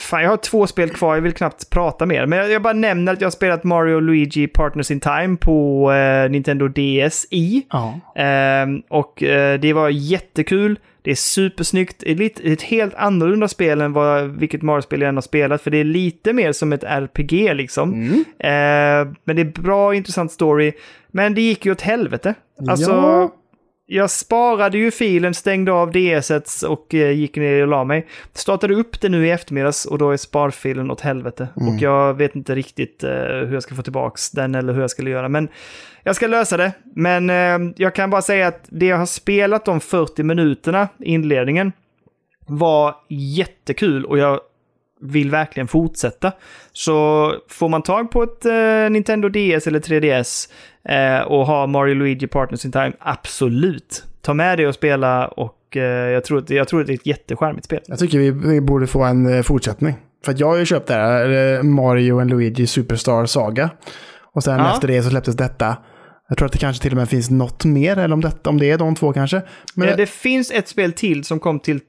B: fan, jag har två spel kvar, jag vill knappt prata mer. Men jag, jag bara nämner att jag har spelat Mario och Luigi Partners in Time på eh, Nintendo DSi.
A: Ja.
B: Ehm, och eh, det var jättekul. Det är supersnyggt. Det är lite, ett helt annorlunda spel än vad, vilket Mario-spel jag än har spelat. För det är lite mer som ett RPG liksom. Ehm, men det är bra, intressant story. Men det gick ju åt helvete. Alltså,
A: Ja.
B: Jag sparade ju filen, stängde av DS och eh, gick ner och la mig. Startade upp det nu i eftermiddags och då är sparfilen åt helvete. Och jag vet inte riktigt eh, hur jag ska få tillbaka den eller hur jag ska göra. Men jag ska lösa det. Men eh, jag kan bara säga att det jag har spelat de 40 minuterna, inledningen, var jättekul och jag vill verkligen fortsätta. Så får man tag på ett eh, Nintendo DS eller 3DS eh, och har Mario Luigi Partners in Time, absolut. Ta med det och spela och eh, jag, tror att, jag tror att det är ett jättecharmigt spel.
A: Jag tycker vi, vi borde få en eh, fortsättning. För jag har ju köpt det här, eh, Mario and Luigi Superstar Saga. Och sen
B: Ja.
A: efter det så släpptes detta. Jag tror att det kanske till och med finns något mer, eller om, detta, om det är de två kanske. Men,
B: det finns ett spel till som kom till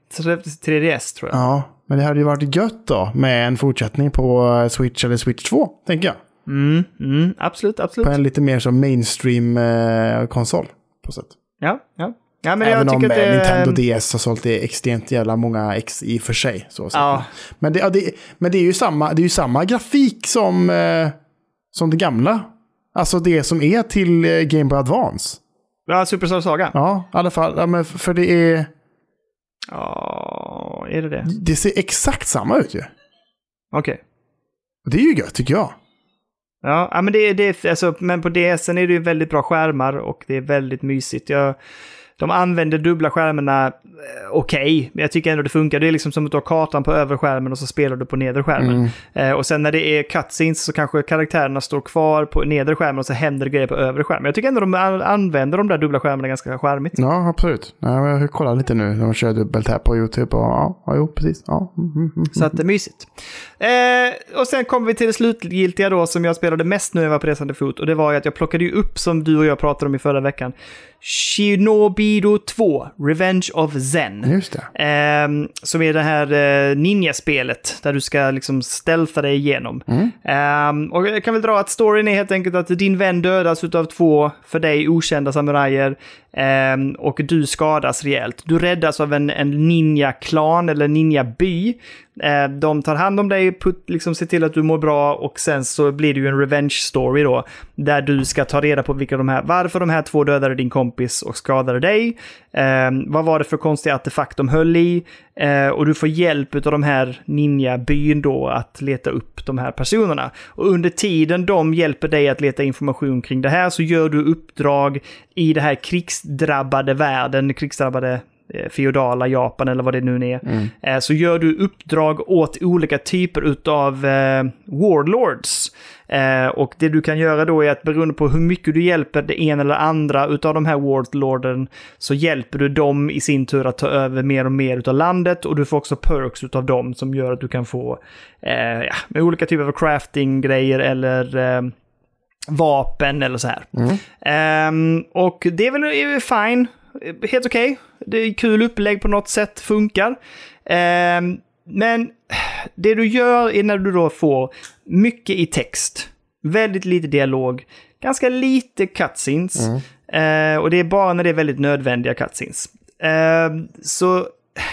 B: 3DS tror jag.
A: Ja, men det hade ju varit gött då med en fortsättning på eh, Switch eller Switch 2, tänker jag.
B: Mm, mm, absolut, absolut.
A: På en lite mer som mainstream-konsol. på sätt.
B: Ja, ja. ja men
A: Även
B: jag
A: om eh,
B: det...
A: Nintendo DS har sålt det extremt jävla många X i och för sig. Så.
B: Ja.
A: Men, det, ja, det, men det är ju samma, det är ju samma grafik som, eh, som det gamla. Alltså det som är till eh, Game Boy Advance.
B: Ja, Superstar Saga.
A: Ja, i alla fall. Ja, men för det är...
B: Ja, är det det?
A: Det ser exakt samma ut ju.
B: Okej.
A: Och Det är ju gött tycker jag.
B: Ja, ja, men, det, det, alltså, men på DSen är det ju väldigt bra skärmar och det är väldigt mysigt. Jag, De använder dubbla skärmarna eh, okej, men jag tycker ändå det funkar. Det är liksom som att du har kartan på övre skärmen och så spelar du på nedre skärmen. Eh, och sen när det är cutscenes så kanske karaktärerna står kvar på nedre skärmen och så händer det grejer på övre skärmen. Jag tycker ändå de an- använder de där dubbla skärmarna ganska charmigt.
A: Ja, absolut. Ja, jag kollar lite nu när de kör dubbelt här på YouTube. Och, ja, jo, precis. Ja. Mm, mm, mm.
B: Så att det är mysigt. Eh, och sen kommer vi till det slutgiltiga då som jag spelade mest nu när jag var på resande fot. Och det var ju att jag plockade ju upp, som du och jag pratade om i förra veckan, Shinobido 2, Revenge of Zen.
A: Just det.
B: Ehm, som är det här eh, ninjaspelet där du ska liksom stealtha dig igenom. Ehm, och jag kan väl dra att storyn är helt enkelt att din vän dödas av två för dig okända samurajer ehm, och du skadas rejält. Du räddas av en, en ninja-klan eller ninja-by. Eh, de tar hand om dig, put, liksom ser till att du mår bra och sen så blir det ju en revenge story då. Där du ska ta reda på vilka de här, varför de här två dödade din kompis och skadade dig. Eh, vad var det för konstiga artefakt de höll i? Eh, och du får hjälp av de här ninja-byn då att leta upp de här personerna. Och under tiden de hjälper dig att leta information kring det här så gör du uppdrag i det här krigsdrabbade världen, krigsdrabbade feodala Japan eller vad det nu är. Eh, Så gör du uppdrag åt olika typer utav eh, warlords. Eh, och det du kan göra då är att beroende på hur mycket du hjälper det ena eller andra utav de här warlorden så hjälper du dem i sin tur att ta över mer och mer utav landet och du får också perks utav dem som gör att du kan få eh, ja, med olika typer av crafting-grejer eller eh, vapen eller så här. Ehm, och det är väl är väl fine, helt okej. Det är kul upplägg på något sätt, funkar. Ehm, men det du gör är när du då får mycket i text, väldigt lite dialog, ganska lite cutscenes. Eh, och det är bara när det är väldigt nödvändiga cutscenes. Ehm, så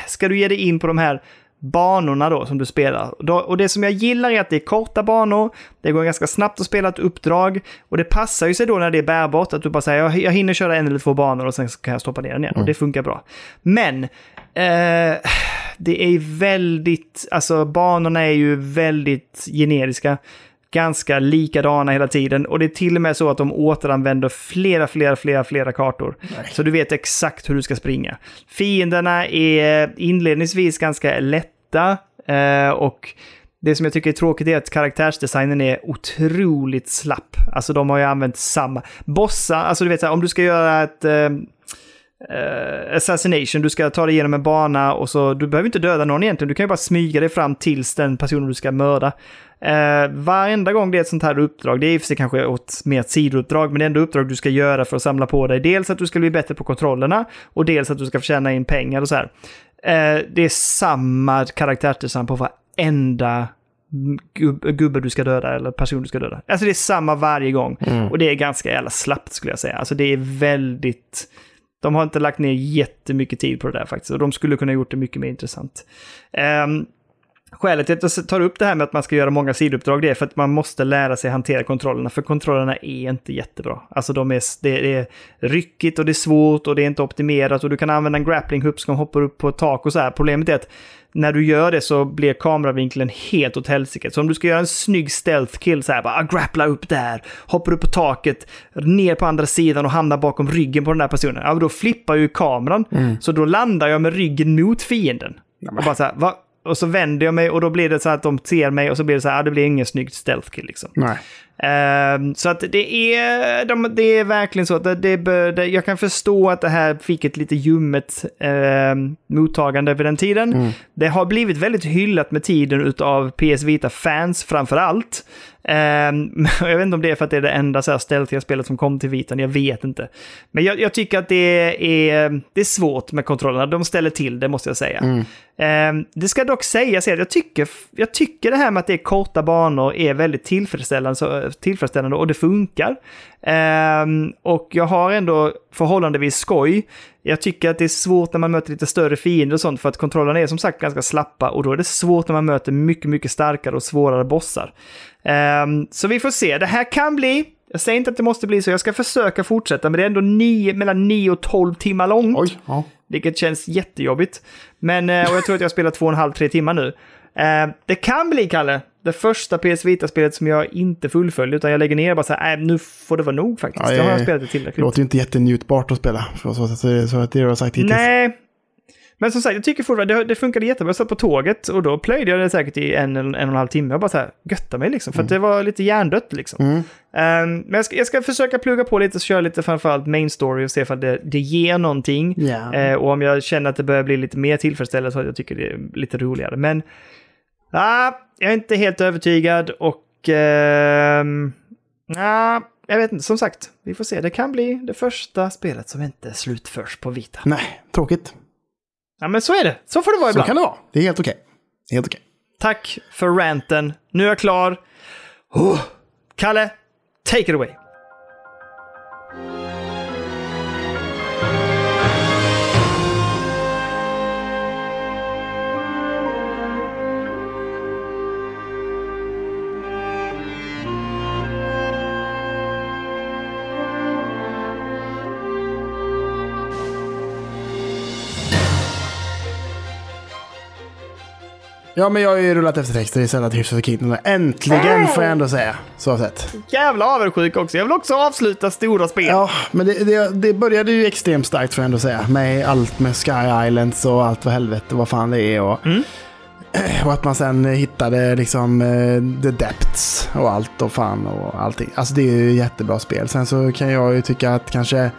B: ska du ge dig in på de här banorna då som du spelar. Och det som jag gillar är att det är korta banor, det går ganska snabbt att spela ett uppdrag och det passar ju sig då när det är bärbart att du bara säger jag, jag hinner köra en eller två banor och sen kan jag stoppa ner den igen och det funkar bra. Men eh, det är väldigt, alltså banorna är ju väldigt generiska. Ganska likadana hela tiden och det är till och med så att de återanvänder flera, flera, flera, flera kartor. Så du vet exakt hur du ska springa. Fienderna är inledningsvis ganska lätta eh, och det som jag tycker är tråkigt är att karaktärsdesignen är otroligt slapp. Alltså de har ju använt samma. Bossar, alltså du vet så här, om du ska göra ett... Eh, eh, assassination, du ska ta dig igenom en bana och så, du behöver inte döda någon egentligen, du kan ju bara smyga dig fram tills den personen du ska mörda. Eh, varenda gång det är ett sånt här uppdrag, det är i och för sig kanske åt mer ett sidouppdrag, men det är ändå uppdrag du ska göra för att samla på dig. Dels att du ska bli bättre på kontrollerna och dels att du ska förtjäna in pengar och så här. Eh, det är samma karaktärsdesign på varenda gub- gubbe du ska döda eller person du ska döda. Alltså det är samma varje gång. Och det är ganska jävla slappt skulle jag säga. Alltså det är väldigt... De har inte lagt ner jättemycket tid på det där faktiskt. Och de skulle kunna gjort det mycket mer intressant. Um, Skälet till att jag tar upp det här med att man ska göra många sidouppdrag det är för att man måste lära sig hantera kontrollerna. För kontrollerna är inte jättebra. Alltså de är, det är ryckigt och det är svårt och det är inte optimerat och du kan använda en grappling hook som hoppar upp på ett tak och så här. Problemet är att när du gör det så blir kameravinkeln helt åt helsike. Så om du ska göra en snygg stealth kill så här, bara ah, grappla upp där, hoppar upp på taket, ner på andra sidan och hamnar bakom ryggen på den där personen. Ja, då flippar ju kameran. Så då landar jag med ryggen mot fienden. Och bara så här, va? Och så vänder jag mig och då blir det så att de ser mig och så blir det så här, ah, det blir ingen snygg stealth kill liksom. Ehm, så att det är, de, det är verkligen så att det, det, det, jag kan förstå att det här fick ett lite ljummet ehm, mottagande vid den tiden. Det har blivit väldigt hyllat med tiden utav PS Vita-fans framför allt. Ehm, jag vet inte om det är för att det är det enda så här spelet som kom till Vitan, jag vet inte. Men jag, jag tycker att det är, det är svårt med kontrollerna, de ställer till det måste jag säga. Ehm, det ska dock sägas att jag tycker, jag tycker det här med att det är korta banor är väldigt tillfredsställande, så, tillfredsställande och det funkar. Ehm, och jag har ändå förhållandevis skoj. Jag tycker att det är svårt när man möter lite större fiender och sånt för att kontrollerna är som sagt ganska slappa och då är det svårt när man möter mycket, mycket starkare och svårare bossar. Ehm, så vi får se. Det här kan bli, jag säger inte att det måste bli så, jag ska försöka fortsätta, men det är ändå nio, mellan 9 och 12 timmar långt.
A: Oj, ja.
B: Vilket känns jättejobbigt. Men, eh, och jag tror att jag spelar två och en halv, tre timmar nu. Eh, Det kan bli, Kalle. Det första PS Vita-spelet som jag inte fullföljde, utan jag lägger ner bara så här, nej, nu får det vara nog faktiskt.
A: Ja,
B: jag har spelat det
A: Det
B: tillräckligt.
A: låter ju inte jättenjutbart att spela. Så, så, så, så det har jag sagt hittills.
B: Nej. Men som sagt, jag tycker fortfarande det, det funkade jättebra. Jag satt på tåget och då plöjde jag det säkert i en, en och en halv timme. Jag bara så här, götta mig liksom. För att det var lite hjärndött liksom.
A: Mm.
B: Ehm, men jag ska, jag ska försöka plugga på lite och köra lite framförallt main story och se ifall det, det ger någonting.
A: Ja.
B: Eh, och om jag känner att det börjar bli lite mer tillfredsställande så att jag tycker det är lite roligare. Men ah, jag är inte helt övertygad och... ehm, ah, jag vet inte, som sagt, vi får se. Det kan bli det första spelet som inte slutförs på Vita.
A: Nej, tråkigt.
B: Ja, men så är det. Så får det vara
A: Så
B: ibland.
A: kan det vara. Det är helt okej. Helt okej.
B: Tack för ranten. Nu är jag klar. Oh. Kalle, take it away.
A: Ja, men jag har ju rullat efter texter i Zelda the Kingdom. Äntligen får jag ändå säga. Så sett.
B: Jävla avundsjuk också. Jag vill också avsluta stora spel.
A: Ja, men det, det, det började ju extremt starkt får jag ändå säga. Med allt med Sky Islands och allt vad helvete vad fan det är. Och, och att man sen hittade liksom eh, The Depths och allt och fan och allting. Alltså det är ju jättebra spel. Sen så kan jag ju tycka att kanske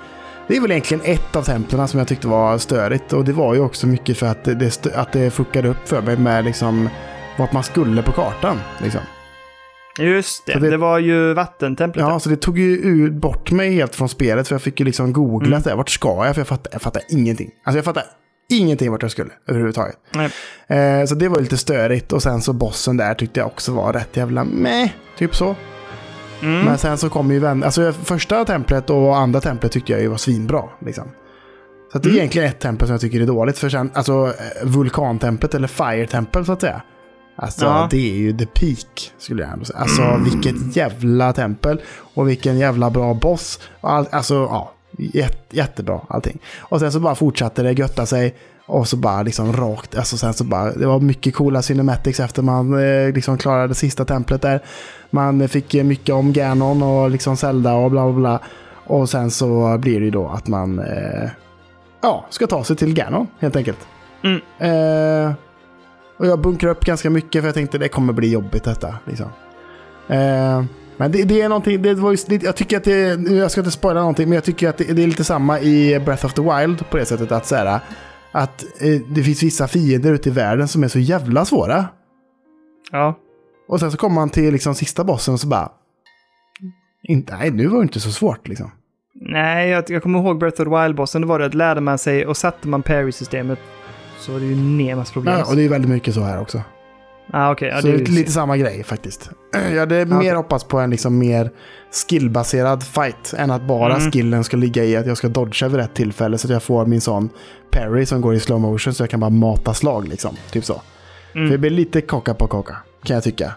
A: det är väl egentligen ett av templen som jag tyckte var störigt. Och det var ju också mycket för att det, att det fuckade upp för mig med liksom vart man skulle på kartan. Liksom.
B: Just det. Det,
A: det-
B: var ju vattentemplet.
A: Ja, så det tog ju bort mig helt från spelet. För jag fick ju liksom googla
B: Mm.
A: här, vart ska jag? För jag fattar, jag fattar ingenting. Alltså jag fattar ingenting vart jag skulle överhuvudtaget. Eh, så det var lite störigt. Och sen så bossen där tyckte jag också var rätt jävla meh. Typ så.
B: Mm.
A: Men sen så kom ju vän... Alltså första templet och andra templet tyckte jag ju var svinbra. Liksom. Så det är
B: Mm.
A: egentligen ett tempel som jag tycker är dåligt. För sen, alltså eh, vulkantemplet eller fire-tempel så att säga. Alltså
B: Ja.
A: det är ju the peak skulle jag ändå säga. Alltså vilket jävla tempel. Och vilken jävla bra boss. All, alltså ja, jät, jättebra allting. Och sen så bara fortsatte det götta sig. Och så bara liksom rakt, alltså sen så bara, det var mycket coola cinematics efter man eh, liksom klarade sista templet där. Man fick eh, mycket om Ganon och liksom Zelda och bla bla bla. Och sen så blir det ju då att man eh, ja, ska ta sig till Ganon helt enkelt.
B: Mm.
A: Eh, och jag bunkrar upp ganska mycket för jag tänkte det kommer bli jobbigt detta. Liksom. Eh, men det, det är någonting, det var just, jag tycker att det, nu, jag ska inte spoila någonting, men jag tycker att det, det är lite samma i Breath of the Wild på det sättet att så här, att eh, det finns vissa fiender ute i världen som är så jävla svåra.
B: Ja.
A: Och sen så kommer man till liksom sista bossen och så bara... Inte, nej, nu var det inte så svårt liksom.
B: Nej, jag, jag kommer ihåg Breath of the Wild-bossen. Det var det att lärde man sig och satte man parry-systemet så var det ju Nemas problem.
A: Ja, och det är väldigt mycket så här också.
B: Ah, okej. Ja,
A: så
B: det är
A: lite samma grej faktiskt. Jag hade mer
B: okej.
A: hoppats på en liksom mer skillbaserad fight än att bara
B: Mm.
A: skillen ska ligga i att jag ska dodga vid rätt tillfälle så att jag får min sån parry som går i slow motion så jag kan bara mata slag liksom. Typ så.
B: Mm.
A: För det blir lite kocka på kocka kan jag tycka.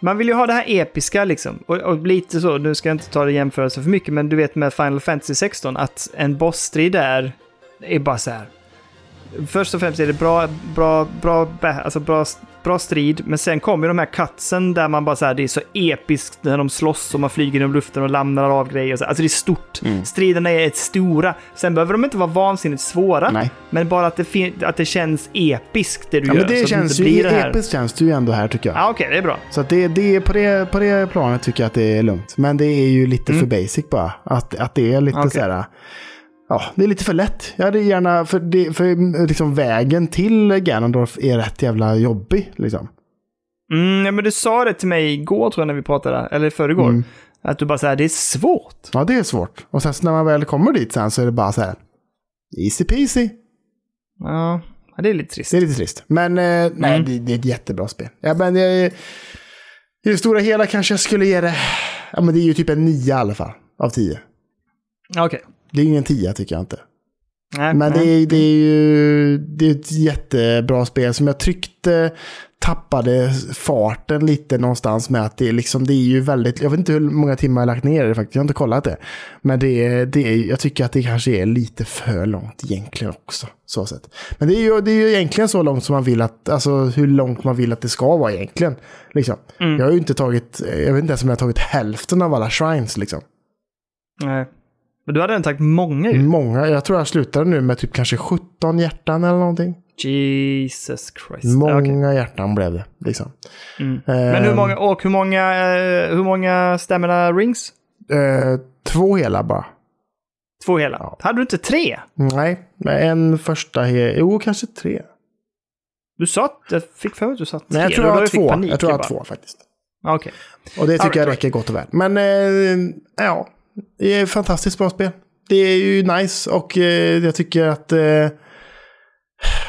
B: Man vill ju ha det här episka liksom. Och, och lite så, nu ska jag inte ta det i jämförelse för mycket, men du vet med Final Fantasy 16 att en bossstrid där är bara så här. Först och främst är det bra, bra, bra, alltså bra, bra strid, men sen kommer ju de här cutsen där man bara så här, det är så episkt när de slåss och man flyger genom luften och lämnar av grejer. och Så. Alltså det är stort. Striderna är stora. Sen behöver de inte vara vansinnigt svåra,
A: Nej.
B: men bara att det, att det känns episkt det du
A: Ja,
B: gör.
A: men det
B: så
A: känns
B: inte
A: ju,
B: det här.
A: episkt känns det ju ändå här tycker jag.
B: Ja, okej, det är bra.
A: Så det, det är på, det, på det planet tycker jag att det är lugnt. Men det är ju lite för basic bara. Att, att det är lite
B: Mm. Okej.
A: så här... Ja, det är lite för lätt. Jag hade gärna... För, det, för liksom vägen till Ganondorf är rätt jävla jobbig. Liksom.
B: Mm, ja, men du sa det till mig igår tror jag när vi pratade, eller i förrgår.
A: Mm.
B: Att du bara säger det är svårt.
A: Ja, det är svårt. Och sen när man väl kommer dit sen så är det bara så här... Easy peasy.
B: Ja, ja, det är lite trist.
A: Det är lite trist. Men eh, nej,
B: Mm.
A: det, det är ett jättebra spel. Ja, men jag, I det stora hela kanske jag skulle ge det... Ja, men det är ju typ en 9 i alla fall. Av 10.
B: Okej.
A: Det är ingen 10 tycker jag inte.
B: Nej,
A: Men det
B: nej.
A: är, det är ju det är ett jättebra spel som jag tyckte tappade farten lite någonstans med att det är liksom, det är ju väldigt, jag vet inte hur många timmar jag lagt ner det faktiskt, jag har inte kollat det. Men det är, det är, jag tycker att det kanske är lite för långt egentligen också. Så sett. Men det är, ju, det är ju egentligen så långt som man vill att, alltså hur långt man vill att det ska vara egentligen. Liksom. Jag har ju inte tagit, jag vet inte ens om jag har tagit hälften av alla shrines liksom.
B: nej. Men du hade ändå tagit många ju.
A: Många, jag tror jag slutade nu med typ kanske 17 hjärtan eller någonting.
B: Jesus Christ. Ja.
A: Många hjärtan blev det. Liksom.
B: Mm. Men hur många, och hur många, eh, hur många stamina rings?
A: eh, två hela bara.
B: Två hela. Hade du inte tre?
A: Nej, en första hel... Jo, kanske tre.
B: Du sa att, jag fick för mig att du sa tre.
A: Nej, jag tror jag har två.
B: panik
A: Jag tror jag har två faktiskt.
B: Ja, Okej.
A: Och det tycker
B: Alright,
A: jag räcker gott och väl. Men eh, ja, det är ett fantastiskt bra spel. Det är ju nice och eh, jag tycker att, eh,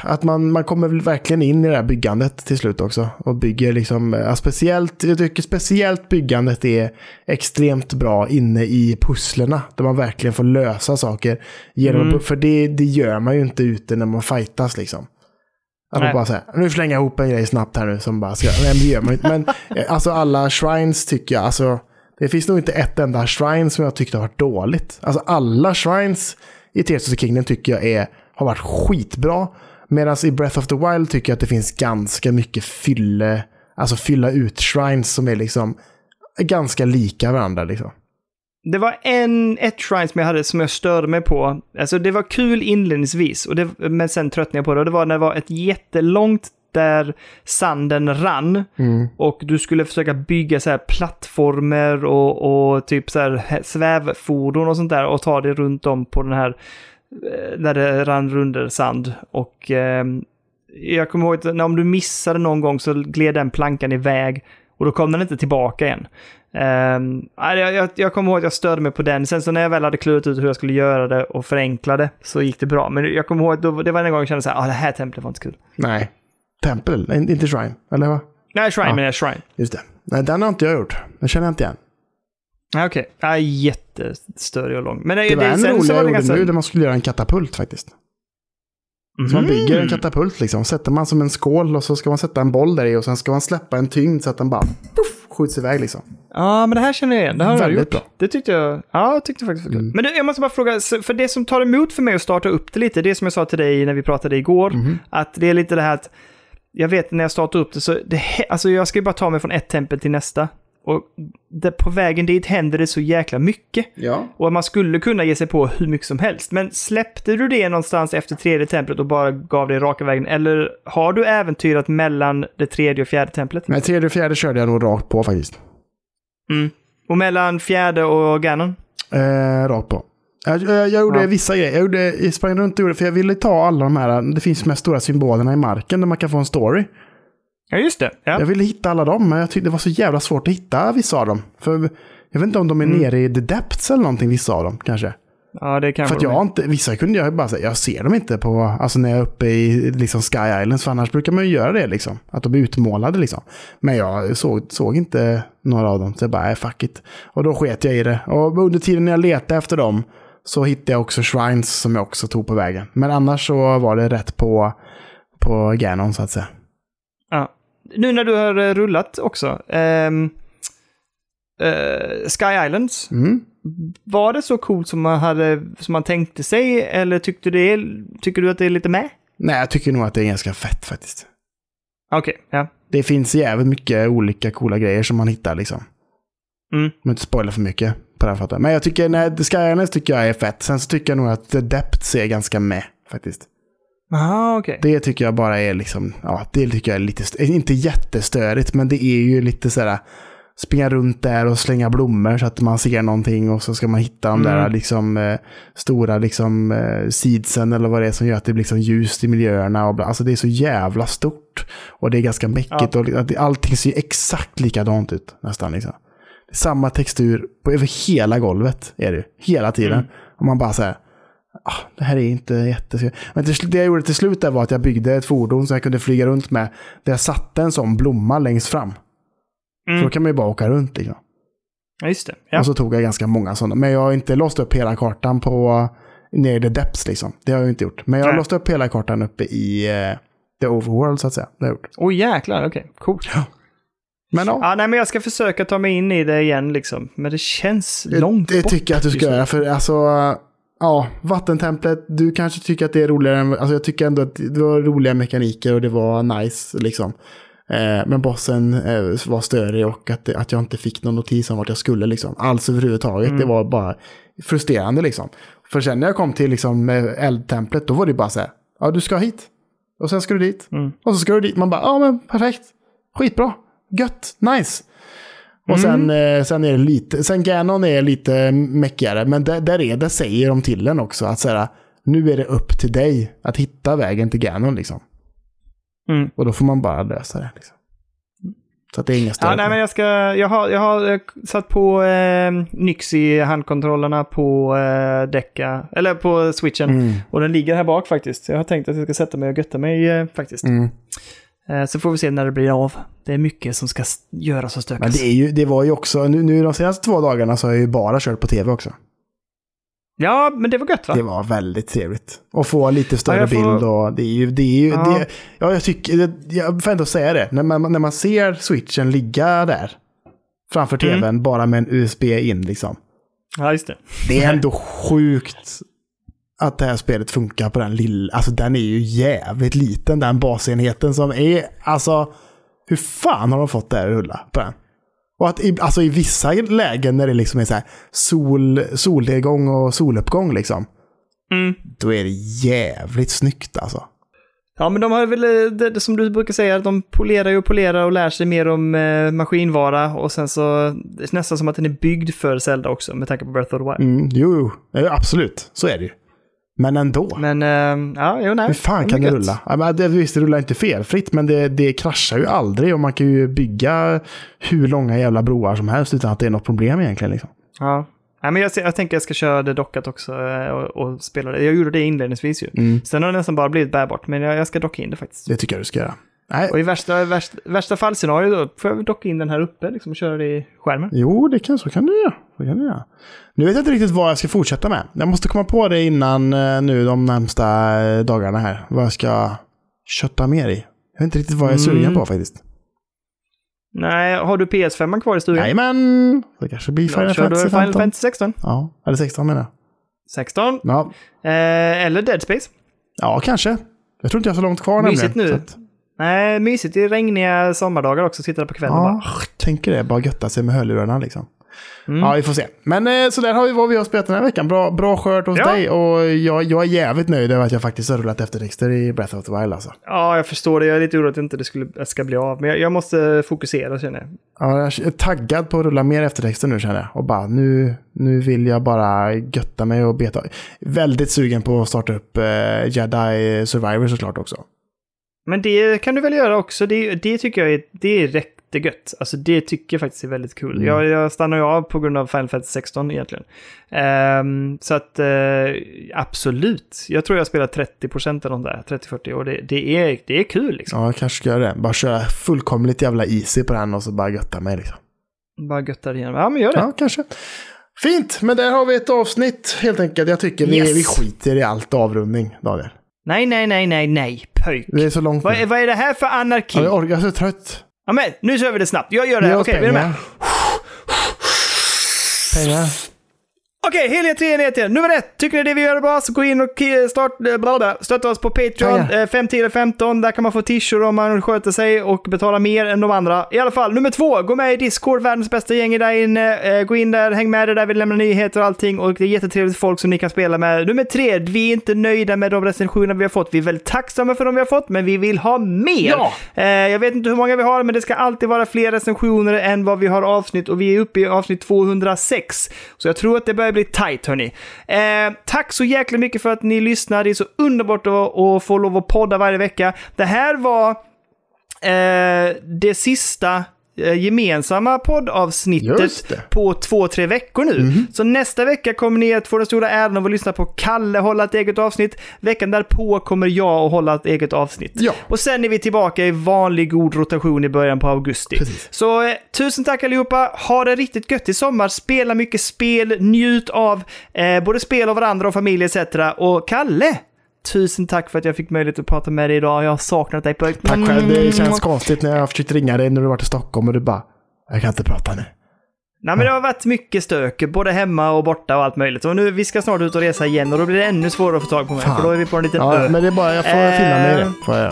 A: att man, man kommer verkligen in i det här byggandet till slut också. Och bygger liksom, ja, speciellt, jag tycker speciellt byggandet är extremt bra inne i pusslerna. Där man verkligen får lösa saker. Genom,
B: Mm.
A: För det, det gör man ju inte ute när man fightas liksom. Att man bara säger, nu slänger jag ihop en grej snabbt här nu som bara ska, nej men det gör man inte. Men eh, alltså alla shrines tycker jag, alltså det finns nog inte ett enda shrine som jag tyckte har varit dåligt. Alltså alla shrines i Tears of the Kingdom tycker jag är, har varit skitbra. Medan i Breath of the Wild tycker jag att det finns ganska mycket fylle, alltså fylla ut shrines som är liksom ganska lika varandra liksom.
B: Det var en, ett shrine som jag hade som jag störde mig på. Alltså det var kul inledningsvis, och det, men sen tröttnade jag på det. Och det var när det var ett jättelångt där sanden rann. Och du skulle försöka bygga så här plattformar och, och typ så här hä- svävfordon och sånt där och ta det runt om på den här eh, där det rann under sand. Och ehm, jag kommer ihåg att när, om du missade någon gång så gled den plankan iväg och då kom den inte tillbaka igen. Um, jag, jag, jag kommer ihåg att jag störde mig på den. Sen så när jag väl hade klurat ut hur jag skulle göra det och förenkla det så gick det bra. Men jag kommer ihåg att då, det var en gång jag kände så här, ah, det här templet var inte kul.
A: Nej. Tempel, inte shrine, eller vad?
B: Nej, shrine
A: Ja.
B: menar jag, shrine.
A: Just det. Nej, den har inte jag gjort. Den känner jag inte igen.
B: Ah, Okej, okay. jättestörig och lång. Men
A: Det var en
B: sen
A: rolig jag
B: det
A: gjorde
B: ganska...
A: nu där man skulle göra en katapult faktiskt. Så man bygger
B: Mm.
A: en katapult liksom. Sätter man som en skål och så ska man sätta en boll där i och sen ska man släppa en tyngd så att den bara puff, skjuts iväg liksom.
B: Ja, men det här känner jag igen. Det har jag
A: Väldigt
B: gjort.
A: bra. Mm.
B: Det tyckte jag, ja, jag tyckte faktiskt var kul. Men du, jag måste bara fråga, för det som tar emot för mig att starta upp det lite, det som jag sa till dig när vi pratade igår,
A: Mhm.
B: att det är lite det här att jag vet när jag startar upp det så, det, alltså jag ska ju bara ta mig från ett tempel till nästa. Och det, på vägen dit händer det så jäkla mycket.
A: Ja.
B: Och man skulle kunna ge sig på hur mycket som helst. Men släppte du det någonstans efter tredje templet och bara gav det raka vägen? Eller har du äventyrat mellan det tredje och fjärde templet?
A: Men tredje och fjärde körde jag nog rakt på faktiskt.
B: Mm. Och mellan fjärde och Ganon?
A: Eh, rakt på. Jag, jag, jag gjorde
B: Ja.
A: vissa grejer. Jag, gjorde, jag sprang runt och gjorde, för jag ville ta alla de här, det finns de här stora symbolerna i marken där man kan få en story.
B: Ja, just det. Ja.
A: Jag ville hitta alla dem, men jag tyckte det var så jävla svårt att hitta vissa av dem. För jag vet inte om de är
B: Mm.
A: nere i the depths eller någonting, vissa av dem kanske.
B: Ja, det kan
A: För att jag inte, vissa kunde jag bara säga, jag ser dem inte på, alltså när jag är uppe i liksom Sky Islands, för annars brukar man ju göra det liksom. Att de är utmålade liksom. Men jag såg, såg inte några av dem, så jag bara, nej fuck it. Och då sket jag i det. Och under tiden när jag letade efter dem så hittade jag också shrines som jag också tog på vägen. Men annars så var det rätt på, på Ganon så att säga.
B: Ja. Nu när du har eh, rullat också. ehm, eh, Sky Islands.
A: Mm.
B: Var det så coolt som man, hade, som man tänkte sig? Eller tyckte, det, tycker du att det är lite med?
A: Nej, jag tycker nog att det är ganska fett faktiskt.
B: Okej, ja.
A: Det finns jävligt mycket olika coola grejer som man hittar liksom.
B: Mm.
A: Vill inte spoila för mycket på den fatten. Men jag tycker, nej, Sky Islands tycker jag är fett. Sen så tycker jag nog att The Depths är ganska med faktiskt.
B: Aha, okej.
A: Det tycker jag bara är liksom, ja, det tycker jag är lite, inte jättestörigt, men det är ju lite sådär, springa runt där och slänga blommor så att man ser någonting och så ska man hitta de där
B: Mm.
A: liksom eh, stora liksom eh, seedsen eller vad det är som gör att det blir liksom ljust i miljöerna. Och bla. Alltså det är så jävla stort. Och det är ganska mäckigt och att det- allting ser exakt likadant ut nästan liksom. Samma textur på över hela golvet är det ju, hela tiden.
B: Mm.
A: Och man bara säger ah, det här är inte jätte... Men till, det jag gjorde till slut var att jag byggde ett fordon som jag kunde flyga runt med. Där jag satte en sån blomma längst fram.
B: Mm.
A: Så då kan man ju bara åka runt liksom.
B: Ja, just det. Ja.
A: Och så tog jag ganska många sådana. Men jag har inte låst upp hela kartan på ner i the depths liksom. Det har jag inte gjort. Men jag har låst upp hela kartan uppe i eh, the overworld så att säga. Det har jag gjort.
B: Åh jäklar, okej. Coolt.
A: Men ja,
B: Ja, nej, men jag ska försöka ta mig in i det igen liksom. Men det känns långt
A: det
B: bort.
A: tycker jag att du ska göra. För alltså, ja, vattentemplet, du kanske tycker att det är roligare än, alltså jag tycker ändå att det var roliga mekaniker och det var nice liksom. Eh, men bossen eh, var störig och att, att jag inte fick någon notis om vart jag skulle liksom. Alls överhuvudtaget,
B: Mm.
A: det var bara frustrerande liksom. För sen när jag kom till liksom eldtemplet, då var det bara så här, ja du ska hit. Och sen ska du dit.
B: Mm.
A: Och så ska du dit. Man bara, ja men perfekt. Skitbra. Gött. Nice. Och sen,
B: Mm.
A: eh, sen är det lite, sen Ganon är lite meckigare, men där, där är det, säger de till en också, att säga, nu är det upp till dig att hitta vägen till Ganon liksom.
B: Mm.
A: Och då får man bara lösa det. Liksom. Så att det är inga större
B: Ja, nej, men jag, ska, jag, har, jag har eh, satt på eh, Nyx i handkontrollerna på eh, Deca, eller på switchen.
A: Mm.
B: Och den ligger här bak faktiskt. Jag har tänkt att jag ska sätta mig och götta mig eh, faktiskt.
A: Mm.
B: Eh, så får vi se när det blir av. Det är mycket som ska göras och stökas.
A: Men det, är ju, det var ju också, nu, nu de senaste två dagarna så har jag ju bara kört på tv också.
B: Ja, men det var gött va?
A: Det var väldigt trevligt. Och få lite större
B: Ja, får-
A: bild och det är ju, det är ju,
B: Ja.
A: det, ja jag tycker, det, jag får ändå säga det, när man, när man ser switchen ligga där framför
B: Mm.
A: tvn bara med en USB in liksom.
B: Ja, just det.
A: Det är ändå sjukt att det här spelet funkar på den lilla, alltså den är ju jävligt liten den basenheten som är, alltså hur fan har de fått det här att rulla på den? Och att i, alltså i vissa lägen när det liksom är så här sol, solnedgång och soluppgång liksom.
B: Mm.
A: Då är det jävligt snyggt alltså.
B: Ja, men de har väl, eh, det, som du brukar säga, de polerar ju och polerar och lär sig mer om eh, maskinvara. Och sen så, det är nästan som att den är byggd för Zelda också, med tanke på Breath of the Wild.
A: Mm, jo, jo, Ja, absolut. Så är det ju. Men ändå.
B: Men, eh, ja, jo, nej.
A: Hur fan kan det
B: gött.
A: rulla? Ja, men det, visst, det rullar inte felfritt, men det, det kraschar ju aldrig. Och man kan ju bygga hur långa jävla broar som helst utan att det är något problem egentligen. Liksom.
B: Ja. Nej, men jag, jag tänker jag ska köra det dockat också eh, och, och spela det. Jag gjorde det inledningsvis ju.
A: Mm.
B: Sen har det nästan bara blivit bärbart, men jag, jag ska docka in det faktiskt.
A: Det tycker jag du ska göra. Nej,
B: Och i värsta, värsta, värsta fallscenario då får jag väl docka in den här uppe liksom, och köra det i skärmen.
A: Jo, det kan, så kan du göra. Så kan du göra. Nu vet jag inte riktigt vad jag ska fortsätta med. Jag måste komma på det innan eh, nu de närmsta eh, dagarna här. Vad jag ska kötta mer i. Jag vet inte riktigt vad jag är sugen
B: Mm.
A: på faktiskt.
B: Nej, har du PS5 kvar i stugan?
A: Jajamän! Det kanske blir Final
B: Ja, kör du
A: Fantasy
B: Final
A: 15.
B: Fantasy 16?
A: Ja, eller 16 menar jag.
B: 16?
A: Ja,
B: Eh, eller Dead Space?
A: ja kanske. Jag tror inte jag har så långt kvar
B: Mysigt
A: nämligen.
B: nu.
A: att-
B: Nej, mysigt i regniga sommardagar också. Sitta där på kvällen
A: Ja,
B: bara...
A: tänker det. Bara götta sig med hörlurarna liksom.
B: Mm.
A: Ja, vi får se. Men eh, så där har vi vad vi har spelat den här veckan. Bra, bra skörd hos
B: Ja.
A: dig och jag, jag är jävligt nöjd över att jag faktiskt har rullat eftertexter i Breath of the Wild alltså.
B: Ja, jag förstår det. Jag är lite orolig att inte det skulle, ska bli av. Men jag, jag måste fokusera känner jag.
A: Ja, jag är taggad på att rulla mer eftertexter nu känner jag. Och bara nu, nu vill jag bara götta mig och beta. Väldigt sugen på att starta upp eh, Jedi Survivor såklart också.
B: Men det kan du väl göra också. Det, det tycker jag är, det är rätt gött. Alltså det tycker jag faktiskt är väldigt kul.
A: Mm.
B: Jag, jag stannar ju av på grund av Final Fantasy 16 egentligen. Ehm, så att eh, absolut. Jag tror jag spelar 30% eller något där. 30-40 och det, det, är, det är kul liksom.
A: Ja, jag kanske ska göra det. Bara köra fullkomligt jävla easy på den och så bara götta mig liksom.
B: Bara göttar igenom. Ja, men gör det.
A: Ja, kanske. Fint, men där har vi ett avsnitt helt enkelt. Jag tycker vi,
B: Yes.
A: vi skiter i allt avrundning, Daniel.
B: Nej, nej, nej, nej, nej. Pöjk.
A: Det är så långt
B: Vad, vad är det här för anarki?
A: Ja, jag orkar, jag är så trött.
B: Ja, men nu kör vi det snabbt. Jag gör det här. Okej, är du med?
A: pengar.
B: Okej, heliga treenheter. Nummer ett. Tycker ni det vi gör är bra så gå in och start, eh, bla bla, stötta oss på Patreon.
A: Pengar.
B: Eh, 5, 10 eller 15. Där kan man få t-shirt om man sköter sig och betala mer än de andra. I alla fall, nummer två. Gå med i Discord, världens bästa gäng är där inne. Eh, gå in där, häng med där, vi lämnar nyheter och allting. Och det är jättetrevligt folk som ni kan spela med. Nummer tre. Vi är inte nöjda med de recensioner vi har fått. Vi är väldigt tacksamma för de vi har fått, men vi vill ha mer.
A: Ja.
B: Eh, jag vet inte hur många vi har, men det ska alltid vara fler recensioner än vad vi har avsnitt och vi är uppe i avsnitt 206. Så jag tror att det börjar bli tight, hörni. Eh, tack så jäkla mycket för att ni lyssnar. Det är så underbart att, att få lov att podda varje vecka. Det här var eh, det sista gemensamma poddavsnittet på två, tre veckor nu. Så nästa vecka kommer ni att få den stora äran av att lyssna på Kalle hålla ett eget avsnitt. Veckan därpå kommer jag att hålla ett eget avsnitt.
A: Ja.
B: Och sen är vi tillbaka i vanlig god rotation i början på augusti.
A: Precis.
B: Så eh, tusen tack allihopa. Ha det riktigt gött i sommar. Spela mycket spel. Njut av eh, både spel och varandra och familj etc. Och Kalle! Tusen tack för att jag fick möjlighet att prata med dig idag. Jag har saknat dig på.
A: Tack själv. Det känns konstigt när jag har försökt ringa dig när du varit i Stockholm och du bara jag kan inte prata nu.
B: Nej, men det har varit mycket stök, både hemma och borta och allt möjligt. Och nu, vi ska snart ut och resa igen och då blir det ännu svårare att få tag på mig,
A: Fan.
B: för då är vi på en liten
A: Ja,
B: ö.
A: men det är bara, jag får
B: Eh.
A: finna mig i det. Får jag.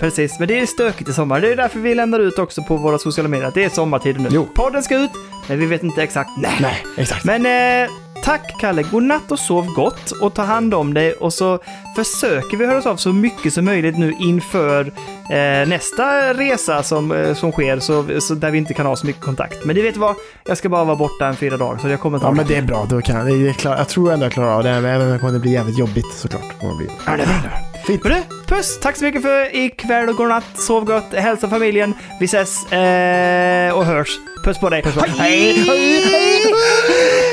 B: Precis, men det är stökigt i sommar. Det är därför vi lämnar ut också på våra sociala medier att det är sommartid nu.
A: Jo.
B: Podden ska ut, men vi vet inte exakt när.
A: Nej, exakt.
B: Men eh, tack Kalle, god natt och sov gott och ta hand om dig och så försöker vi höra oss av så mycket som möjligt nu inför eh, nästa resa som, eh, som sker så, så där vi inte kan ha så mycket kontakt. Men det vet vad, jag ska bara vara borta en fyra dagar så jag kommer ta
A: Ja, men det är bra. Då kan, det är klar, jag tror ändå jag klarar av det, även om det kommer bli jävligt jobbigt såklart. Det kommer bli.
B: Ja, det är bra.
A: Fint.
B: Men du, puss! Tack så mycket för ikväll och godnatt. Sov gott, hälsa familjen. Vi ses eh, och hörs. Puss på dig.
A: Hej! Hej!